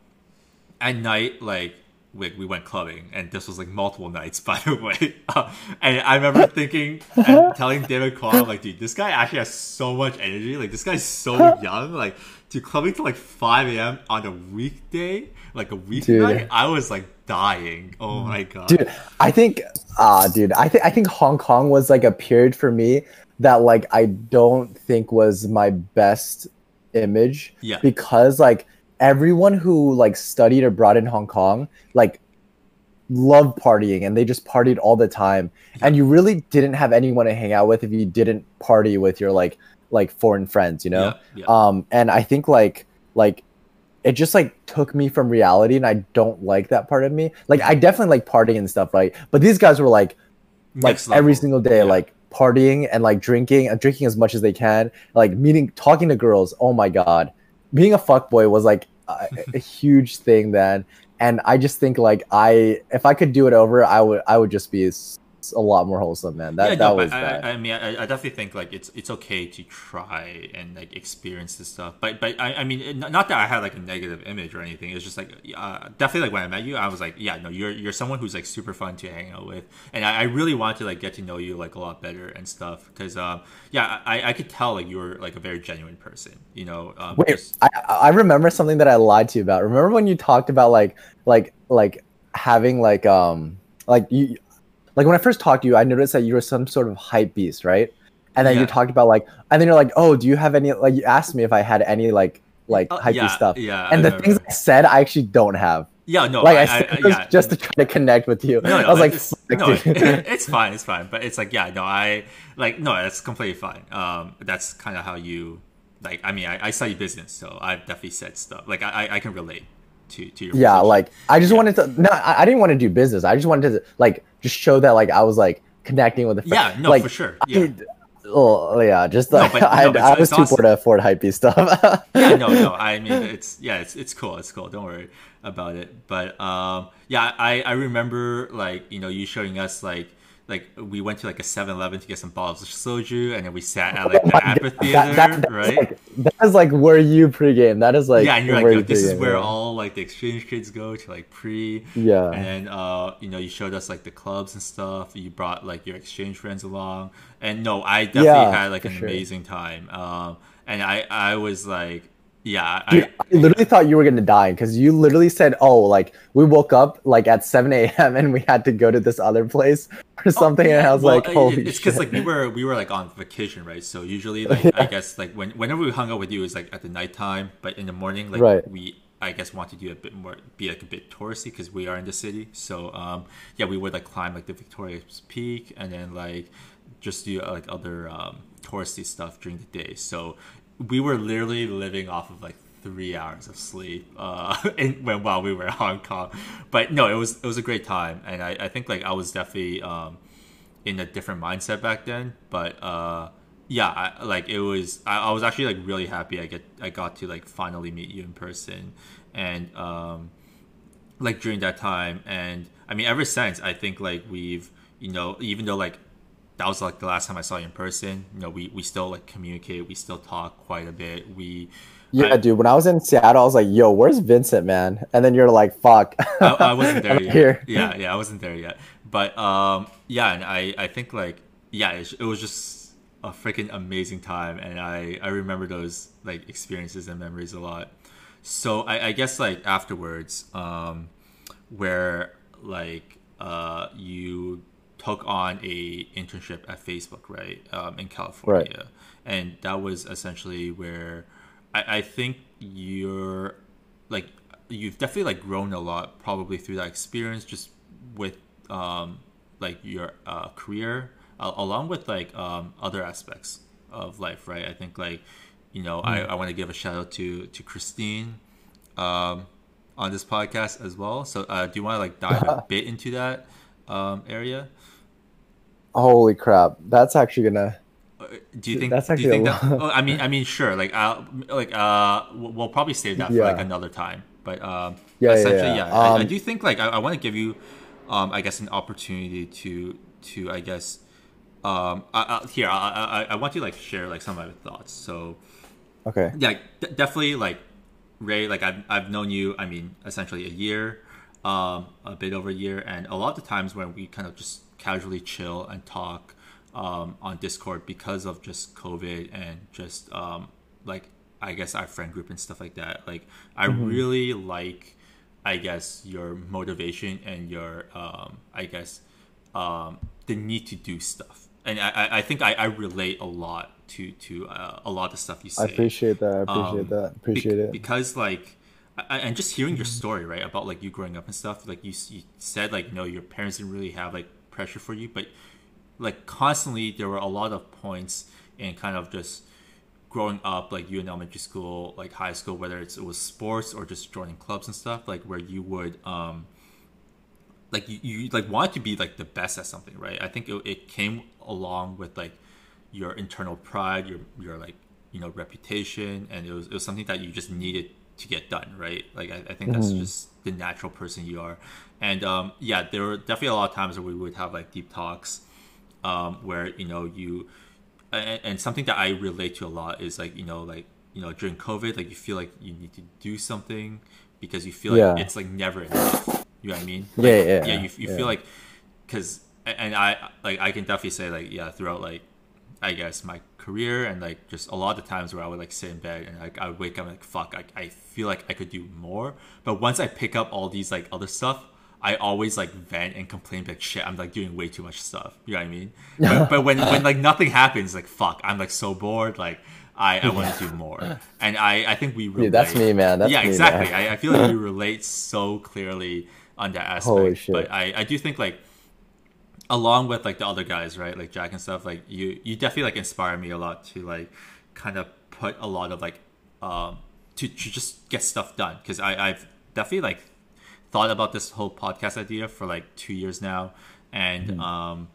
at night, like we, we went clubbing, and this was like multiple nights, by the way. Uh, and I remember thinking and telling David Kwong, like, dude, this guy actually has so much energy. Like, this guy's so young. Like, to clubbing till like 5 a.m. on a weekday, like a weeknight, I was like dying. Oh my god, dude i think ah dude i think i think hong kong was like a period for me that like i don't think was my best image Yeah. because like everyone who like studied abroad in hong kong like loved partying and they just partied all the time. And you really didn't have anyone to hang out with if you didn't party with your like like foreign friends you know? Yeah, yeah. um and i think like like it just like took me from reality and i don't like that part of me. Like i definitely like partying and stuff right? But these guys were like like every single day Yeah. like partying and like drinking and drinking as much as they can. Like meeting talking to girls oh my god being a fuckboy was like a, a huge thing then. And i just think like i if i could do it over i would i would just be a lot more wholesome man that yeah, that no, was I, bad. I, I mean, I, I definitely think like it's it's okay to try and like experience this stuff. But but I, I mean, not that I had like a negative image or anything. It's just like uh, definitely like when I met you, I was like, yeah, no, you're you're someone who's like super fun to hang out with, and I, I really wanted to like get to know you like a lot better and stuff. Because um, yeah, I, I could tell like you were like a very genuine person. You know, um, Wait, just- I I remember something that I lied to you about. Remember when you talked about like like like having like um like you like when I first talked to you, I noticed that you were some sort of hype beast, right? And then Yeah. you talked about like, and then you're like, oh, do you have any? Like you asked me if I had any like like Uh, hype yeah, stuff. yeah, And the things I said, I actually don't have. yeah, no, like I, I, I, yeah. just to try to connect with you. No, no, I was like, it's, "Fuck, no, it- it's fine, it's fine. But it's like, yeah, no, I like, no, that's completely fine. Um, that's kind of how you, like, I mean, I, I study business, so I've definitely said stuff. Like, I- I can relate to to your. yeah position. like i just Yeah. wanted to no I, I didn't want to do business i just wanted to like just show that like i was like connecting with the yeah, no, like, for sure. I- Yeah, oh yeah just No, like but- no, I, but I it's was too awesome. poor to afford hypey stuff yeah, no, no. I mean, it's yeah, it's it's cool. It's cool. Don't worry about it. But um, yeah, I I remember like you know you showing us like. Like we went to like a 7-Eleven to get some bottles of soju, and then we sat at like Oh the amphitheater, that, that, that's right? like, that is like where you pregame that is like yeah, and you're like, yo, this is where yeah. all like the exchange kids go to like pre, yeah and uh, you know, you showed us like the clubs and stuff. You brought like your exchange friends along, and no, I definitely Yeah, had like an sure. amazing time. Um, and I I was like, yeah, Dude, I, I literally thought you were gonna die because you literally said, "Oh, like we woke up like at 7 a.m. and we had to go to this other place or something," and I was Oh, Well, like, "Holy it's because like we were we were like on vacation, right? So usually, like I guess like when whenever we hung out with you, is like at the nighttime, but in the morning, like Right. we I guess want to do a bit more, be like a bit touristy because we are in the city. So um, yeah, we would like climb like the Victoria's Peak and then like just do uh, like other um, touristy stuff during the day. So we were literally living off of like three hours of sleep uh in, when while we were in Hong Kong. But no, it was it was a great time, and I, I think like I was definitely um in a different mindset back then. But uh yeah, I, like it was I, I was actually like really happy I get I got to like finally meet you in person, and um like during that time. And i mean ever since i think like we've you know even though like that was like the last time i saw you in person you know we we still like communicate. We still talk quite a bit. We yeah, I- dude. When I was in Seattle, I was like, "Yo, where's Vincent, man?" And then you're like, "Fuck." I, I wasn't there yet. here. Yeah, yeah, I wasn't there yet. But um, yeah, and I, I think like yeah, it, it was just a freaking amazing time, and I, I remember those like experiences and memories a lot. So I, I guess like afterwards, um, where like uh, you took on a internship at Facebook, right, um, in California, right. and that was essentially where I, I think you're like you've definitely like grown a lot probably through that experience just with um like your uh, career uh, along with like um other aspects of life right i think like you know i, I want to give a shout out to to christine um on this podcast as well so uh do you want to like dive a bit into that um area Holy crap! That's actually gonna. Do you think That's do you think actually that, oh, i mean i mean sure like uh like uh we'll probably save that for like another time but um Yeah, yeah, essentially yeah. yeah, I, I Um, do think like i, I want to give you um i guess an opportunity to to i guess um I, I, here I, I i want to like share like some of my thoughts so Okay. yeah d- definitely like ray like I've, I've known you i mean essentially a year um, a bit over a year, and a lot of the times when we kind of just casually chill and talk um, on Discord because of just COVID and just um, like I guess our friend group and stuff like that. Like I Mm-hmm. really like, I guess your motivation and your um, I guess um, the need to do stuff. And I, I- think I, I relate a lot to to uh, a lot of the stuff you say. I appreciate that. I appreciate Um, that. Appreciate Be- it. because like I- and just hearing your story right about like you growing up and stuff like you, you said like no your parents didn't really have like pressure for you but like constantly there were a lot of points in kind of just growing up like you in elementary school like high school whether it's, it was sports or just joining clubs and stuff like where you would um like you, you like wanted to be like the best at something right? I think it, it came along with like your internal pride your your like you know reputation and it was, it was something that you just needed to get done right? Like i, I think that's just the natural person you are. And um yeah there were definitely a lot of times where we would have like deep talks um where you know you and, and something that i relate to a lot is like you know like you know during covid like you feel like you need to do something because you feel like Yeah. it's like never enough you know what i mean Yeah, yeah, yeah you, you yeah. feel like because and i like i can definitely say like yeah throughout like i guess my career and like just a lot of the times where i would like sit in bed and like i would wake up and like fuck I, I feel like i could do more but once i pick up all these like other stuff I always like vent and complain like shit. I'm like doing way too much stuff. You know what I mean? But, but when when like nothing happens, like fuck, I'm like so bored. Like I, I want to do more. And I I think we relate. Dude, that's me, man. That's yeah, me, exactly. I, I feel like we relate so clearly on that aspect. Holy shit. But I I do think like along with like the other guys, right? Like Jack and stuff, like you you definitely like inspire me a lot to like kind of put a lot of like um to, to just get stuff done because I I've definitely like thought about this whole podcast idea for like two years now. And um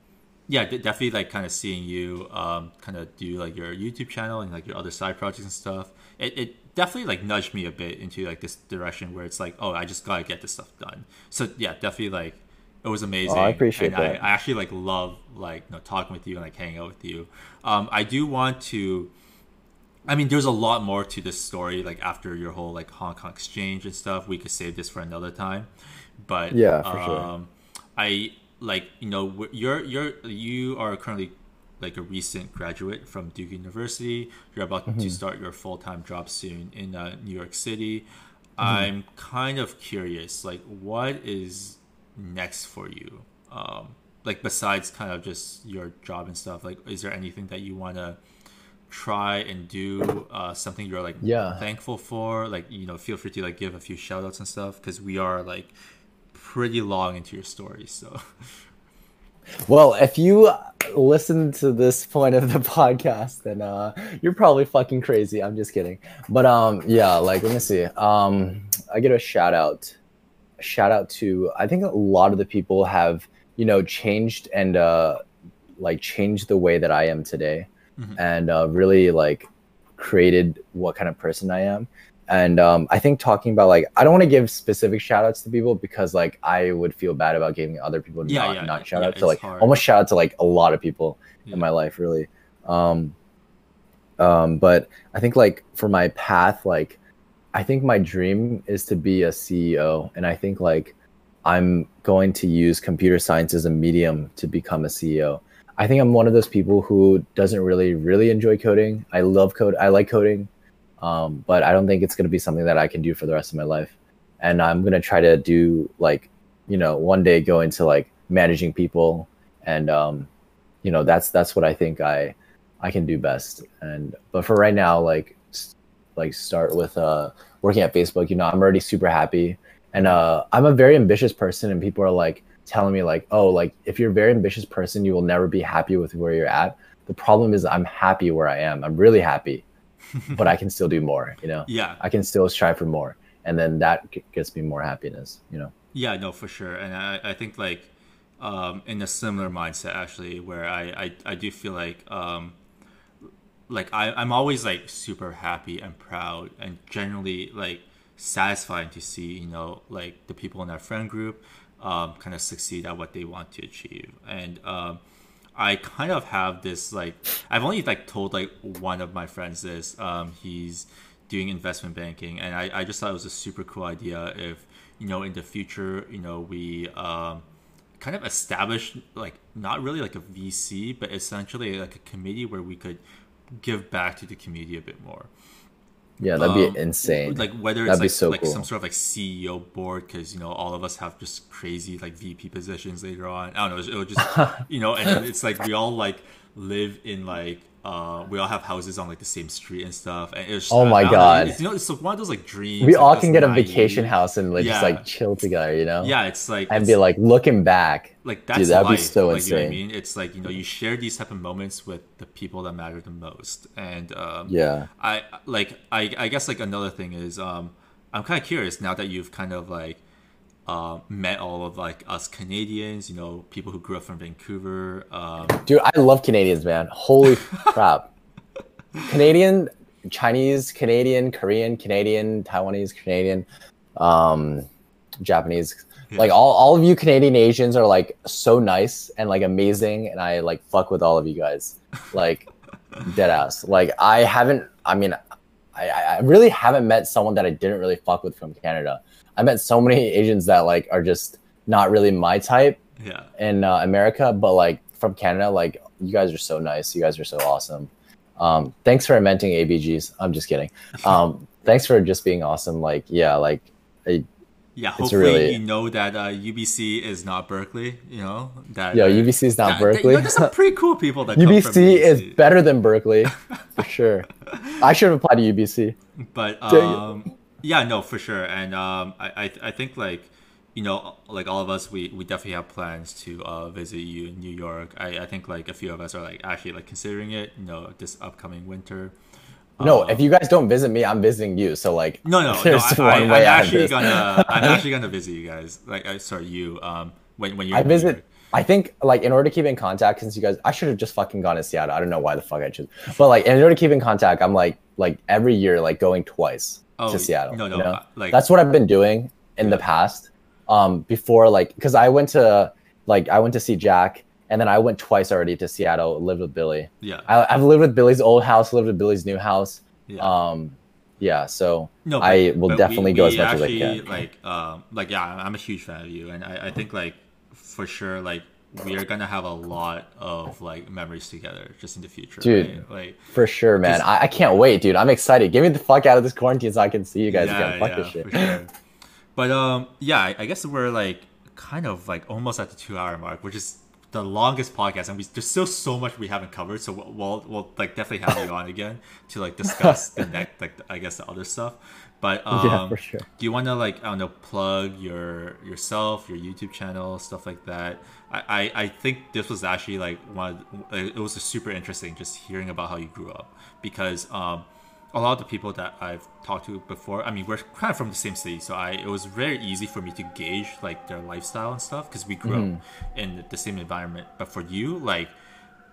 yeah de- definitely like kind of seeing you um kind of do like your youtube channel and like your other side projects and stuff it, it definitely like nudged me a bit into like this direction where it's like oh i just gotta get this stuff done. So yeah definitely like it was amazing Oh, I appreciate and I, that. I actually like love like you know talking with you and like hanging out with you. Um i do want to I mean, there's a lot more to this story. Like after your whole like Hong Kong exchange and stuff, we could save this for another time. But Yeah, for sure. um, I like you know you're you're you are currently like a recent graduate from Duke University. You're about Mm-hmm. to start your full time job soon in uh, New York City. Mm-hmm. I'm kind of curious, like what is next for you? Um, like besides kind of just your job and stuff. Like, is there anything that you want to try and do uh, something you're like Yeah. thankful for like you know feel free to like give a few shout outs and stuff because we are like pretty long into your story so Well, if you listen to this point of the podcast, then uh, you're probably fucking crazy. I'm just kidding. But um, yeah, like let me see. Um, I get a shout out. Shout out to I think a lot of the people have you know changed and uh, like changed the way that I am today, Mhm. and uh, really like created what kind of person I am. And um, I think talking about like I don't want to give specific shout outs to people because like I would feel bad about giving other people Yeah, not, yeah, not shout yeah, out to like hard. almost shout out to like a lot of people in my life really um um but i think like for my path like i think my dream is to be a ceo and i think like i'm going to use computer science as a medium to become a ceo i think i'm one of those people who doesn't really really enjoy coding. I love code i like coding um, but i don't think it's going to be something that i can do for the rest of my life. And i'm going to try to do like you know one day go into like managing people and um you know that's that's what i think i i can do best. And but for right now like like start with uh working at facebook. You know i'm already super happy. And uh i'm a very ambitious person and people are like telling me like oh like if you're a very ambitious person you will never be happy with where you're at. The problem is i'm happy where i am. I'm really happy but i can still do more you know? Yeah. I can still strive for more and then that g- gets me more happiness you know? Yeah no for sure and i, I think like um, in a similar mindset actually where I, I, I do feel like um, like I, I'm always like super happy and proud and generally like satisfying to see you know like the people in our friend group um, kind of succeed at what they want to achieve and um, I kind of have this like I've only like told like one of my friends this um, he's doing investment banking, and I, I just thought it was a super cool idea. If you know in the future, you know we um, kind of establish like not really like a VC, but essentially like a committee where we could give back to the community a bit more. Yeah, that'd be Um, insane. Like whether it's That'd be like, so like cool. some sort of like CEO board, because you know all of us have just crazy like VP positions later on. I don't know. It would just you know, and it's like we all like live in like uh we all have houses on like the same street and stuff. And it's Oh my God. it's, you know, it's like one of those like dreams. we like, all can get a vacation house and like just like chill together, you know? Yeah, it's like And it's, be like looking back. like that's that'd be life. so like, You know what I insane. mean? It's like you know you share these type of moments with the people that matter the most, and um, Yeah. I like I I guess like another thing is um I'm kind of curious now that you've kind of like uh, met all of like us Canadians, you know, people who grew up from Vancouver. Um, Dude, I love Canadians, man. Holy crap. Canadian, Chinese, Canadian, Korean, Canadian, Taiwanese, Canadian, um, Japanese. Like all, all of you Canadian Asians are like so nice and like amazing, and I like fuck with all of you guys. Like dead ass. Like I haven't. I mean, I, I really haven't met someone that I didn't really fuck with from Canada. I met so many Asians that like are just not really my type, yeah, in uh, America, but like from Canada, like you guys are so nice. You guys are so awesome. Um, thanks for inventing ABGs. I'm just kidding. Um, thanks for just being awesome. Like, yeah, like, I, yeah. Hopefully, really- you know that uh, UBC is not Berkeley. You know that. yo, uh, UBC is not that- that- Berkeley. you know, there's some pretty cool people that come from UBC is better than Berkeley, for sure. I should have applied to UBC. but um yeah no for sure and um I, I i think like you know like all of us we we definitely have plans to uh visit you in new york i i think like a few of us are like actually like considering it you know this upcoming winter No, Uh, if you guys don't visit me, I'm visiting you. So like, no no, no I, one I, i'm way out of actually gonna i'm actually gonna visit you guys like i sorry you um when when you're I visit. York. I think like in order to keep in contact, since you guys, I should have just fucking gone to Seattle. I don't know why the fuck I chose, but like in order to keep in contact, I'm like like every year like going twice Oh, to Seattle. no, no, you know? uh, like- that's what I've been doing in the past. Um, before like because I went to like I went to see Jack, and then I went twice already to Seattle. Lived with Billy. yeah I, I've lived with Billy's old house. Lived with Billy's new house. yeah Um, yeah. So No, I will definitely we, go we as much as I can. Like, um, like yeah, I'm a huge fan of you, and I, I think like for sure, like we are gonna have a lot of like memories together just in the future, Dude. right? Like, For sure, man. I, I can't wait, dude. I'm excited. Get me the fuck out of this quarantine so I can see you guys again. Fuck this shit. sure. But um, yeah, I, I guess we're like kind of like almost at the two hour mark, which is the longest podcast, and we there's still so much we haven't covered. So we'll we'll, we'll like definitely have you on again to like discuss the next like I guess the other stuff. But um, Yeah, for sure. do you want to like I don't know plug your yourself, your YouTube channel, stuff like that? I, I, I think this was actually like one. Of, it was super interesting just hearing about how you grew up because um, a lot of the people that I've talked to before, I mean, we're kind of from the same city, so I it was very easy for me to gauge like their lifestyle and stuff because we grew up in the same environment. But for you, like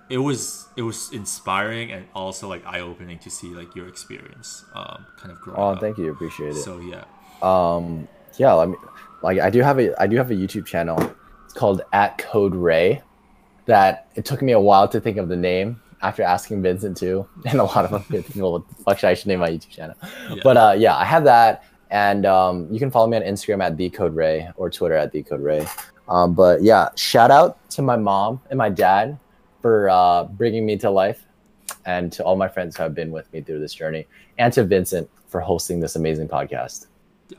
it was it was inspiring and also like eye opening to see like your experience, um, kind of growing Oh, up. thank you. Appreciate it. So yeah, um yeah let me like i do have a i do have a youtube channel it's called at code ray that it took me a while to think of the name after asking vincent too and a lot of other people should i should name my youtube channel Yeah. but uh yeah i have that and um you can follow me on instagram at the code ray or twitter at the code ray um but yeah shout out to my mom and my dad for uh bringing me to life and to all my friends who have been with me through this journey and to vincent for hosting this amazing podcast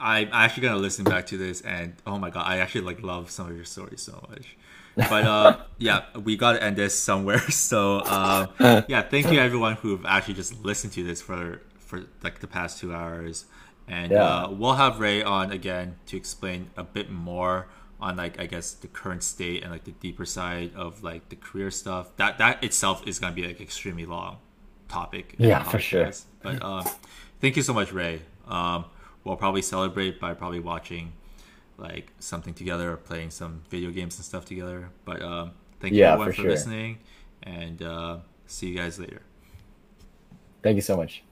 I'm actually gonna listen back to this, and oh my god, I actually like love some of your stories so much. But uh, yeah, we gotta end this somewhere. So uh, yeah, thank you everyone who've actually just listened to this for for like the past two hours, and Yeah. uh, we'll have Ray on again to explain a bit more on like I guess the current state and like the deeper side of like the career stuff. That that itself is gonna be like extremely long topic. Yeah, for sure. But uh, thank you so much, Ray. Um, we'll probably celebrate by probably watching like something together or playing some video games and stuff together. But um, thank you everyone for for sure. listening, and uh, see you guys later. Thank you so much.